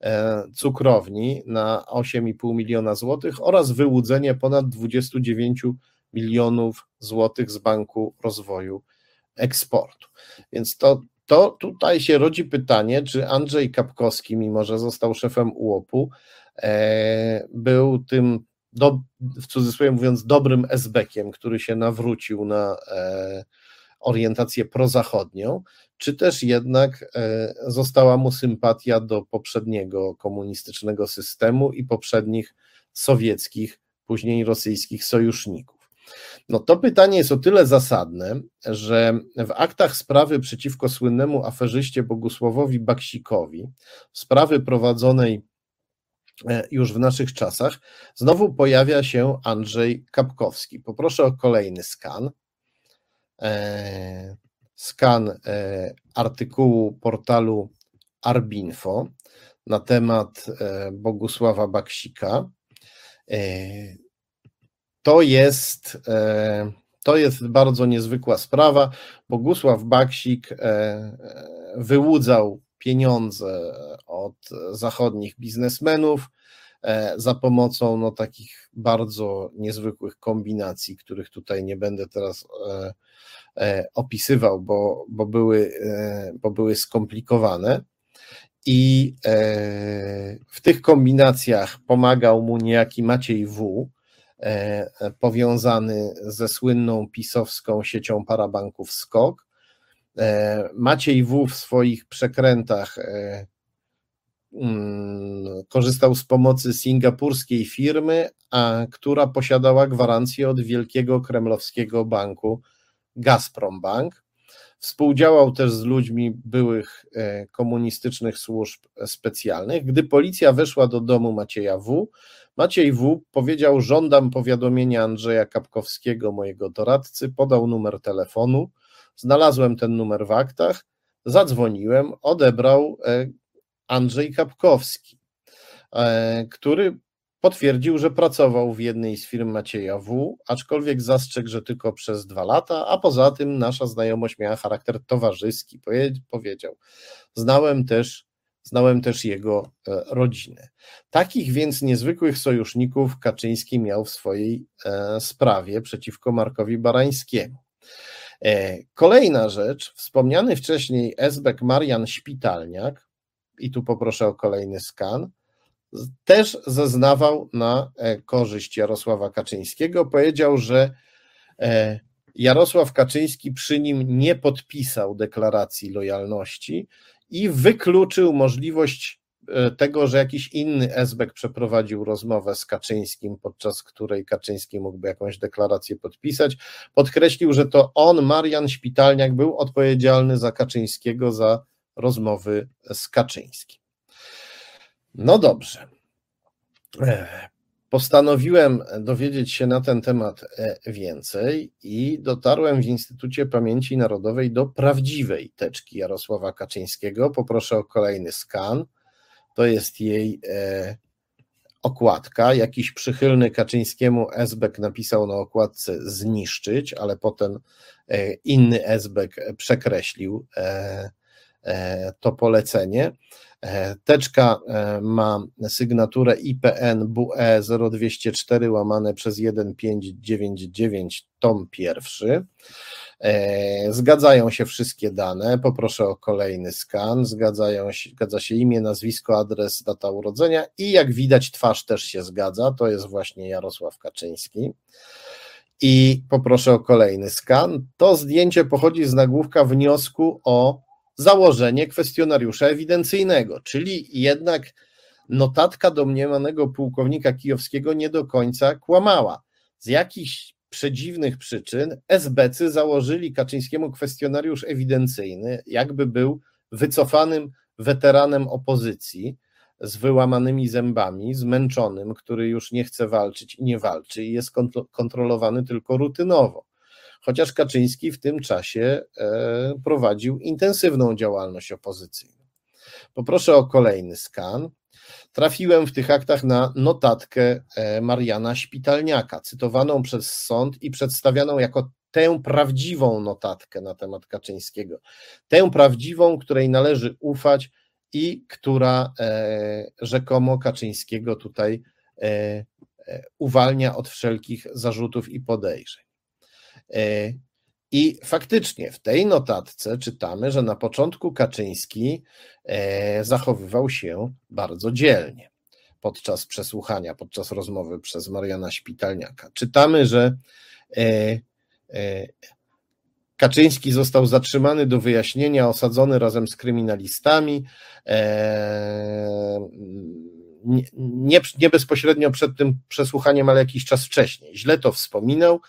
e, cukrowni na 8,5 miliona złotych oraz wyłudzenie ponad 29 milionów złotych z Banku Rozwoju Eksportu. Więc to, to tutaj się rodzi pytanie, czy Andrzej Kapkowski, mimo że został szefem UOP-u, e, był tym do, w cudzysłowie mówiąc, dobrym esbekiem, który się nawrócił na orientację prozachodnią, czy też jednak została mu sympatia do poprzedniego komunistycznego systemu i poprzednich sowieckich, później rosyjskich sojuszników. No to pytanie jest o tyle zasadne, że w aktach sprawy przeciwko słynnemu aferzyście Bogusławowi Baksikowi, sprawy prowadzonej e, już w naszych czasach, znowu pojawia się Andrzej Kapkowski. Poproszę o kolejny skan. E, skan e, artykułu portalu Arbinfo na temat Bogusława Baksika to jest, e, to jest bardzo niezwykła sprawa. Bogusław Baksik e, e, wyłudzał pieniądze od zachodnich biznesmenów za pomocą no, takich bardzo niezwykłych kombinacji, których tutaj nie będę teraz opisywał, bo, bo, były, bo były skomplikowane. I w tych kombinacjach pomagał mu niejaki Maciej W., E, powiązany ze słynną pisowską siecią parabanków SKOK. E, Maciej W. w swoich przekrętach e, korzystał z pomocy singapurskiej firmy, a, która posiadała gwarancję od wielkiego kremlowskiego banku Gazprom Bank. Współdziałał też z ludźmi byłych komunistycznych służb specjalnych. Gdy policja weszła do domu Macieja W., Maciej W. powiedział: Żądam powiadomienia Andrzeja Kapkowskiego, mojego doradcy. Podał numer telefonu. Znalazłem ten numer w aktach. Zadzwoniłem, odebrał e, Andrzej Kapkowski, e, który potwierdził, że pracował w jednej z firm Macieja W., aczkolwiek zastrzegł, że tylko przez dwa lata, a poza tym nasza znajomość miała charakter towarzyski. Powiedział: Znałem też Znałem też jego e, rodzinę. Takich więc niezwykłych sojuszników Kaczyński miał w swojej e, sprawie przeciwko Markowi Barańskiemu. Kolejna rzecz, wspomniany wcześniej esbek Marian Szpitalniak, i tu poproszę o kolejny skan, też zeznawał na korzyść Jarosława Kaczyńskiego. Powiedział, że Jarosław Kaczyński przy nim nie podpisał deklaracji lojalności i wykluczył możliwość e, tego, że jakiś inny esbek przeprowadził rozmowę z Kaczyńskim, podczas której Kaczyński mógłby jakąś deklarację podpisać. Podkreślił, że to on, Marian Szpitalniak, był odpowiedzialny za Kaczyńskiego, za rozmowy z Kaczyńskim. No dobrze. E, Postanowiłem dowiedzieć się na ten temat e, więcej i dotarłem w Instytucie Pamięci Narodowej do prawdziwej teczki Jarosława Kaczyńskiego. Poproszę o kolejny skan. To jest jej e, okładka. Jakiś przychylny Kaczyńskiemu esbek napisał na okładce zniszczyć, ale potem inny esbek przekreślił to polecenie. E, teczka e, ma sygnaturę IPN BUE 0204 łamane przez 1599 tom pierwszy. E, zgadzają się wszystkie dane. Poproszę o kolejny skan. Zgadzają się, zgadza się imię, nazwisko, adres, data urodzenia i jak widać, twarz też się zgadza. To jest właśnie Jarosław Kaczyński. I poproszę o kolejny skan. To zdjęcie pochodzi z nagłówka wniosku o założenie kwestionariusza ewidencyjnego, czyli jednak notatka domniemanego pułkownika kijowskiego nie do końca kłamała. Z jakichś przedziwnych przyczyn SBC założyli Kaczyńskiemu kwestionariusz ewidencyjny, jakby był wycofanym weteranem opozycji z wyłamanymi zębami, zmęczonym, który już nie chce walczyć i nie walczy i jest kontrolowany tylko rutynowo chociaż Kaczyński w tym czasie e, prowadził intensywną działalność opozycyjną. Poproszę o kolejny skan. Trafiłem w tych aktach na notatkę e, Mariana Szpitalniaka, cytowaną przez sąd i przedstawianą jako tę prawdziwą notatkę na temat Kaczyńskiego. Tę prawdziwą, której należy ufać i która e, rzekomo Kaczyńskiego tutaj uwalnia od wszelkich zarzutów i podejrzeń. E, I faktycznie w tej notatce czytamy, że na początku Kaczyński e, zachowywał się bardzo dzielnie. podczas przesłuchania, podczas rozmowy przez Mariana Szpitalniaka. Czytamy, że e, Kaczyński został zatrzymany do wyjaśnienia, osadzony razem z kryminalistami. Nie, nie, bezpośrednio przed tym przesłuchaniem, ale jakiś czas wcześniej. Źle to wspominał.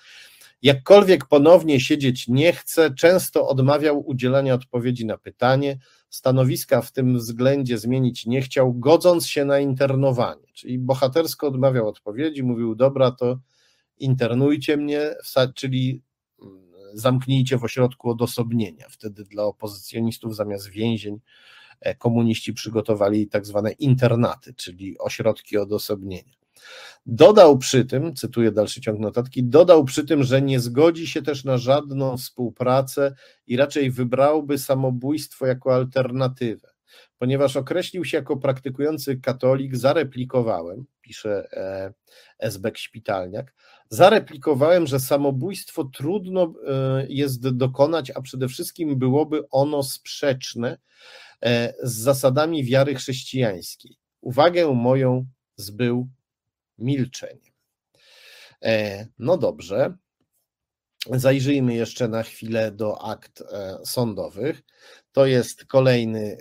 Jakkolwiek ponownie siedzieć nie chce, często odmawiał udzielania odpowiedzi na pytanie. Stanowiska w tym względzie zmienić nie chciał, godząc się na internowanie. Czyli bohatersko odmawiał odpowiedzi, mówił: Dobra, to internujcie mnie, czyli zamknijcie w ośrodku odosobnienia. Wtedy dla opozycjonistów zamiast więzień e, komuniści przygotowali tak zwane internaty, czyli ośrodki odosobnienia. Dodał przy tym, cytuję dalszy ciąg notatki, dodał przy tym, że nie zgodzi się też na żadną współpracę i raczej wybrałby samobójstwo jako alternatywę. Ponieważ określił się jako praktykujący katolik, zareplikowałem, pisze Esbek Szpitalniak, Zareplikowałem, że samobójstwo trudno e, jest dokonać, a przede wszystkim byłoby ono sprzeczne e, z zasadami wiary chrześcijańskiej. Uwagę moją zbył milczeniem. E, no dobrze. Zajrzyjmy jeszcze na chwilę do akt sądowych. To jest kolejny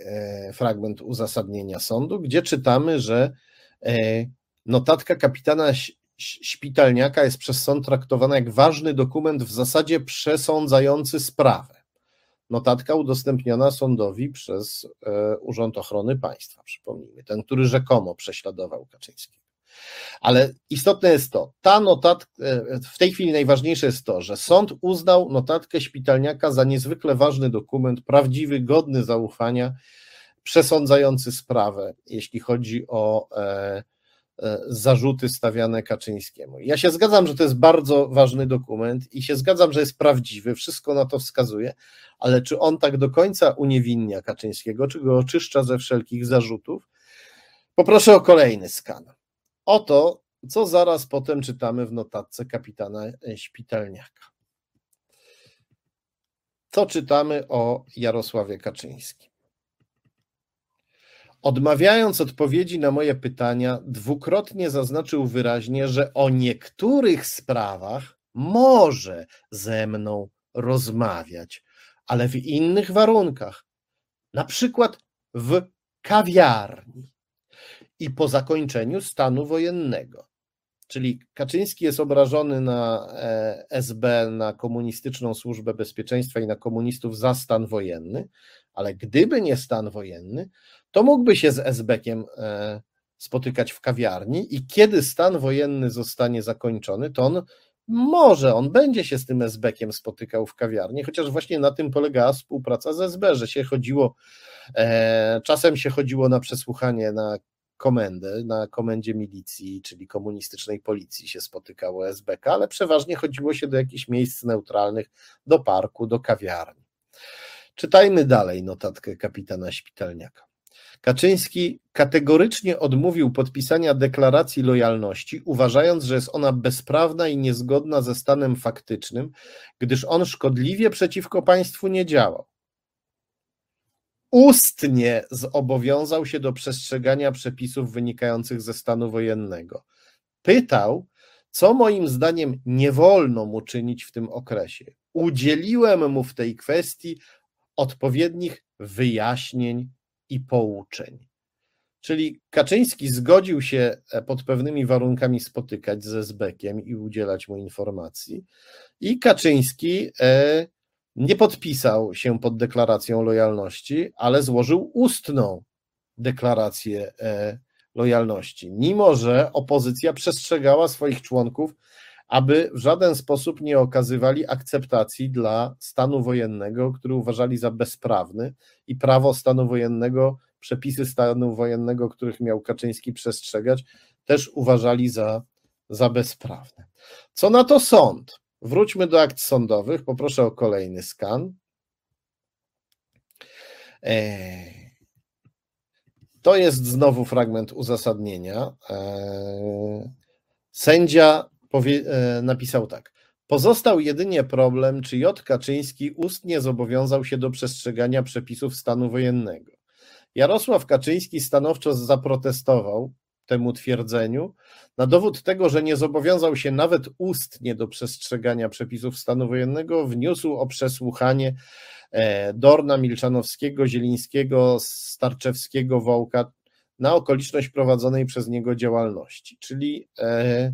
fragment uzasadnienia sądu, gdzie czytamy, że notatka kapitana Szpitalniaka jest przez sąd traktowana jak ważny dokument w zasadzie przesądzający sprawę. Notatka udostępniona sądowi przez e, Urząd Ochrony Państwa, przypomnijmy, ten, który rzekomo prześladował Kaczyńskiego. Ale istotne jest to, ta notatka, e, w tej chwili najważniejsze jest to, że sąd uznał notatkę Szpitalniaka za niezwykle ważny dokument, prawdziwy, godny zaufania, przesądzający sprawę, jeśli chodzi o e, E, zarzuty stawiane Kaczyńskiemu. Ja się zgadzam, że to jest bardzo ważny dokument i się zgadzam, że jest prawdziwy, wszystko na to wskazuje, ale czy on tak do końca uniewinnia Kaczyńskiego, czy go oczyszcza ze wszelkich zarzutów? Poproszę o kolejny skan. Oto, co zaraz potem czytamy w notatce kapitana Szpitalniaka. Co czytamy o Jarosławie Kaczyńskim? Odmawiając odpowiedzi na moje pytania, dwukrotnie zaznaczył wyraźnie, że o niektórych sprawach może ze mną rozmawiać, ale w innych warunkach, na przykład w kawiarni i po zakończeniu stanu wojennego. Czyli Kaczyński jest obrażony na e, SB, na komunistyczną służbę bezpieczeństwa i na komunistów za stan wojenny, ale gdyby nie stan wojenny, to mógłby się z SB-kiem e, spotykać w kawiarni i kiedy stan wojenny zostanie zakończony, to on może, on będzie się z tym SB-kiem spotykał w kawiarni, chociaż właśnie na tym polegała współpraca z SB, że się chodziło, e, czasem się chodziło na przesłuchanie na komendę, na komendzie milicji, czyli komunistycznej policji się spotykało SBK, ale przeważnie chodziło się do jakichś miejsc neutralnych, do parku, do kawiarni. Czytajmy dalej notatkę kapitana Szpitalniaka. Kaczyński kategorycznie odmówił podpisania deklaracji lojalności, uważając, że jest ona bezprawna i niezgodna ze stanem faktycznym, gdyż on szkodliwie przeciwko państwu nie działał. Ustnie zobowiązał się do przestrzegania przepisów wynikających ze stanu wojennego. Pytał, co moim zdaniem nie wolno mu czynić w tym okresie. Udzieliłem mu w tej kwestii odpowiednich wyjaśnień i pouczeń. Czyli Kaczyński zgodził się e, pod pewnymi warunkami spotykać ze Zbekiem i udzielać mu informacji, i Kaczyński e, nie podpisał się pod deklaracją lojalności, ale złożył ustną deklarację e, lojalności, mimo że opozycja przestrzegała swoich członków aby w żaden sposób nie okazywali akceptacji dla stanu wojennego, który uważali za bezprawny i prawo stanu wojennego, przepisy stanu wojennego, których miał Kaczyński przestrzegać, też uważali za, za bezprawne. Co na to sąd? Wróćmy do akt sądowych. Poproszę o kolejny skan. Eee, to jest znowu fragment uzasadnienia. Eee, sędzia powie, e, napisał tak. Pozostał jedynie problem, czy J. Kaczyński ustnie zobowiązał się do przestrzegania przepisów stanu wojennego. Jarosław Kaczyński stanowczo zaprotestował, temu twierdzeniu, na dowód tego, że nie zobowiązał się nawet ustnie do przestrzegania przepisów stanu wojennego, wniósł o przesłuchanie e, Dorna, Milczanowskiego, Zielińskiego, Starczewskiego, Wołka na okoliczność prowadzonej przez niego działalności, czyli e,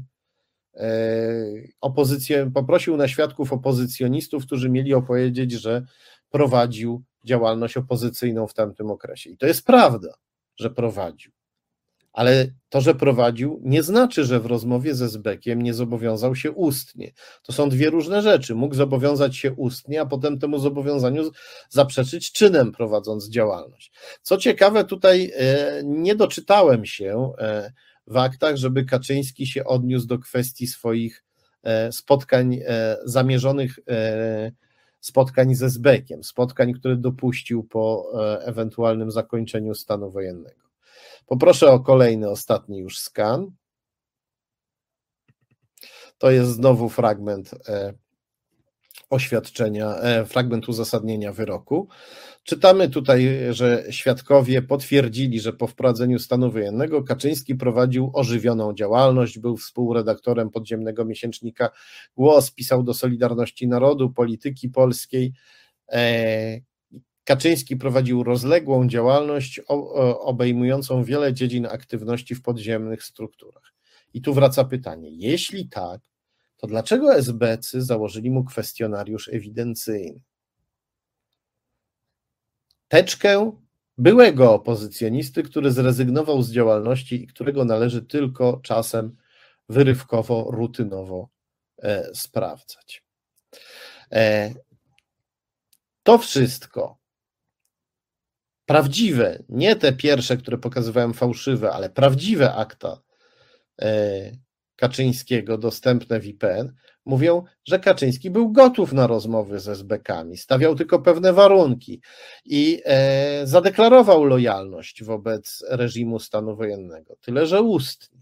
opozycję, poprosił na świadków opozycjonistów, którzy mieli opowiedzieć, że prowadził działalność opozycyjną w tamtym okresie. I to jest prawda, że prowadził. Ale to, że prowadził, nie znaczy, że w rozmowie ze Zbekiem nie zobowiązał się ustnie. To są dwie różne rzeczy. Mógł zobowiązać się ustnie, a potem temu zobowiązaniu zaprzeczyć czynem, prowadząc działalność. Co ciekawe, tutaj e, nie doczytałem się e, w aktach, żeby Kaczyński się odniósł do kwestii swoich e, spotkań zamierzonych spotkań ze Zbekiem, spotkań, które dopuścił po ewentualnym zakończeniu stanu wojennego. Poproszę o kolejny, ostatni już skan. To jest znowu fragment e, oświadczenia, e, fragment uzasadnienia wyroku. Czytamy tutaj, że świadkowie potwierdzili, że po wprowadzeniu stanu wojennego Kaczyński prowadził ożywioną działalność, był współredaktorem podziemnego miesięcznika Głos, pisał do Solidarności Narodu, Polityki Polskiej. Kaczyński prowadził rozległą działalność obejmującą wiele dziedzin aktywności w podziemnych strukturach. I tu wraca pytanie: jeśli tak, to dlaczego SBC założyli mu kwestionariusz ewidencyjny? Teczkę byłego opozycjonisty, który zrezygnował z działalności i którego należy tylko czasem wyrywkowo, rutynowo e, sprawdzać. E, to wszystko prawdziwe, nie te pierwsze, które pokazywałem fałszywe, ale prawdziwe akta e, Kaczyńskiego dostępne w IPN, mówią, że Kaczyński był gotów na rozmowy ze SBK-ami, stawiał tylko pewne warunki i e, zadeklarował lojalność wobec reżimu stanu wojennego. Tyle, że ustnie,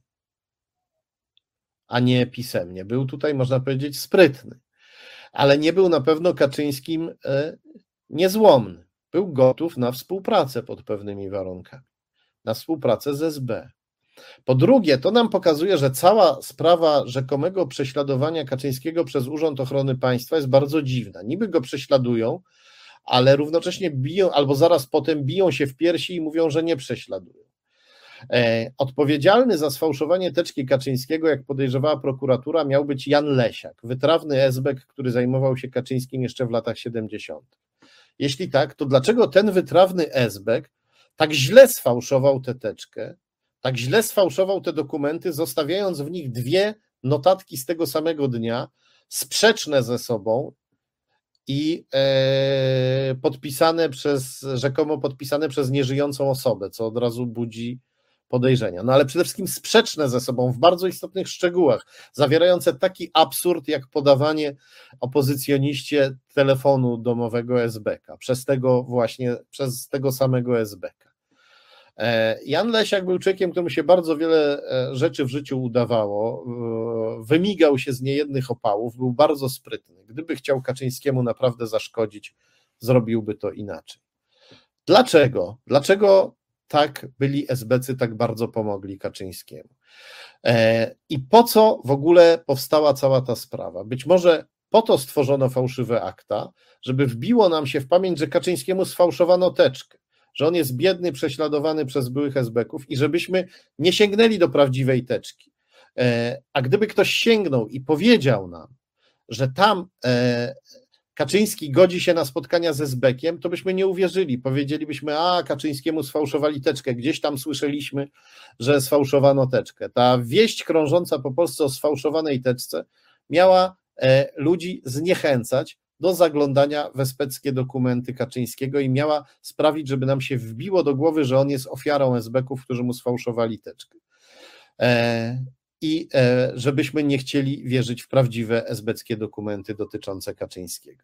a nie pisemnie. Był tutaj, można powiedzieć, sprytny, ale nie był na pewno Kaczyńskim e, niezłomny był gotów na współpracę pod pewnymi warunkami, na współpracę z SB. Po drugie, to nam pokazuje, że cała sprawa rzekomego prześladowania Kaczyńskiego przez Urząd Ochrony Państwa jest bardzo dziwna. Niby go prześladują, ale równocześnie biją, albo zaraz potem biją się w piersi i mówią, że nie prześladują. E, odpowiedzialny za sfałszowanie teczki Kaczyńskiego, jak podejrzewała prokuratura, miał być Jan Lesiak, wytrawny esbek, który zajmował się Kaczyńskim jeszcze w latach 70. Jeśli tak, to dlaczego ten wytrawny Esbek tak źle sfałszował tę teczkę, tak źle sfałszował te dokumenty, zostawiając w nich dwie notatki z tego samego dnia, sprzeczne ze sobą i e, podpisane przez, rzekomo podpisane przez nieżyjącą osobę, co od razu budzi podejrzenia. No ale przede wszystkim sprzeczne ze sobą w bardzo istotnych szczegółach, zawierające taki absurd jak podawanie opozycjoniście telefonu domowego SBK przez tego właśnie, przez tego samego SBK. E, Jan Lesiak był człowiekiem, któremu się bardzo wiele e, rzeczy w życiu udawało, e, wymigał się z niejednych opałów, był bardzo sprytny. Gdyby chciał Kaczyńskiemu naprawdę zaszkodzić, zrobiłby to inaczej. Dlaczego? Dlaczego tak byli SBcy tak bardzo pomogli Kaczyńskiemu. E, I po co w ogóle powstała cała ta sprawa? Być może po to stworzono fałszywe akta, żeby wbiło nam się w pamięć, że Kaczyńskiemu sfałszowano teczkę, że on jest biedny, prześladowany przez byłych SBków i żebyśmy nie sięgnęli do prawdziwej teczki. E, a gdyby ktoś sięgnął i powiedział nam, że tam e, Kaczyński godzi się na spotkania ze Zbekiem, to byśmy nie uwierzyli. Powiedzielibyśmy, a Kaczyńskiemu sfałszowali teczkę. Gdzieś tam słyszeliśmy, że sfałszowano teczkę. Ta wieść krążąca po Polsce o sfałszowanej teczce miała e, ludzi zniechęcać do zaglądania we speckie dokumenty Kaczyńskiego i miała sprawić, żeby nam się wbiło do głowy, że on jest ofiarą SB-ków, którzy mu sfałszowali teczkę. I e, żebyśmy nie chcieli wierzyć w prawdziwe esbeckie dokumenty dotyczące Kaczyńskiego.